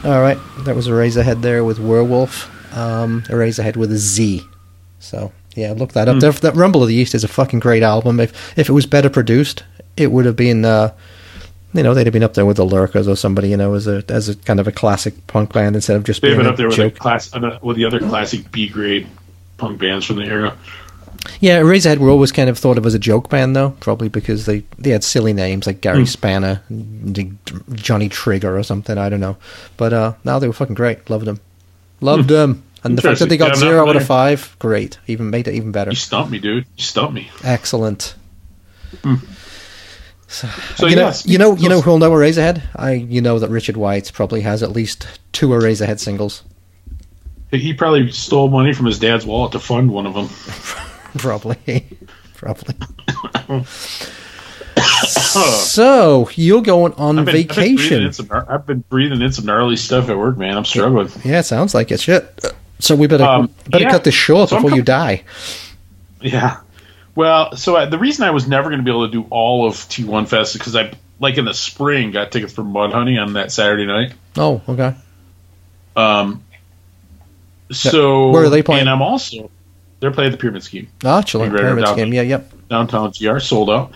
That was a Erazerhead there with Werewolf. Um, Erazerhead with a Z. So yeah, look that up. That, that Rumble of the East is a fucking great album. If if it was better produced, it would have been. Uh, you know, they'd have been up there with the Lurkers or somebody. You know, as a as a kind of a classic punk band instead of just They've been up there with, class, uh, with the other classic B grade punk bands from the era. Yeah, Erazerhead were always kind of thought of as a joke band, though, probably because they, they had silly names like Gary Hmm. Spanner, and Johnny Trigger, or something. I don't know, but uh, now they were fucking great. Loved them, loved them, and the fact that they got Hmm. Yeah, zero out of five, great. Even made it even better. You stumped me, dude. You stumped me. Excellent. So you know, you know, you know who'll know Erazerhead? I, you know that Richard White probably has at least two Erazerhead singles. he probably stole money from his dad's wallet to fund one of them. Probably, probably. so you're going on I've been, I've been vacation? some I've been breathing in some gnarly stuff at work, man. I'm struggling. Yeah, it sounds like it. Shit. So we better Um, better yeah. cut this short So before you die. Yeah. Well, so uh, the reason I was never going to be able to do all of T1 Fest is because I, like in the spring, got tickets for Mudhoney on that Saturday night. Oh, okay. Um, so Where are they playing? And I'm also they're playing the Pyramid Scheme Ah, Chiller Right Pyramid down- Scheme. Yeah, yep. downtown GR sold out.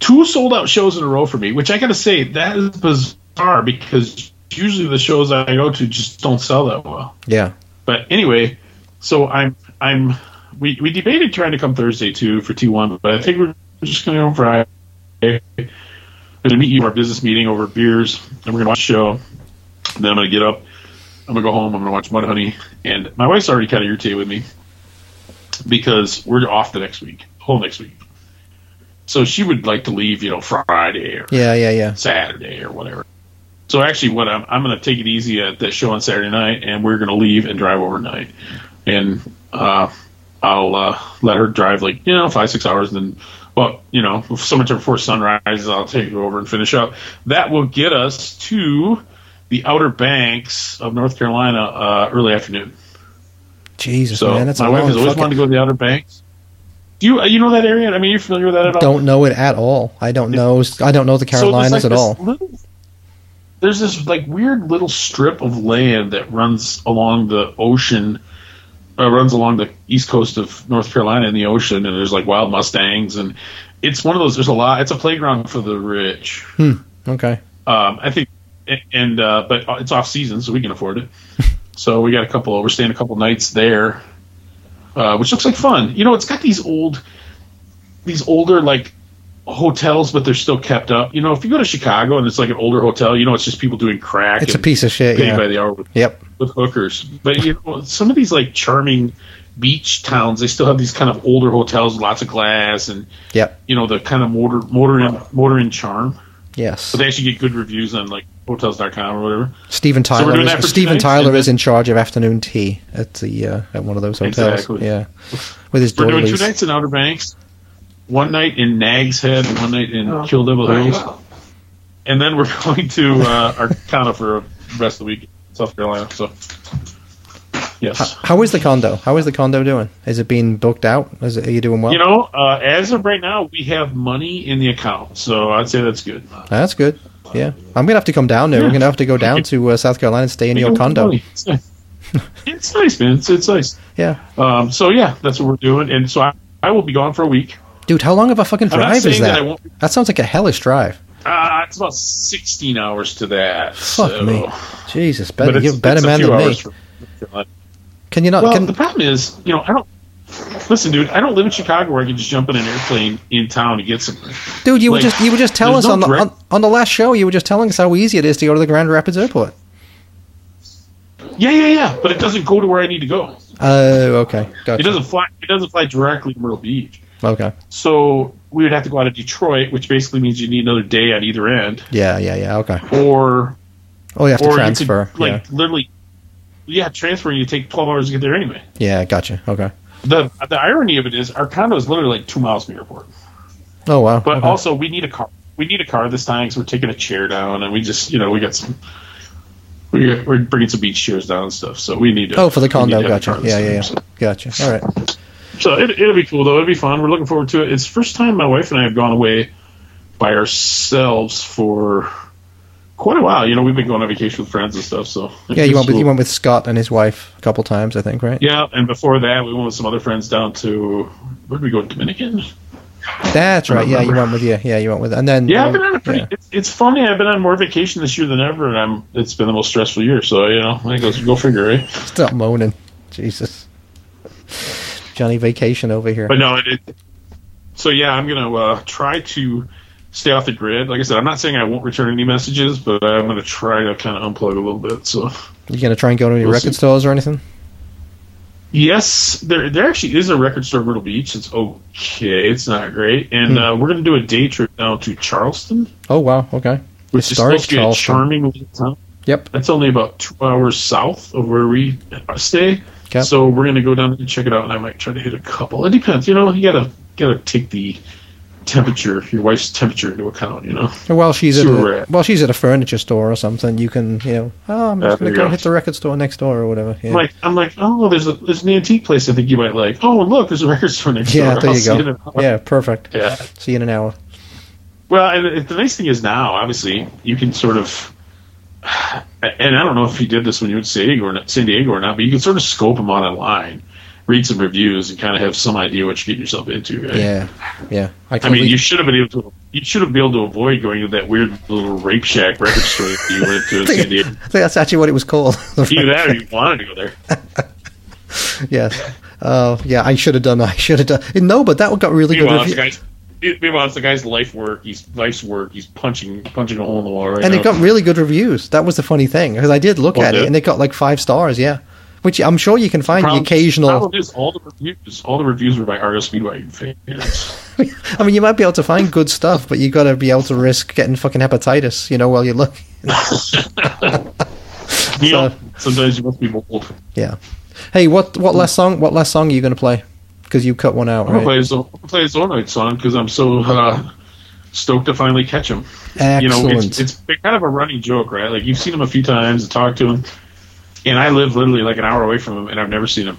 Two sold out shows in a row for me, which I got to say that is bizarre because usually the shows I go to just don't sell that well. Yeah. But anyway, so I'm I'm we, we debated trying to come Thursday too for T1, but I think we're just going to go Friday. I'm going to meet you for our business meeting over beers, and we're going to watch a show. Then I'm going to get up. I'm going to go home. I'm going to watch Mudhoney, and my wife's already kind of irritated with me because we're off the next week, whole next week. So she would like to leave, you know, Friday or Yeah, yeah, yeah. Saturday or whatever. So actually, what I'm I'm going to take it easy at that show on Saturday night, and we're going to leave and drive overnight, and uh, I'll uh, let her drive like you know five six hours, and then well you know sometime before sunrise, I'll take her over and finish up. That will get us to the Outer Banks of North Carolina uh, early afternoon. Jesus, So man, that's my wife has always wanted to go to the Outer Banks. Do you uh, you know that area? I mean, you're familiar with that at all? Don't know it at all. I don't know. I don't know the So there's, like, at this all. little- there's this like weird little strip of land that runs along the ocean, uh, runs along the east coast of North Carolina in the ocean, and there's like wild mustangs, and it's one of those. There's a lot. It's a playground for the rich. Okay. Um, I think, and uh, but it's off season, so we can afford it. so we got a couple. We're staying a couple nights there, uh, which looks like fun. You know, it's got these old, these older like hotels, but they're still kept up. You know, if you go to Chicago and it's like an older hotel, you know, it's just people doing crack. It's a piece of shit. Yeah. by the hour with, Yep. with hookers. But you know, some of these like charming beach towns, they still have these kind of older hotels, with lots of glass, and Yep. you know the kind of motor motor in motor in charm. Yes. So they actually get good reviews on like hotels.com or whatever. Steven So we're Tyler. doing that is, for Steven tonight, Tyler is in charge of afternoon tea at the uh, at one of those hotels. Exactly. Yeah. With his We're daughter. doing two nights in Outer Banks, one night in Nags Head, and one night in Kill Devil Hills, and then we're going to uh, Arcana for the rest of the week, in South Carolina. So, yes. How is the condo? How is the condo doing? Is it being booked out? Is it, are you doing well? You know, uh, as of right now, we have money in the account, so I'd say that's good. That's good. Yeah, I'm gonna have to come down there. We're gonna have to go down to uh, South Carolina and stay in your condo. It's nice, it's nice man. It's, it's nice. Yeah, Um, so yeah, that's what we're doing, and so I, I will be gone for a week. dude, how long of a fucking drive is that that? That sounds like a hellish drive. Uh, it's about 16 hours to that. Fuck so- me, Jesus, better you're a better man than me. hours from Carolina. Can you not? Well, can, the problem is, you know, I don't. Listen, dude, I don't live in Chicago where I can just jump in an airplane in town to get somewhere. dude, you were like, just you were just telling us no on the on, on the last show. You were just telling us how easy it is to go to the Grand Rapids Airport. Yeah, yeah, yeah, but it doesn't go to where I need to go. Oh, okay, gotcha. It doesn't fly. It doesn't fly directly to Myrtle Beach. Okay, So we would have to go out of Detroit, which basically means you need another day on either end, yeah, yeah, yeah. Okay. or Oh, you have to transfer. could like literally, yeah, transfer. and You take 12 hours to get there anyway. yeah, yeah, gotcha. Okay. The the irony of it is, our condo is literally like two miles from the airport. Oh wow. But okay. also, we need a car. We need a car this time, because we're taking a chair down, and we just, you know, we got some. We we're bringing some beach chairs down and stuff, so we need to. oh, for the condo, gotcha. Yeah, yeah, yeah. So, Gotcha. All right. so it, it'll be cool though. It'll be fun. We're looking forward to it. It's the first time my wife and I have gone away by ourselves for quite a while. You know, we've been going on vacation with friends and stuff. So Yeah, you went with cool. you went with Scott and his wife a couple times, I think, right? Yeah, and before that, we went with some other friends down to where did we go? In Dominican. That's right. Yeah, you went with yeah, yeah, you went with, and then Yeah, I've been on a pretty. yeah. It's, it's funny. I've been on more vacation this year than ever, and I'm. It's been the most stressful year. So you know, I think go go figure, right? Stop moaning, Jesus. Johnny Vacation over here. But no, it. it so yeah, I'm gonna uh, try to stay off the grid. Like I said, I'm not saying I won't return any messages, but I'm gonna try to kind of unplug a little bit. So you gonna try and go to any We'll record see. stores or anything? yes, there there actually is a record store in Myrtle Beach. It's okay. It's not great, and Hmm. uh, we're gonna do a day trip now to Charleston, Oh wow, okay. which is supposed to be a charming little town. Yep. That's only about two hours south of where we stay. Okay. So we're gonna go down and check it out, and I might try to hit a couple. It depends, you know. You gotta gotta take the temperature, your wife's temperature into account, you know. While she's at a, at. while she's at a furniture store or something, you can you know oh I'm just there gonna go go. hit the record store next door or whatever. Yeah. I'm like, I'm like, oh, there's a there's an antique place I think you might like. Oh, and look, there's a record store next yeah, door. there I'll you go. hour. Yeah, perfect. yeah. See you in an hour. Well, and the nice thing is now, obviously, you can sort of, and I don't know if you did this when you were in San Diego or not, San Diego or not, but you can sort of scope them on online, read some reviews, and kind of have some idea what you're getting yourself into. Right? Yeah, yeah. I, I mean, you should have been able to. You should have been able to avoid going to that weird little rape shack record store that you went to in San Diego. I think that's actually what it was called. Either that, or you wanted to go there. yes. Oh, yeah. I should have done. I should have done. No, but that got really good. Meanwhile, it's the Review. guy's. Meanwhile, it's the guy's life work. He's life's work. He's punching punching a hole in the wall right and now. it got really good reviews. That was the funny thing because I did look Oh, at it did? and it got like five stars. Yeah, which I'm sure you can find Problem- the occasional. Problem is, all the reviews, all the reviews were by Argo Speedway fans. I mean, you might be able to find good stuff, but you got to be able to risk getting fucking hepatitis. You know, while you look. You know, sometimes you must be bold. Yeah. Hey, what what last song? What last song are you going to play? Because you cut one out, I'm gonna play right? I'm gonna play his own night song because I'm so uh, stoked to finally catch him. Excellent. You know, it's, it's kind of a running joke, right? Like you've seen him a few times talked to him, and I live literally like an hour away from them, and I've never seen them.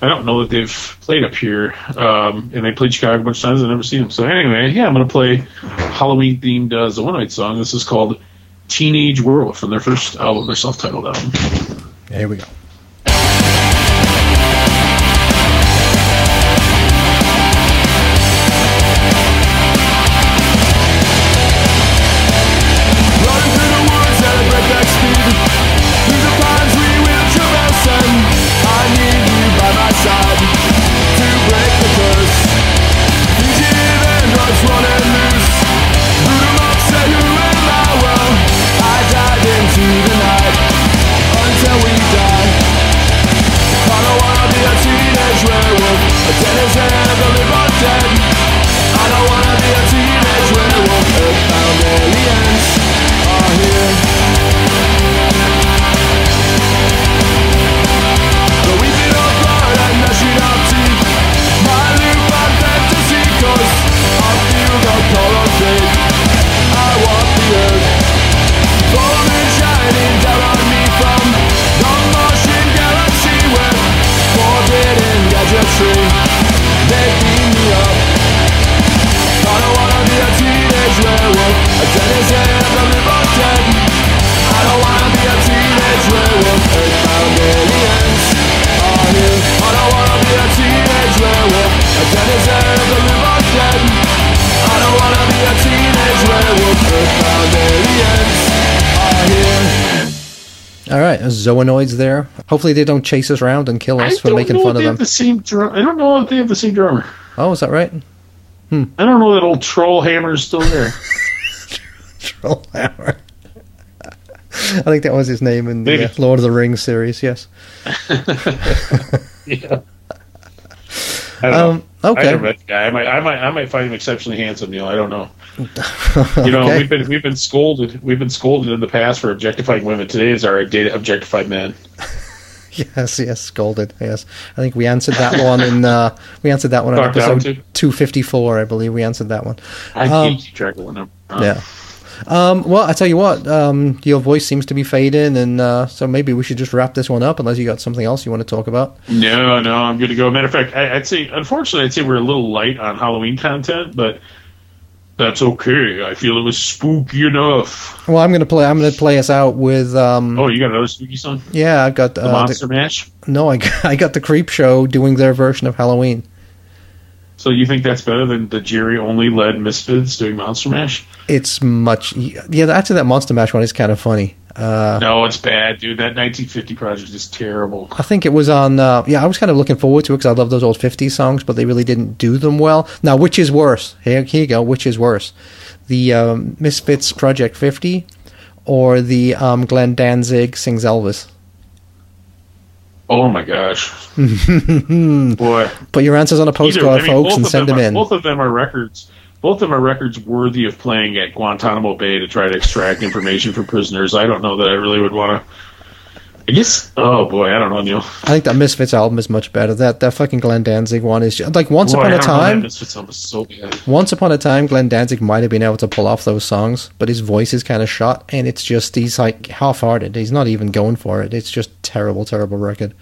I don't know that they've played up here, um, and they played Chicago a bunch of times. And I've never seen them. So anyway, yeah, I'm gonna play Halloween themed uh, Zoanoid song. This is called Teenage World from their first album, their self-titled album. Here we go. Zoanoids there. Hopefully they don't chase us around and kill I us for making fun of them. the same drum. I don't know if they have the same drummer. Oh, is that right? Hmm. I don't know that old troll hammer is still there. troll hammer. I think that was his name in the uh, Lord of the Rings series. Yes. yeah. I don't Um, know. Okay. I guy. I might, I might, I might find him exceptionally handsome. Neil, I don't know. You know, Okay. we've been we've been scolded. We've been scolded in the past for objectifying women. Today is our day to objectify men. Yes, yes, scolded. Yes, I think we answered that one in uh, we answered that one Talked down episode two fifty four. I believe we answered that one. I Um, keep track of Yeah. Um, well, I tell you what, um, your voice seems to be fading, and uh, so maybe we should just wrap this one up, unless you got something else you want to talk about. No, no, I'm good to go. Matter of fact, I, I'd say, unfortunately, I'd say we're a little light on Halloween content, but That's okay. I feel it was spooky enough. Well, I'm gonna play. I'm gonna play us out with. Um, Oh, you got another spooky song? yeah, I've got The uh, Monster Mash. no, I got, I got the Creepshow doing their version of Halloween. So you think that's better than the Jerry Only led Misfits doing Monster Mash? It's much. Yeah, actually, that Monster Mash one is kind of funny. Uh, No, it's bad, dude. That 1950 project is terrible. I think it was on. Uh, yeah, I was kind of looking forward to it because I love those old '50s songs, but they really didn't do them well. Now, which is worse? Here, here you go. Which is worse, the um, Misfits Project 50 or the um, Glenn Danzig sings Elvis? Oh my gosh, boy! Put your answers on a Either- postcard, I mean, folks, and send them them are- in. Both of them are records. Both of them are records worthy of playing at Guantanamo Bay to try to extract information from prisoners. I don't know that I really would want to. I guess. Oh boy, I don't know, Neil. I think that Misfits album is much better. That that fucking Glenn Danzig one is just, like Once Boy, Upon a don't know, that Time. Misfits album is so bad. Once Upon a Time, Glenn Danzig might have been able to pull off those songs, but his voice is kind of shot, and it's just he's like half-hearted. He's not even going for it. It's just terrible, terrible record.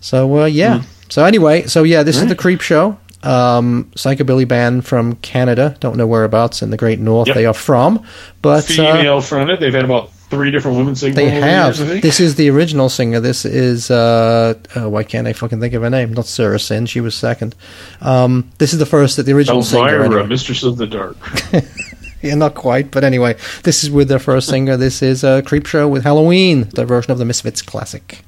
So uh, yeah. Hmm. So anyway, so yeah, this is the Creepshow. Um, psychobilly band from Canada. Don't know whereabouts in the Great North Yep. they are from, but uh, Female fronted. They've had about three different women sing. they the have. years, This is the original singer. This is uh, uh, why can't I fucking think of her name? Not Sarah Sin. She was second. Um, this is the first that the original singer. Elvira, anyway. Mistress of the Dark. Yeah, not quite, but anyway, this is with their first singer. This is uh, Creepshow with Halloween, their version of the Misfits classic.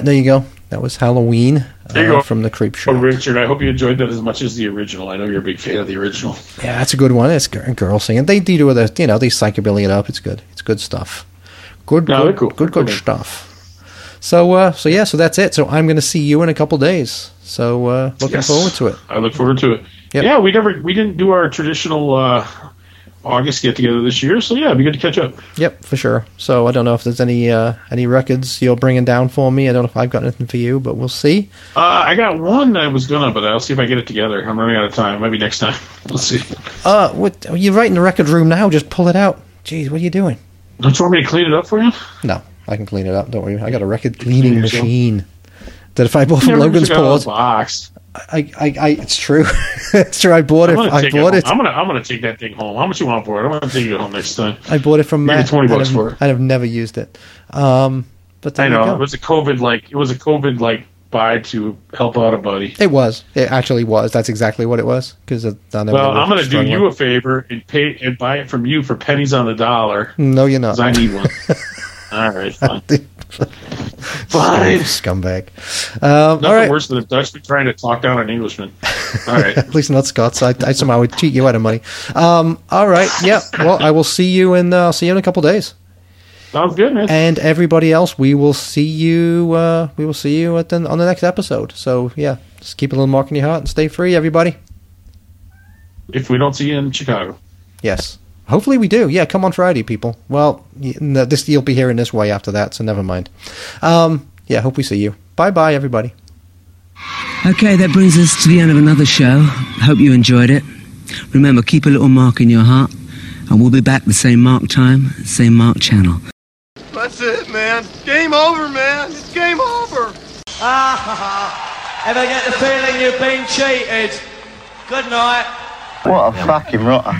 Right, there you go. That was Halloween uh, from the Creepshow. Oh, Richard, I hope you enjoyed that as much as the original. I know you're a big fan of the original. Yeah, that's a good one. It's a girl singing. They do with it, you know, they psychobilly it up. It's good. It's good stuff. Good, No, good, cool. good, good cool. stuff. So, uh, so yeah, so that's it. So I'm going to see you in a couple days. So uh, looking Yes. forward to it. I look forward to it. Yep. Yeah, we never we didn't do our traditional uh, August get together this year. So yeah, it'd be good to catch up. Yep, for sure. So I don't know if there's any uh, any records you're bringing down for me. I don't know if I've got anything for you, but we'll see. Uh, I got one I was gonna, but I'll see if I get it together. I'm running out of time. Maybe next time. Let's see. Uh, what you're right in the record room now? Just pull it out. Jeez, what are you doing? Don't you want me to clean it up for you? No, I can clean it up. Don't worry. I got a record cleaning machine that if I bought from Logan's took it out of Port, box. I, I, I, it's true. it's true. I bought it. I bought it, it. I'm gonna I'm gonna take that thing home. How much you want for it? I'm gonna take it home next time. I bought it from Matt. 20 bucks I've, for it. I've never used it. Um, but I know it was a COVID like it was a COVID like buy to help out a buddy. It was. It actually was. That's exactly what it was. Because well, I'm gonna do you a favor and pay and buy it from you for pennies on the dollar No, you're not. because I need one. All right, fine. Fine. Scumbag. Um, Nothing all right. worse than a Dutchman trying to talk down an Englishman. All right. At least not Scots. I, I somehow would cheat you out of money. Um, all right. Yeah. Well, I will see you in. Uh, I'll see you in a couple days. Sounds good, man. And everybody else, we will see you. Uh, we will see you at the, on the next episode. So yeah, just keep a little mark in your heart and stay free, everybody. If we don't see you in Chicago. Yes. Hopefully we do. Yeah, come on Friday, people. Well, no, this you'll be hearing this way after that, so never mind. Um, yeah, hope we see you. Bye bye, everybody. Okay, that brings us to the end of another show. Hope you enjoyed it. Remember, keep a little mark in your heart, and we'll be back the same mark time, same mark channel. That's it, man. Game over, man. It's game over. Ah, ha, ha. Ever get the feeling you've been cheated? Good night. What a fucking rotter.